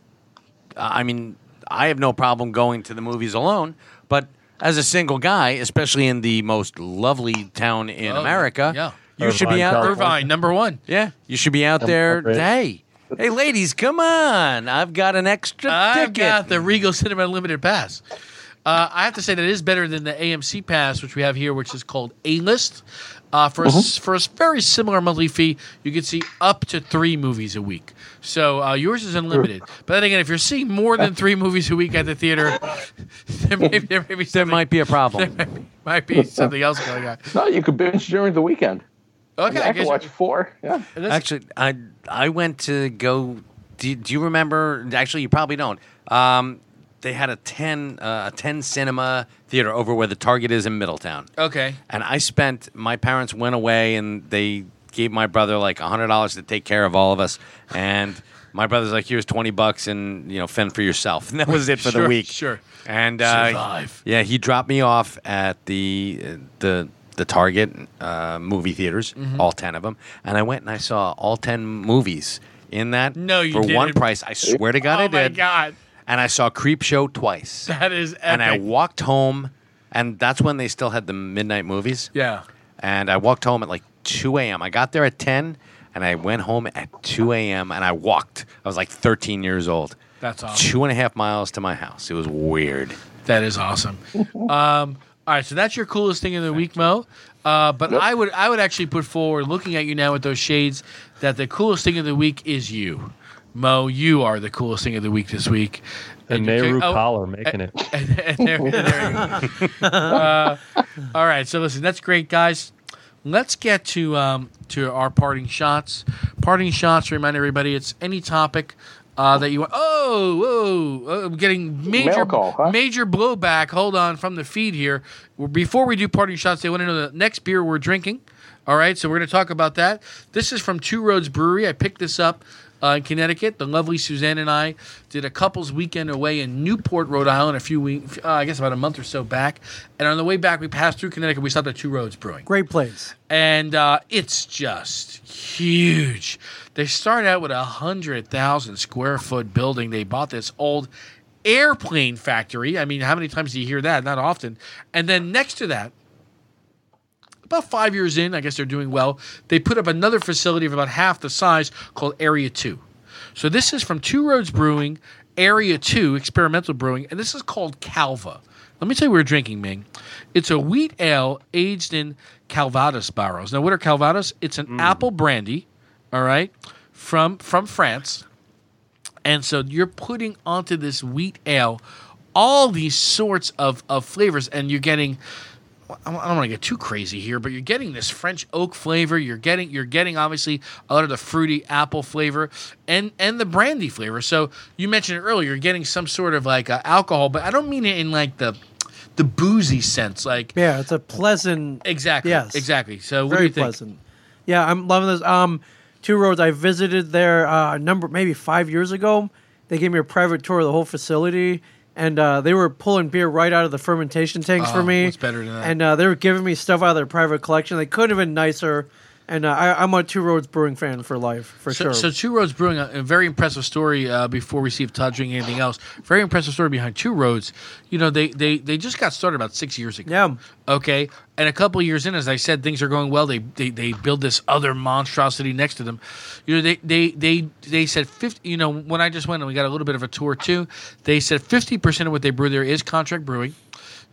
I mean, I have no problem going to the movies alone, but as a single guy, especially in the most lovely town in Oh, America, yeah. You should be out California. Irvine, number one. Yeah, you should be out there. upgrade. Hey, hey, ladies, come on! I've got an extra I've ticket. got the Regal Cinema Unlimited Pass. Uh, I have to say that it is better than the AMC Pass, which we have here, which is called A List. Uh, for a, s- for a very similar monthly fee, you can see up to three movies a week. So uh, yours is unlimited. But then again, if you're seeing more than three movies a week at the theater, [laughs] there may, there may be there might be a problem. [laughs] there might be something else going on. No, you could binge during the weekend. Okay, I, I can guess watch four. Yeah. Actually, I I went to go. Do, do you remember? Actually, you probably don't. Um, they had a ten uh, a ten cinema theater over where the Target is in Middletown. okay. and I spent. My parents went away, and they gave my brother like hundred dollars to take care of all of us. And my brother's like, "Here's twenty bucks, and you know, fend for yourself." [laughs] And that was it for Sure, the week. sure. And uh, Survive. yeah, he dropped me off at the uh, the the Target uh, movie theaters, Mm-hmm. all ten of them, and I went and I saw all ten movies in that No, you for one didn't. price. I swear to God, I did. oh I my did. God, And I saw Creep Show twice, that is epic. and I walked home, and that's when they still had the midnight movies yeah. and I walked home at like 2 a.m. I got there at 10, and I went home at 2 a.m. and I walked. I was like 13 years old. That's awesome. Two and a half miles to my house. It was weird. That is awesome. [laughs] um, all right, so that's your coolest thing of the week, Mo. Uh, but I would I would actually put forward, looking at you now with those shades, that the coolest thing of the week is you, Mo. You are the coolest thing of the week this week. The And you Nehru ca- oh, collar making it. and, [laughs] and there, there you go. Uh, all right, so listen, that's great, guys. Let's get to um, to our parting shots. Parting shots. Remind everybody, it's any topic uh, that you want. Oh, whoa! uh, I'm getting major call, huh? major blowback. Hold on from the feed here. Before we do parting shots, they want to know the next beer we're drinking. All right, so we're going to talk about that. This is from Two Roads Brewery. I picked this up uh, in Connecticut. The lovely Suzanne and I did a couple's weekend away in Newport, Rhode Island, a few weeks, uh, I guess about a month or so back. And on the way back, we passed through Connecticut. We stopped at Two Roads Brewing Great place. and uh, it's just huge. They start out with a hundred thousand square foot building. They bought this old airplane factory. I mean, how many times do you hear that? Not often. And then next to that, about five years in, I guess they're doing well. They put up another facility of about half the size called Area Two. So this is from Two Roads Brewing, Area Two Experimental Brewing, and this is called Calva. Let me tell you what we're drinking, Ming. It's a wheat ale aged in Calvados barrels. Now, what are Calvados? It's an mm. apple brandy, all right, from from France. And so you're putting onto this wheat ale all these sorts of, of flavors, and you're getting. I don't want to get too crazy here, but you're getting this French oak flavor. You're getting you're getting obviously a lot of the fruity apple flavor and and the brandy flavor. So you mentioned it earlier. You're getting some sort of like uh, alcohol, but I don't mean it in like the the boozy sense. Like Yeah, it's a pleasant. exactly, Yes. exactly. So what do very you think? pleasant. Yeah, I'm loving this. Um, Two Roads. I visited there uh, a number maybe five years ago. They gave me a private tour of the whole facility, and uh, they were pulling beer right out of the fermentation tanks Oh, for me. what's better than that? And uh, they were giving me stuff out of their private collection. They couldn't have been nicer. And uh, I, I'm a Two Roads Brewing fan for life, for So, sure. so Two Roads Brewing, a, a very impressive story. Uh, before we see if Todd drinking anything else, very impressive story behind Two Roads. You know, they they they just got started about six years ago. yeah, Okay, and a couple of years in, as I said, things are going well. They they, they build this other monstrosity next to them. You know, they they they they said fifty. You know, when I just went and we got a little bit of a tour too, they said fifty percent of what they brew there is contract brewing.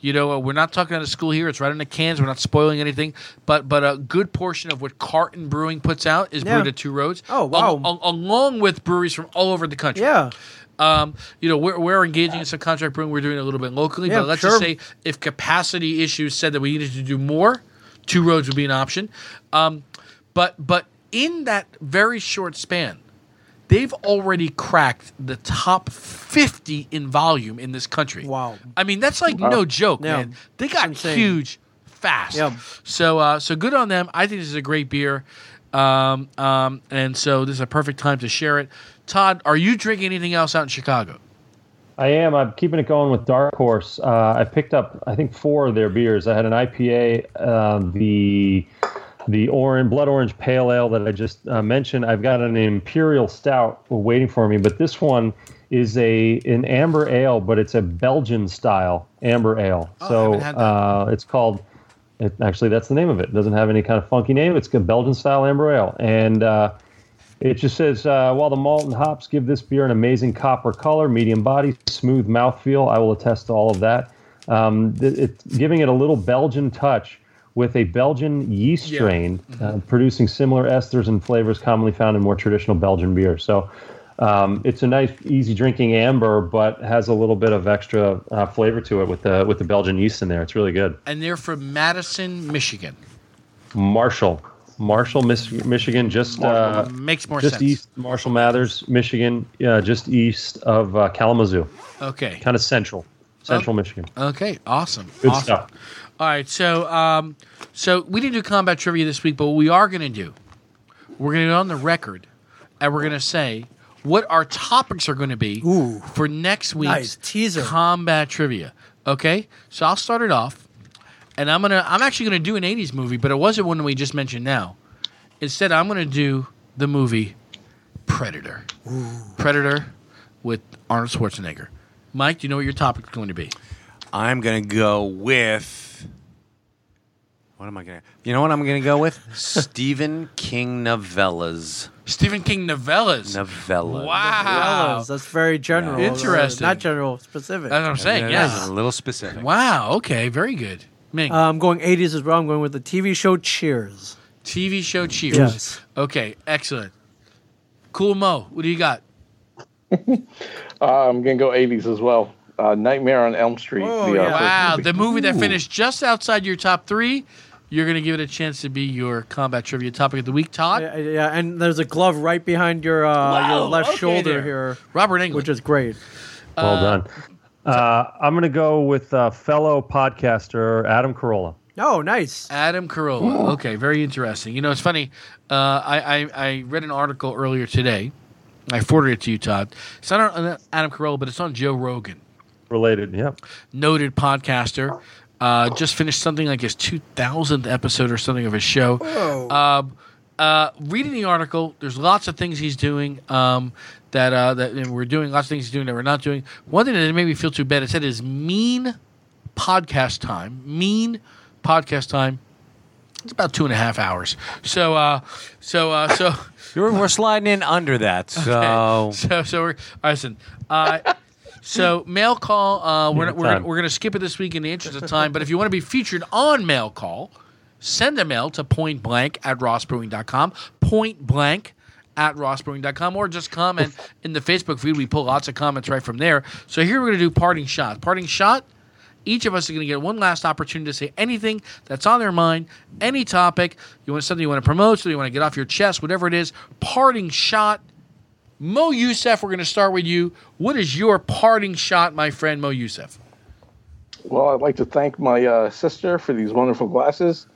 You know, uh, we're not talking out of school here. It's right in the cans. We're not spoiling anything. But but a good portion of what Carton Brewing puts out is Yeah. brewed at Two Roads. Oh, wow. Al- al- along with breweries from all over the country. yeah. Um, you know, we're, we're engaging in some contract brewing. We're doing it a little bit locally, Yeah, but let's sure. just say if capacity issues said that we needed to do more, two roads would be an option. Um, but but in that very short span, they've already cracked the top fifty in volume in this country. Wow. I mean, that's like no joke, Yeah. man. They got insane. huge fast. Yep. So uh, so good on them. I think this is a great beer. Um, um, and so this is a perfect time to share it. Todd, are you drinking anything else out in Chicago? I am. I'm keeping it going with Dark Horse. Uh, I picked up, I think, four of their beers. I had an IPA, uh, the the orange, blood orange pale ale that I just uh, mentioned. I've got an imperial stout waiting for me, but this one is a an amber ale, but it's a Belgian style amber ale. Oh, so haven't had that. uh, it's called. It, actually, that's the name of it. It doesn't have any kind of funky name. It's a Belgian style amber ale, and uh, it just says, uh, while the malt and hops give this beer an amazing copper color, medium body, smooth mouthfeel, I will attest to all of that. Um, giving it a little Belgian touch with a Belgian yeast Yeah. strain, uh, producing similar esters and flavors commonly found in more traditional Belgian beer. So um, it's a nice, easy drinking amber, but has a little bit of extra uh, flavor to it with the with the Belgian yeast in there. It's really good. And they're from Madison, Michigan. Marshall, Marshall, Mich- Michigan, just uh, Makes more just sense. east Marshall Mathers, Michigan, uh, just east of uh, Kalamazoo, Okay. kind of central, central Michigan. Okay. Awesome. Good awesome. stuff. All right. So um, so we didn't do combat trivia this week, but what we are going to do, we're going to go on the record, and we're going to say what our topics are going to be Ooh. for next week's Nice teaser. combat trivia. Okay. So I'll start it off, and I'm gonna I'm actually going to do an '80s movie, but it wasn't one we just mentioned now. Instead, I'm going to do the movie Predator. Predator with Arnold Schwarzenegger. Mike, do you know what your topic is going to be? I'm gonna go with. What am I gonna? You know what I'm gonna go with? [laughs] Stephen King novellas. Stephen King novellas. Novellas. Wow. Fellas, that's very general. Yeah. Interesting. not general, specific. That's what I'm saying. Yeah, Yeah. A little specific. Wow. Okay. Very good. Ming. Uh, I'm going 80s as well. I'm going with the TV show Cheers. TV show Cheers. Yes. Okay. Excellent. Cool Mo. What do you got? [laughs] Uh, I'm gonna go 80s as well. Uh, Nightmare on Elm Street. Oh, the, uh, yeah. first Wow. movie. The movie that finished just outside your top three. You're going to give it a chance to be your combat trivia topic of the week, Todd. Yeah, yeah, and there's a glove right behind your uh, your left okay shoulder there. here, Robert Englund. which is great. Well done. Uh, I'm going to go with uh, fellow podcaster Adam Carolla. Oh, nice. Adam Carolla. Okay, very interesting. You know, it's funny. Uh, I, I I read an article earlier today. I forwarded it to you, Todd. It's not on Adam Carolla, but it's on Joe Rogan, Related, yeah. noted podcaster. Uh, just finished something like his 2000th episode or something of his show. Um, uh, reading the article, there's lots of things he's doing um, that uh, that and we're doing. Lots of things he's doing that we're not doing. One thing that made me feel too bad. It said his mean podcast time. Mean podcast time. It's about two and a half hours. So, uh, so, uh, so. You're, we're sliding in under that. [laughs] So so so we're listen. Uh, so mail call. Uh, we're we're, gonna, we're gonna skip it this week in the interest of time. But if you want to be featured on mail call, send a mail to point blank at rossbrewing.com. Pointblank at rossbrewing.com or just comment in the Facebook feed. We pull lots of comments right from there. So here we're going to do parting shot. Parting shot. Each of us is going to get one last opportunity to say anything that's on their mind, any topic. You want something you want to promote, something you want to get off your chest, whatever it is. Parting shot. Mo Youssef, we're going to start with you. What is your parting shot, my friend Mo Youssef? Well, I'd like to thank my uh, sister for these wonderful glasses.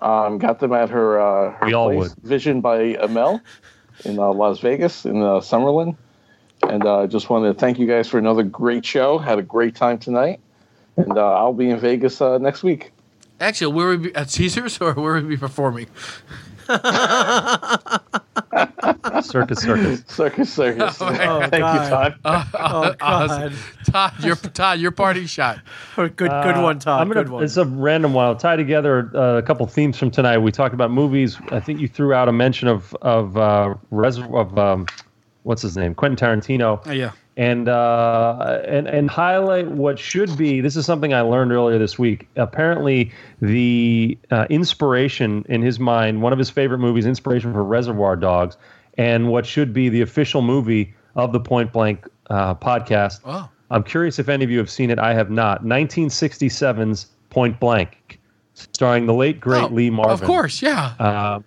Um, got them at her, uh, her We all place, Vision by Amel in uh, Las Vegas in uh, Summerlin. And I uh, just wanted to thank you guys for another great show. Had a great time tonight. And uh, I'll be in Vegas uh, next week. Actually, where would we be at Caesars or where would we be performing? [laughs] Circus, circus. [laughs] Circus, circus. Oh, [laughs] thank you, God. Todd. [laughs] Oh God, Todd, your Todd, your parting shot. good good Uh, one, Todd. I'm gonna, good one. It's a random one. I'll tie together uh, a couple themes from tonight. We talked about movies. I think you threw out a mention of of uh, Res- of um, what's his name, Quentin Tarantino. Oh, yeah. and uh, and and highlight what should be. This is something I learned earlier this week. Apparently, the uh, inspiration in his mind, one of his favorite movies, inspiration for Reservoir Dogs, and what should be the official movie of the Point Blank uh, podcast. I'm curious if any of you have seen it. I have not. 1967's Point Blank, starring the late great Oh, Lee Marvin. Of course, yeah. Uh,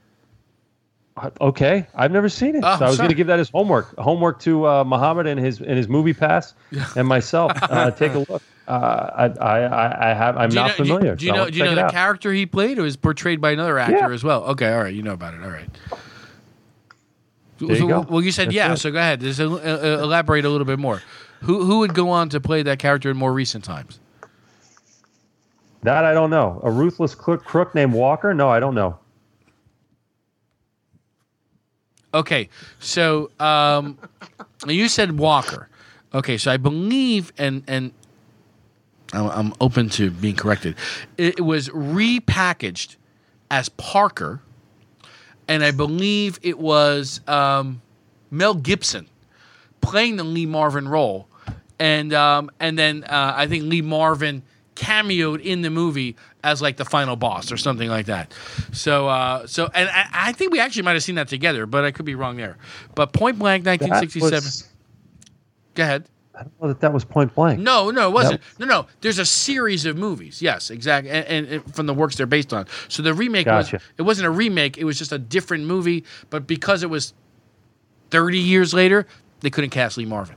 okay, I've never seen it, Oh, so I was going to give that as homework. Homework to uh, Muhammad and his and his movie pass, and myself. [laughs] Uh, take a look. Uh, I, I I have. I'm not know, familiar. Do you so know, do you know the out. character he played or was portrayed by another actor Yeah. as well? Okay, all right. You know about it. All right. There you go. Well, you said That's yeah, it. so go ahead. Just uh, uh, elaborate a little bit more. Who who would go on to play that character in more recent times? That I don't know. A ruthless crook, crook named Walker? No, I don't know. Okay, so um, you said Walker. Okay, so I believe, and and I'm, I'm open to being corrected. It was repackaged as Parker, and I believe it was um, Mel Gibson playing the Lee Marvin role, and um, and then uh, I think Lee Marvin cameoed in the movie as like the final boss or something like that. So uh, so and I, I think we actually might have seen that together, but I could be wrong there. But Point Blank, 1967. was- Go ahead. I don't know that that was Point Blank. No, no, it wasn't. No, no. There's a series of movies. Yes, exactly, and, and, and from the works they're based on. So the remake Gotcha. was it wasn't a remake. It was just a different movie. But because it was 30 years later, they couldn't cast Lee Marvin.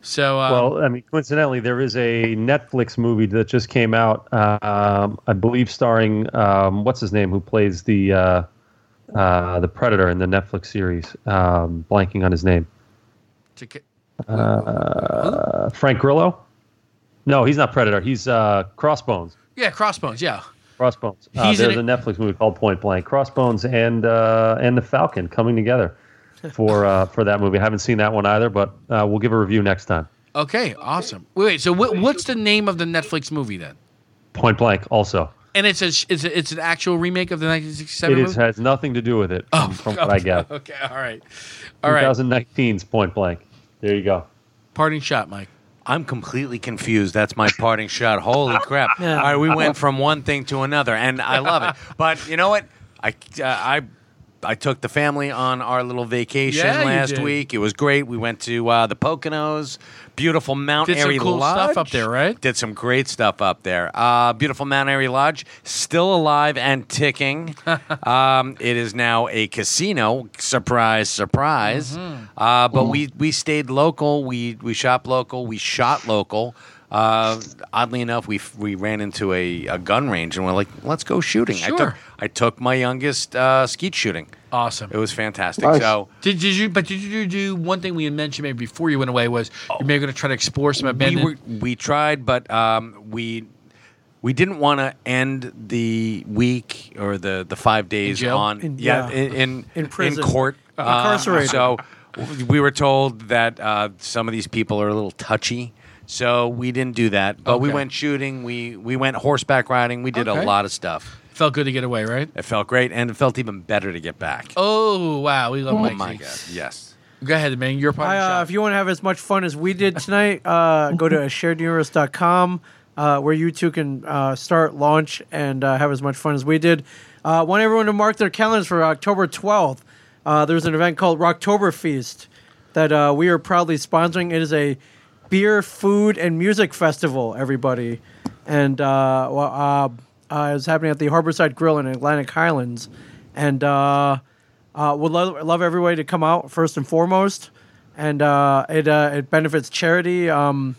So um, Well, I mean, coincidentally, there is a Netflix movie that just came out. Um, I believe starring um, what's his name, who plays the uh, uh, the Predator in the Netflix series. Um, blanking on his name. to, Uh, Frank Grillo. No, he's not Predator. He's uh, Crossbones. yeah, Crossbones. Yeah, Crossbones. Uh, there's a Netflix movie called Point Blank. Crossbones and uh, and the Falcon coming together for uh, for that movie. I haven't seen that one either, but uh, we'll give a review next time. Okay, awesome. Wait, wait so what, what's the name of the Netflix movie then? Point Blank also. And it's a it's, a, it's an actual remake of the 1967 It is, has nothing to do with it, Oh, from [laughs] what I get. Okay, all right, all right. 2019's Point Blank. There you go. Parting shot, Mike. I'm completely confused. That's my parting shot. Holy [laughs] crap! Yeah. All right, we went from one thing to another, and I love it. [laughs] But you know what? I uh, I I took the family on our little vacation Yeah, you last did. week. It was great. We went to uh, the Poconos, beautiful Mount Did some Airy cool Lodge. stuff up there, right? Did some great stuff up there. Uh, beautiful Mount Airy Lodge, still alive and ticking. [laughs] um, it is now a casino. Surprise, surprise. Mm-hmm. Uh, but we we stayed local. We we shop local. We shot local. Uh, oddly enough, we we ran into a, a gun range and we're like, let's go shooting. I Sure. took I took my youngest uh, skeet shooting. Awesome. It was fantastic. Nice. So Did, did you? But did you do one thing we had mentioned maybe before you went away was you're maybe going to try to explore some we abandoned. were we tried, but um, we we didn't want to end the week or the the five days jail? on In- yeah, yeah. in in, In prison. court Uh, Incarcerated. so we were told that uh, some of these people are a little touchy. So we didn't do that, but we went shooting. We we went horseback riding. We did Okay. a lot of stuff. Felt good to get away, right? It felt great, and it felt even better to get back. Oh wow, we love Oh Mike. my Z. god! Yes. Go ahead, man. Your parting I, uh, if you want to have as much fun as we did tonight, uh, go to [laughs] shareduniverse.com uh, where you two can uh, start, launch, and uh, have as much fun as we did. Uh, want everyone to mark their calendars for October 12th. Uh, there's an event called Rocktoberfest that uh, we are proudly sponsoring. It is a beer, food, and music festival, everybody. And uh, well, uh, uh, it's happening at the Harborside Grill in Atlantic Highlands. And uh, uh, would love, love everybody to come out first and foremost. And uh, it uh, it benefits charity. Um,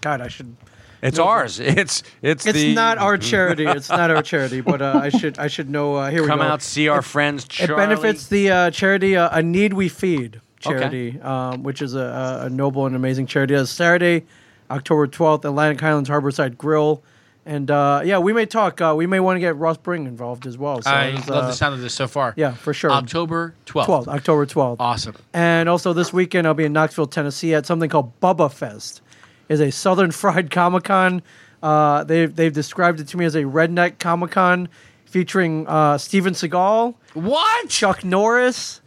God, I should. It's ours. [laughs] It's it's It's the not our [laughs] charity. It's not our charity, but uh, I should I should know. Uh, here we go. Come out see our friends. It benefits the uh, charity uh, A Need We Feed Okay. charity, um, which is a, a, noble and amazing charity. It's Saturday, October 12th, Atlantic Highlands Harborside Grill. And uh, yeah, we may talk. Uh, we may want to get Ross Brewing involved as well. So I love uh, the sound of this so far. Yeah, for sure. October 12th. 12th, October 12th. Awesome. And also this weekend, I'll be in Knoxville, Tennessee at something called Bubba Fest. It's a Southern [laughs] Fried Comic Con. Uh, they've, they've described it to me as a redneck Comic Con featuring uh, Steven Seagal, What? Chuck Norris,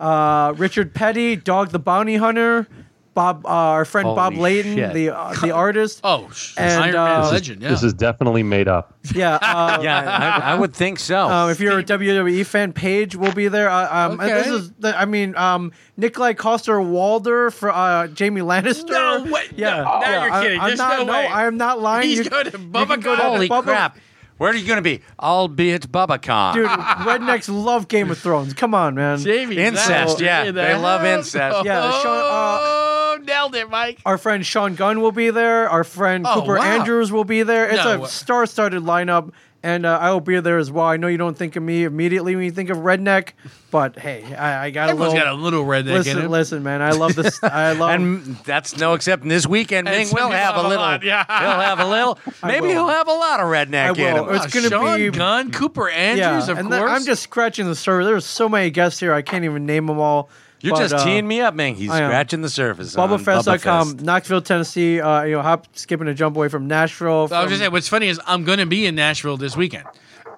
uh, Richard Petty, Dog the Bounty Hunter, Bob, uh, our friend Bob Holy Layton, shit. the uh, the artist. Oh, sh- And, Iron uh, Man This is- legend. Yeah. This is definitely made up. [laughs] Yeah, uh, [laughs] Yeah, I, I would think so. Um, if you're a WWE fan, Paige will be there. Uh, um, and This is, the, I mean, um, Nikolaj Coster Waldau for uh, Jaime Lannister. No way. Yeah, No, now yeah, you're I- kidding. I'm not, no way. I am not lying. He's You- going to Bubba go to Holy Bubba- crap! Where are you going to be? I'll be at BubbaCon. dude! Rednecks love Game of Thrones. Come on, man. Jamie Incest, Lannister yeah, in the they love incest. Yeah, Sean- nailed it, Mike. Our friend Sean Gunn will be there. Our friend Oh, Cooper wow. Andrews will be there. It's No a way. star-studded lineup, and uh, I will be there as well. I know you don't think of me immediately when you think of redneck, but hey, I, I got a little. got a little redneck in listen, him. listen, man. I love this. I [laughs] love. And that's no exception. This weekend, And Ming some will people have a have a little. lot, yeah. [laughs] He'll have a little. [laughs] Maybe he'll have a lot of redneck I in him. It's gonna Sean be- Gunn, Cooper Andrews, of and course. then I'm just scratching the surface. There's so many guests here, I can't even name them all. You're But, just uh, teeing me up, man. He's scratching the surface. on BubbaFest.com, Bubba Knoxville, Tennessee. Uh, you know, hop, skipping a jump away from Nashville. I was just saying, what's funny is I'm going to be in Nashville this weekend.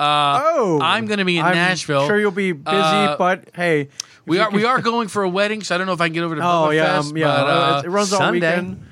Uh, oh, I'm going to be in I'm Nashville. Sure, you'll be busy, Uh, but hey, we you are we are [laughs] going for a wedding, so I don't know if I can get over to Oh Bubba yeah, Fest, um, yeah. but, uh, it, it runs all Sunday. weekend.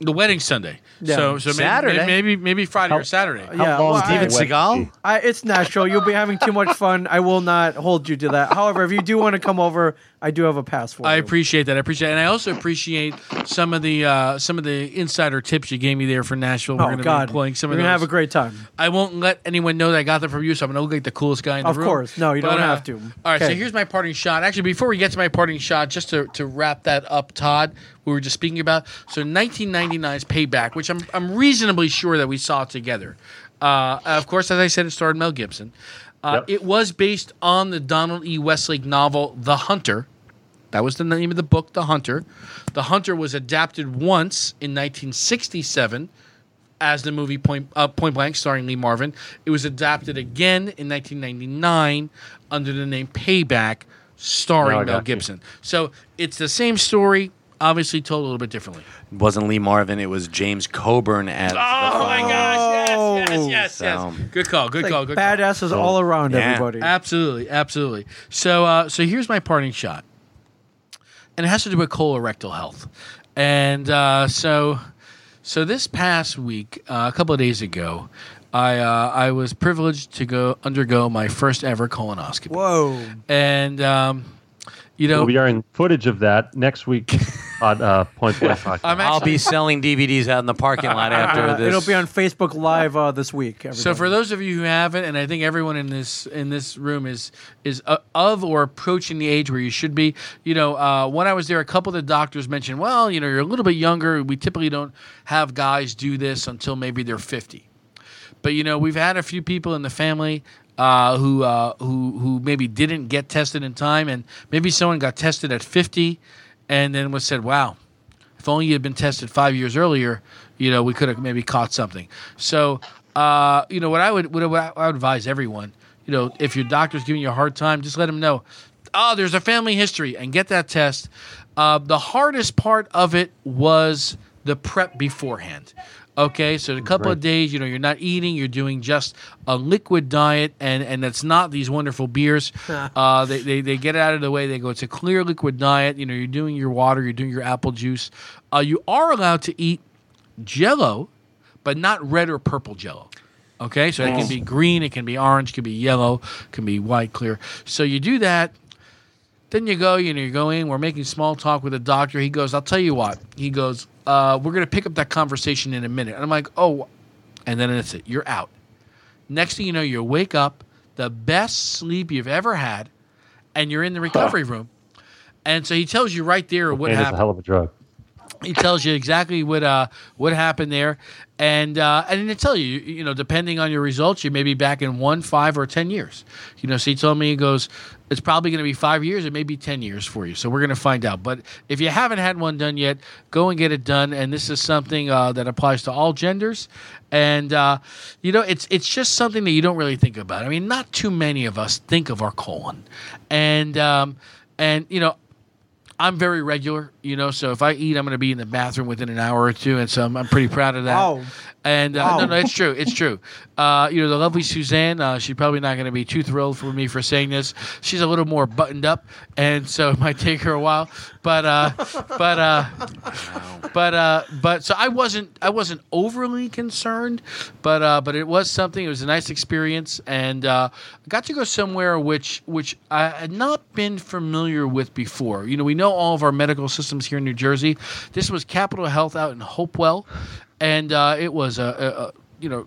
the wedding Sunday. Yeah. So so maybe, Saturday. maybe maybe Friday or Saturday. Yeah, long well, Steven the I, wedding? Seagal? I, it's Nashville. You'll be having too much fun. I will not hold you to that. However, if you do want to come over, I do have a pass for I you. appreciate that. I appreciate, it. and I also appreciate some of the uh, some of the insider tips you gave me there for Nashville. We're Oh going to God, be employing some you're of gonna those. have a great time. I won't let anyone know that I got them from you, so I'm going to look like the coolest guy in the Of room. course. No, you don't uh, have to. All right, so here's my parting shot. Actually, before we get to my parting shot, just to, to wrap that up, Todd, we were just speaking about. So 1999's Payback, which I'm, I'm reasonably sure that we saw together. Uh, of course, as I said, it starred Mel Gibson. Uh, Yep. It was based on the Donald E. Westlake novel The Hunter. That was the name of the book, The Hunter. The Hunter was adapted once in 1967 as the movie Point, uh, Point Blank, starring Lee Marvin. It was adapted again in 1999 under the name Payback, starring I Mel got you. Gibson. So it's the same story, obviously told a little bit differently. It wasn't Lee Marvin. It was James Coburn as. Oh the my father. gosh! Yes, yes, yes, So- Good call. Good Like call. Good call. badasses all around Yeah. everybody. Absolutely, absolutely. So, uh, so here's my parting shot, and it has to do with colorectal health. And uh, so, so this past week, uh, a couple of days ago, I uh, I was privileged to go undergo my first ever colonoscopy. Whoa. And um, you know, We'll be airing footage of that next week [laughs] on uh, Point Blank Podcast. I'm I'll actually, be selling DVDs out in the parking lot [laughs] after Uh, this. it'll be on Facebook Live uh, this week. So everybody. for those of you who haven't, and I think everyone in this in this room is is uh, of or approaching the age where you should be. You know, uh, when I was there, a couple of the doctors mentioned, well, you know, you're a little bit younger. We typically don't have guys do this until maybe they're 50. But you know, we've had a few people in the family uh, who uh, who who maybe didn't get tested in time, and maybe someone got tested at 50, and then was said, "Wow, if only you had been tested five years earlier, you know, we could have maybe caught something." So, uh, you know, what I would what I would advise everyone, you know, if your doctor's giving you a hard time, just let them know, oh, there's a family history, and get that test. Uh, the hardest part of it was the prep beforehand. Okay, so a couple of days, you know, you're not eating, you're doing just a liquid diet, and and it's not these wonderful beers. [laughs] uh, they, they they get it out of the way. They go, it's a clear liquid diet. You know, you're doing your water, you're doing your apple juice. Uh, you are allowed to eat Jello, but not red or purple Jello. Okay, so it can be green, it can be orange, it can be yellow, it can be white, clear. So you do that. Then you go, you know, you go in. We're making small talk with the doctor. He goes, "I'll tell you what." He goes, uh, "We're gonna pick up that conversation in a minute." And I'm like, "Oh," and then that's it. You're out. Next thing you know, you wake up, the best sleep you've ever had, and you're in the recovery room. And so he tells you right there what Cocaine is a happened hell of a drug. he tells you exactly what uh what happened there and uh and they tell you you know depending on your results you may be back in one five or ten years you know so he told me he goes it's probably going to be five years it may be ten years for you so we're going to find out. But if you haven't had one done yet go and get it done and this is something uh, that applies to all genders. And uh, you know it's it's just something that you don't really think about. I mean not too many of us think of our colon. And um and you know I'm very regular, you know. So if I eat, I'm going to be in the bathroom within an hour or two, and so I'm, I'm pretty proud of that. Wow. And uh, Wow. no, no, it's true, it's true. [laughs] Uh, you know, the lovely Suzanne, uh, she's probably not going to be too thrilled for me for saying this. She's a little more buttoned up, and so it might take her a while. But, uh, [laughs] but, uh, but, uh, but, so I wasn't, I wasn't overly concerned, but, uh, but it was something. It was a nice experience, and uh, I got to go somewhere which, which I had not been familiar with before. You know, we know all of our medical systems here in New Jersey. This was Capital Health out in Hopewell, and uh, it was a, a, a you know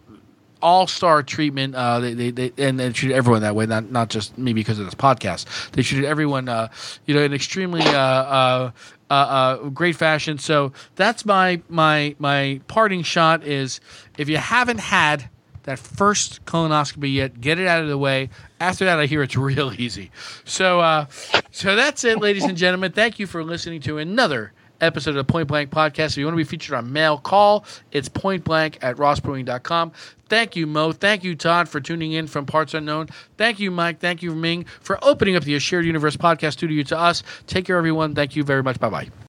all star treatment. Uh, they, they, they and they treated everyone that way, not not just me because of this podcast. They treated everyone, uh, you know, in extremely uh, uh, uh, uh, great fashion. So that's my my my parting shot is if you haven't had that first colonoscopy yet, get it out of the way. After that, I hear it's [laughs] real easy. So uh, so that's it, ladies and gentlemen. Thank you for listening to another episode of the Point Blank Podcast. If you want to be featured on mail call, it's point blank at rossbrewing.com. Thank you, Mo. Thank you, Todd, for tuning in from Parts Unknown. Thank you, Mike. Thank you, Ming, for opening up the Shared Universe podcast studio to us. Take care, everyone. Thank you very much. Bye bye.